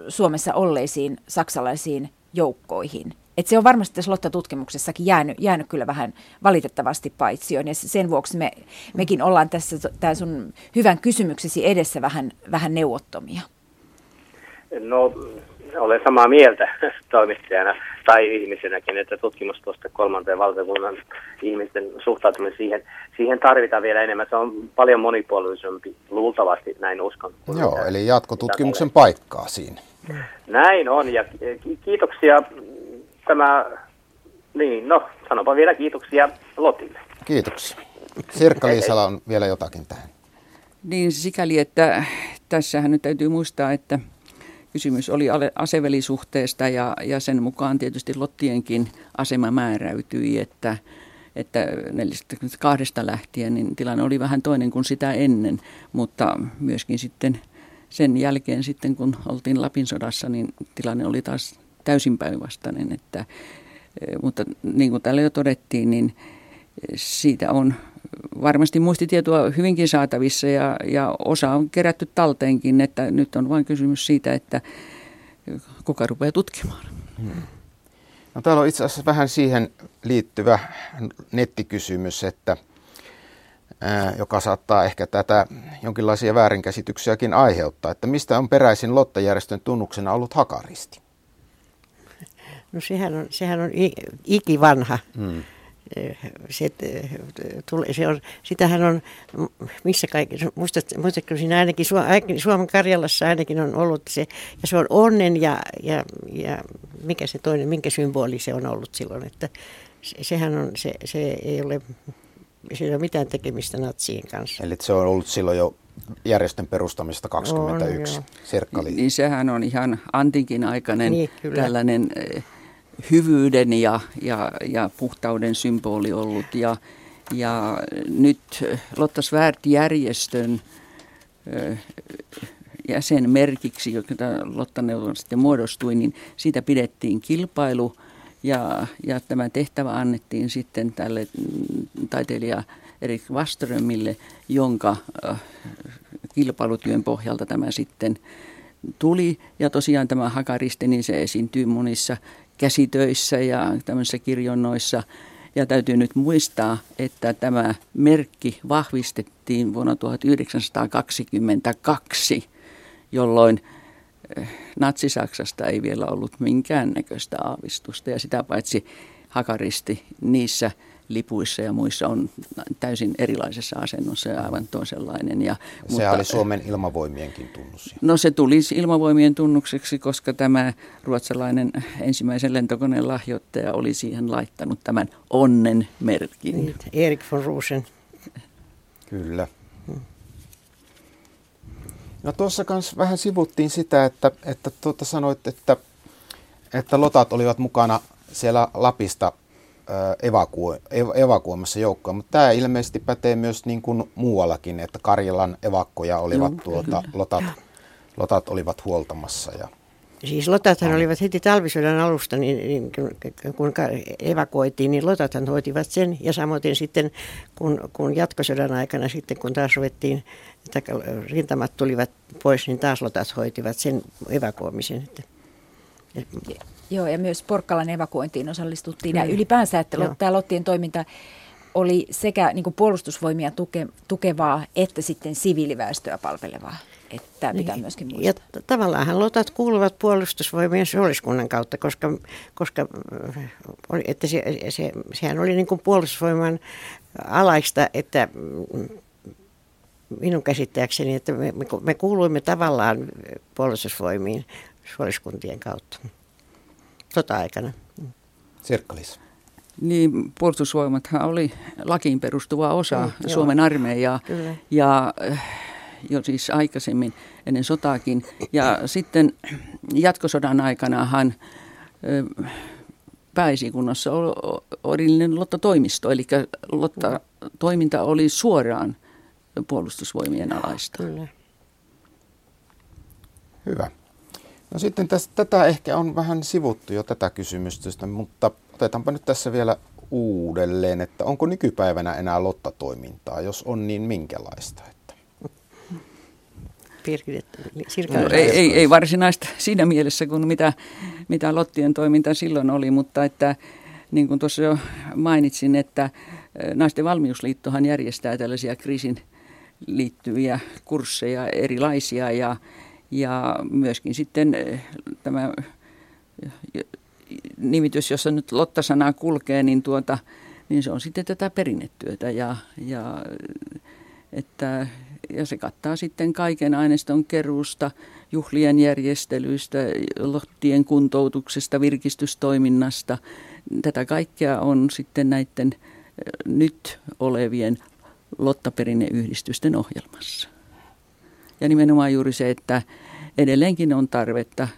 Suomessa olleisiin saksalaisiin joukkoihin. Et se on varmasti tässä Lotta-tutkimuksessakin jäänyt, jäänyt kyllä vähän valitettavasti paitsioon. Ja sen vuoksi me, mekin ollaan tässä tämän sun hyvän kysymyksesi edessä vähän, vähän neuvottomia. No olen samaa mieltä toimittajana tai ihmisenäkin, että tutkimus tuosta kolmanteen valtakunnan ihmisten suhtautuminen siihen, siihen tarvitaan vielä enemmän. Se on paljon monipuolisempi, luultavasti näin uskon. Joo, eli jatkotutkimuksen paikkaa siinä. Näin on ja kiitoksia tämä, niin no sanopa vielä kiitoksia Lotille. Kiitoksia. Sirkka Liisala on vielä jotakin tähän. Niin sikäli, että tässähän nyt täytyy muistaa, että kysymys oli asevelisuhteesta ja, ja sen mukaan tietysti Lottienkin asema määräytyi, että, että 42 lähtien niin tilanne oli vähän toinen kuin sitä ennen, mutta myöskin sitten sen jälkeen sitten kun oltiin Lapin sodassa, niin tilanne oli taas täysin päinvastainen, että, mutta niin kuin täällä jo todettiin, niin siitä on varmasti muistitietoa hyvinkin saatavissa ja, ja osa on kerätty talteenkin, että nyt on vain kysymys siitä, että kuka rupeaa tutkimaan. Hmm. No, täällä on itse asiassa vähän siihen liittyvä nettikysymys, että, ää, joka saattaa ehkä tätä jonkinlaisia väärinkäsityksiäkin aiheuttaa, että mistä on peräisin Lotta-järjestön tunnuksena ollut hakaristi? No sehän on, sehän on ikivanha. Hmm se, se on, sitähän on, missä kaikki, muistat, muistatko siinä ainakin, Suomen Karjalassa ainakin on ollut se, ja se on onnen ja, ja, ja mikä se toinen, minkä symboli se on ollut silloin, että se, sehän on, se, se ei ole, se ei ole mitään tekemistä natsien kanssa. Eli se on ollut silloin jo järjestön perustamista 21, on, Niin sehän on ihan antikin aikainen niin, tällainen hyvyyden ja, ja, ja puhtauden symboli ollut. Ja, ja nyt Lotta Svärt-järjestön jäsenmerkiksi, joka Lotta sitten muodostui, niin siitä pidettiin kilpailu ja, ja tämä tehtävä annettiin sitten tälle taiteilija Erik Vaströmille, jonka kilpailutyön pohjalta tämä sitten tuli. Ja tosiaan tämä hakaristi, niin se esiintyy monissa käsitöissä ja tämmöisissä kirjonnoissa. Ja täytyy nyt muistaa, että tämä merkki vahvistettiin vuonna 1922, jolloin eh, Natsi-Saksasta ei vielä ollut minkäännäköistä aavistusta ja sitä paitsi hakaristi niissä – lipuissa ja muissa on täysin erilaisessa asennossa ja aivan toisenlainen. Ja, se mutta, oli Suomen ilmavoimienkin tunnus. No se tuli ilmavoimien tunnukseksi, koska tämä ruotsalainen ensimmäisen lentokoneen lahjoittaja oli siihen laittanut tämän onnen merkin. Niin, Erik von Rosen. Kyllä. No tuossa kanssa vähän sivuttiin sitä, että, että tuota sanoit, että, että lotat olivat mukana siellä Lapista evakuo, evakuoimassa joukkoja, mutta tämä ilmeisesti pätee myös niin kuin muuallakin, että Karjalan evakkoja olivat Joo, tuota, lotat, lotat olivat huoltamassa. Ja, Siis lotathan olivat heti talvisodan alusta, niin, niin kun evakuoitiin, niin lotathan hoitivat sen. Ja samoin sitten, kun, kun jatkosodan aikana sitten, kun taas ruvettiin, että rintamat tulivat pois, niin taas lotat hoitivat sen evakuoimisen. Että, Joo, ja myös Porkkalan evakuointiin osallistuttiin. Mm. Ja ylipäänsä, että Joo. tämä Lottien toiminta oli sekä niin kuin puolustusvoimia tuke, tukevaa että sitten siviiliväestöä palvelevaa. Että tämä pitää niin. myöskin muistaa. Ja tavallaan lotat kuuluvat puolustusvoimien suoliskunnan kautta, koska, koska että se, se, sehän oli niin kuin puolustusvoiman alaista, että minun käsittääkseni, että me, me kuuluimme tavallaan puolustusvoimiin suoliskuntien kautta sota-aikana. Sirkkalis. Niin, puolustusvoimathan oli lakiin perustuva osa mm, Suomen armeijaa Kyllä. ja eh, jo siis aikaisemmin ennen sotaakin. Ja sitten jatkosodan aikanahan eh, pääesikunnassa oli Lotta-toimisto, eli Lotta-toiminta oli suoraan puolustusvoimien alaista. Kyllä. Hyvä. No sitten tästä, tätä ehkä on vähän sivuttu jo tätä kysymystä, mutta otetaanpa nyt tässä vielä uudelleen, että onko nykypäivänä enää lottatoimintaa, jos on niin minkälaista? Että... No, ei, ei, ei varsinaista siinä mielessä kuin mitä, mitä Lottien toiminta silloin oli, mutta että niin kuin tuossa jo mainitsin, että Naisten valmiusliittohan järjestää tällaisia kriisin liittyviä kursseja erilaisia ja, ja myöskin sitten eh, tämä eh, nimitys, jossa nyt Lotta-sanaa kulkee, niin, tuota, niin se on sitten tätä perinnetyötä. Ja, ja että ja se kattaa sitten kaiken aineiston keruusta, juhlien järjestelyistä, lottien kuntoutuksesta, virkistystoiminnasta. Tätä kaikkea on sitten näiden nyt olevien lottaperinneyhdistysten ohjelmassa. Ja nimenomaan juuri se, että edelleenkin on tarvetta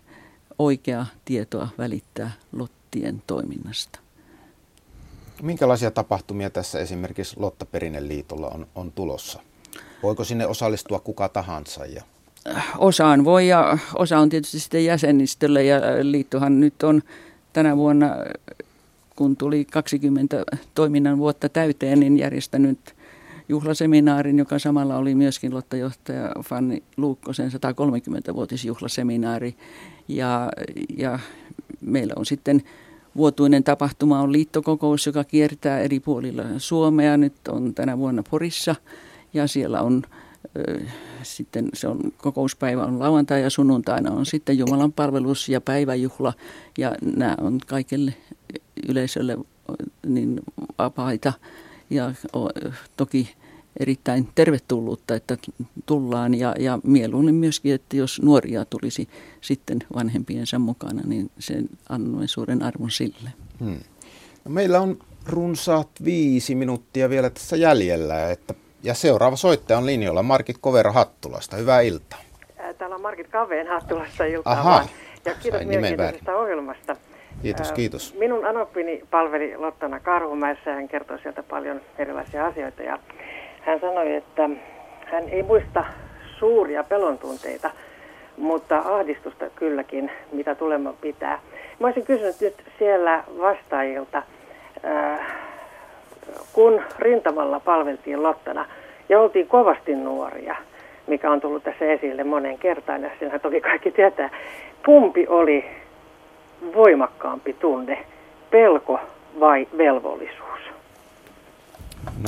oikeaa tietoa välittää lottien toiminnasta. Minkälaisia tapahtumia tässä esimerkiksi Lottaperinneliitolla on, on tulossa? Voiko sinne osallistua kuka tahansa? Ja... Osaan voi ja osa on tietysti sitten jäsenistölle ja liittohan nyt on tänä vuonna, kun tuli 20 toiminnan vuotta täyteen, niin järjestänyt juhlaseminaarin, joka samalla oli myöskin Lotta-johtaja Fanni Luukkosen 130-vuotisjuhlaseminaari. Ja, ja meillä on sitten vuotuinen tapahtuma on liittokokous, joka kiertää eri puolilla Suomea. Nyt on tänä vuonna Porissa ja siellä on sitten se on kokouspäivä on lauantai ja sunnuntaina on sitten Jumalan palvelus ja päiväjuhla ja nämä on kaikille yleisölle niin vapaita ja toki erittäin tervetullutta, että tullaan ja, ja mieluummin myöskin, että jos nuoria tulisi sitten vanhempiensa mukana, niin sen annoin suuren arvon sille. Hmm. No meillä on runsaat viisi minuuttia vielä tässä jäljellä, että, ja seuraava soittaja on linjoilla Markit Kovera Hattulasta. Hyvää iltaa. Täällä on Markit Kaveen Hattulasta iltaa Aha, vaan. Ja kiitos mielenkiintoisesta ohjelmasta. Kiitos, kiitos. Minun anoppini palveli Lottana Karhumäessä ja hän kertoi sieltä paljon erilaisia asioita. Ja hän sanoi, että hän ei muista suuria pelontunteita, mutta ahdistusta kylläkin, mitä tuleman pitää. Mä olisin kysynyt nyt siellä vastaajilta, kun rintamalla palveltiin Lottana ja oltiin kovasti nuoria, mikä on tullut tässä esille monen kertaan, ja senhän toki kaikki tietää, kumpi oli voimakkaampi tunne, pelko vai velvollisuus?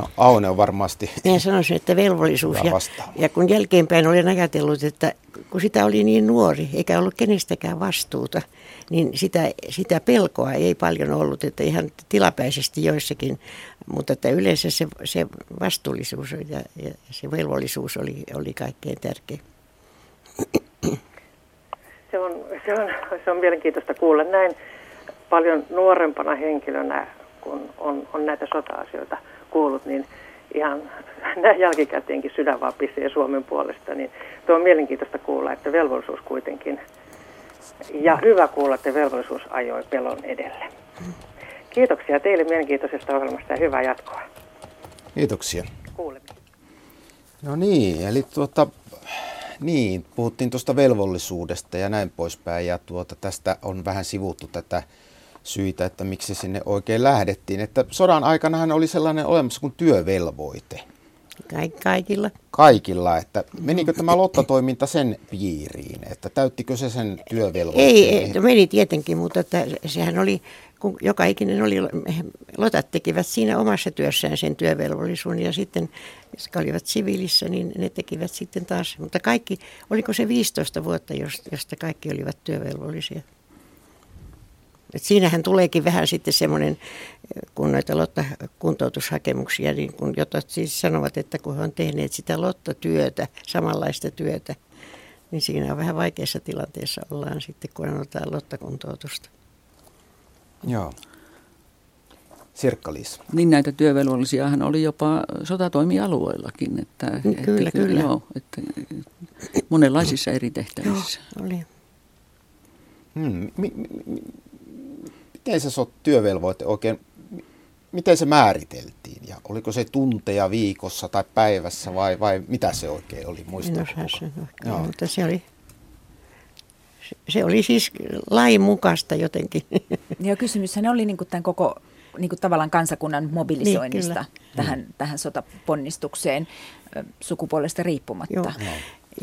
No Aune on varmasti. Minä sanoisin, että velvollisuus. Ja, ja kun jälkeenpäin olen ajatellut, että kun sitä oli niin nuori, eikä ollut kenestäkään vastuuta, niin sitä, sitä pelkoa ei paljon ollut, että ihan tilapäisesti joissakin, mutta että yleensä se, se vastuullisuus ja, ja se velvollisuus oli, oli kaikkein tärkein. Se on, se, on, se on mielenkiintoista kuulla näin paljon nuorempana henkilönä, kun on, on näitä sota-asioita – kuullut, niin ihan näin jälkikäteenkin sydän vaan pisee Suomen puolesta, niin tuo on mielenkiintoista kuulla, että velvollisuus kuitenkin, ja hyvä kuulla, että velvollisuus ajoi pelon edelle. Kiitoksia teille mielenkiintoisesta ohjelmasta ja hyvää jatkoa. Kiitoksia. Kuulemme. No niin, eli tuota, niin, puhuttiin tuosta velvollisuudesta ja näin poispäin, ja tuota, tästä on vähän sivuttu tätä syitä, että miksi sinne oikein lähdettiin. Että sodan aikanahan oli sellainen olemassa kuin työvelvoite. Kaikilla. Kaikilla, että menikö tämä lottatoiminta sen piiriin, että täyttikö se sen työvelvoitteen? Ei, ei meni tietenkin, mutta että sehän oli, kun joka ikinen oli, lotat tekivät siinä omassa työssään sen työvelvollisuuden ja sitten, jotka olivat siviilissä, niin ne tekivät sitten taas, mutta kaikki, oliko se 15 vuotta, josta kaikki olivat työvelvollisia? Et siinähän tuleekin vähän sitten semmoinen, kun noita Lotta-kuntoutushakemuksia, niin kun jotta siis sanovat, että kun he on tehneet sitä Lotta-työtä, samanlaista työtä, niin siinä on vähän vaikeassa tilanteessa ollaan sitten, kun annetaan Lotta-kuntoutusta. Joo. sirkka Niin näitä työvelvollisiahan oli jopa sotatoimialueellakin. Että, kyllä, että, kyllä. Joo, että monenlaisissa eri tehtävissä. Joo, oli. Hmm. Mi, mi, miten se työvelvoite oikein, miten se määriteltiin ja oliko se tunteja viikossa tai päivässä vai, vai mitä se oikein oli, muistatko? No, se, no, mutta se oli, se oli siis lain mukaista jotenkin. Ja kysymyshän oli niin kuin tämän koko niin kuin tavallaan kansakunnan mobilisoinnista niin, tähän, mm. tähän sotaponnistukseen sukupuolesta riippumatta. Joo.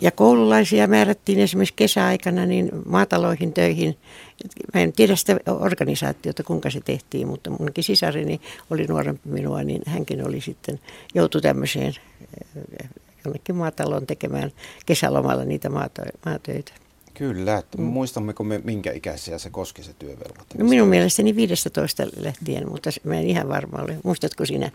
Ja koululaisia määrättiin esimerkiksi kesäaikana niin maataloihin töihin. Mä en tiedä sitä organisaatiota, kuinka se tehtiin, mutta munkin sisarini oli nuorempi minua, niin hänkin oli sitten, joutui tämmöiseen jonnekin maataloon tekemään kesälomalla niitä maatöitä. Kyllä, että mm. muistammeko me minkä ikäisiä se koski se työvelvoite? No minun mielestäni 15 lähtien, mutta mä en ihan varma ole. Muistatko sinä?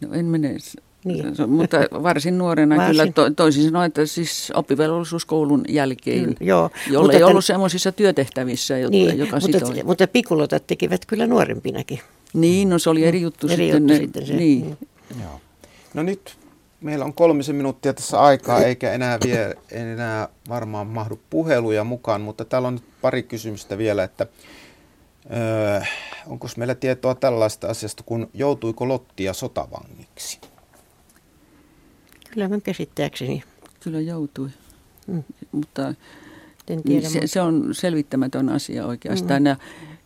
No en mene Niin. Mutta varsin nuorena varsin. kyllä to, toisin sanoen, että siis oppivelvollisuuskoulun jälkeen, mm, joo. jolle ei ollut semmoisissa työtehtävissä, jotka, niin, joka mutta, sitoi. mutta pikulotat tekivät kyllä nuorempinakin. Niin, no se oli eri juttu eri sitten. Juttu ne, sitten se. Niin. Mm. Joo. No nyt meillä on kolmisen minuuttia tässä aikaa, eikä enää, vie, enää varmaan mahdu puheluja mukaan, mutta täällä on nyt pari kysymystä vielä, että öö, onko meillä tietoa tällaista asiasta, kun joutuiko Lottia sotavangiksi? Kyllä mä käsittääkseni. Kyllä joutui, mm. mutta en tiedä, se, se on selvittämätön asia oikeastaan. Mm. Ja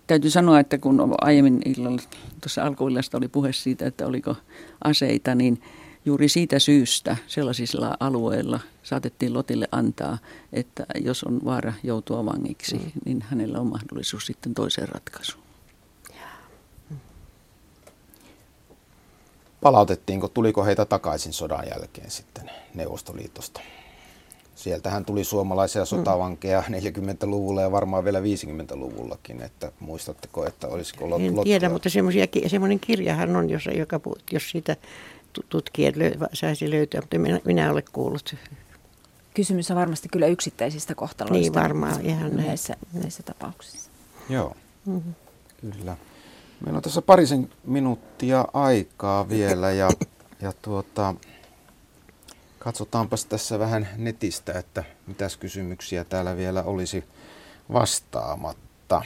täytyy sanoa, että kun aiemmin illalla, tuossa alkuillasta oli puhe siitä, että oliko aseita, niin juuri siitä syystä sellaisilla alueilla saatettiin Lotille antaa, että jos on vaara joutua vangiksi, mm. niin hänellä on mahdollisuus sitten toiseen ratkaisuun. Palautettiinko, tuliko heitä takaisin sodan jälkeen sitten Neuvostoliitosta? Sieltähän tuli suomalaisia sotavankeja 40-luvulla ja varmaan vielä 50-luvullakin, että muistatteko, että olisiko lot, En tiedä, mutta semmoinen kirjahan on, jos, joka, jos siitä tutkijat löy- saisi löytyä, mutta minä, minä olen kuullut. Kysymys on varmasti kyllä yksittäisistä kohtaloista. Niin varmaan, ihan näissä, näissä tapauksissa. Joo, mm-hmm. kyllä. Meillä on tässä parisen minuuttia aikaa vielä ja, ja tuota, katsotaanpas tässä vähän netistä, että mitäs kysymyksiä täällä vielä olisi vastaamatta.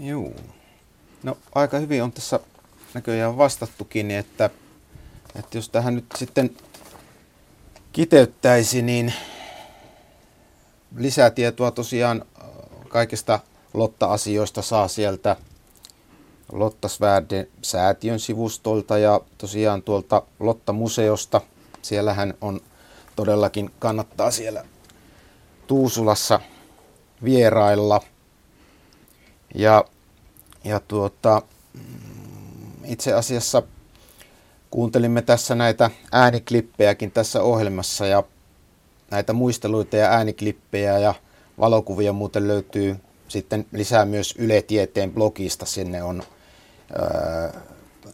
Joo. No aika hyvin on tässä näköjään vastattukin, että, että jos tähän nyt sitten kiteyttäisi, niin lisätietoa tosiaan kaikista Lotta-asioista saa sieltä Lottasvärden säätiön sivustolta ja tosiaan tuolta Lotta-museosta. Siellähän on todellakin kannattaa siellä Tuusulassa vierailla. Ja, ja tuota, itse asiassa kuuntelimme tässä näitä ääniklippejäkin tässä ohjelmassa ja näitä muisteluita ja ääniklippejä ja valokuvia muuten löytyy sitten lisää myös Yle Tieteen blogista. Sinne on ää,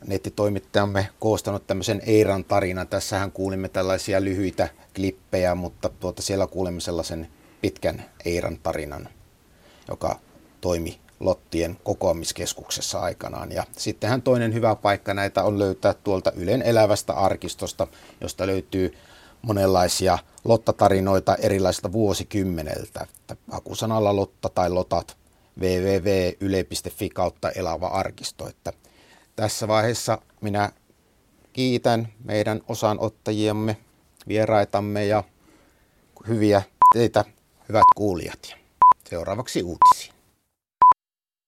nettitoimittajamme koostanut tämmöisen Eiran tarinan. Tässähän kuulimme tällaisia lyhyitä klippejä, mutta tuota siellä kuulemme sellaisen pitkän Eiran tarinan, joka toimi Lottien kokoamiskeskuksessa aikanaan. Ja sittenhän toinen hyvä paikka näitä on löytää tuolta Ylen elävästä arkistosta, josta löytyy monenlaisia lottatarinoita erilaisilta vuosikymmeneltä. Hakusanalla lotta tai lotat www.yle.fi kautta elävä arkisto. Että tässä vaiheessa minä kiitän meidän osanottajiamme, vieraitamme ja hyviä teitä, hyvät kuulijat. Seuraavaksi uutisia.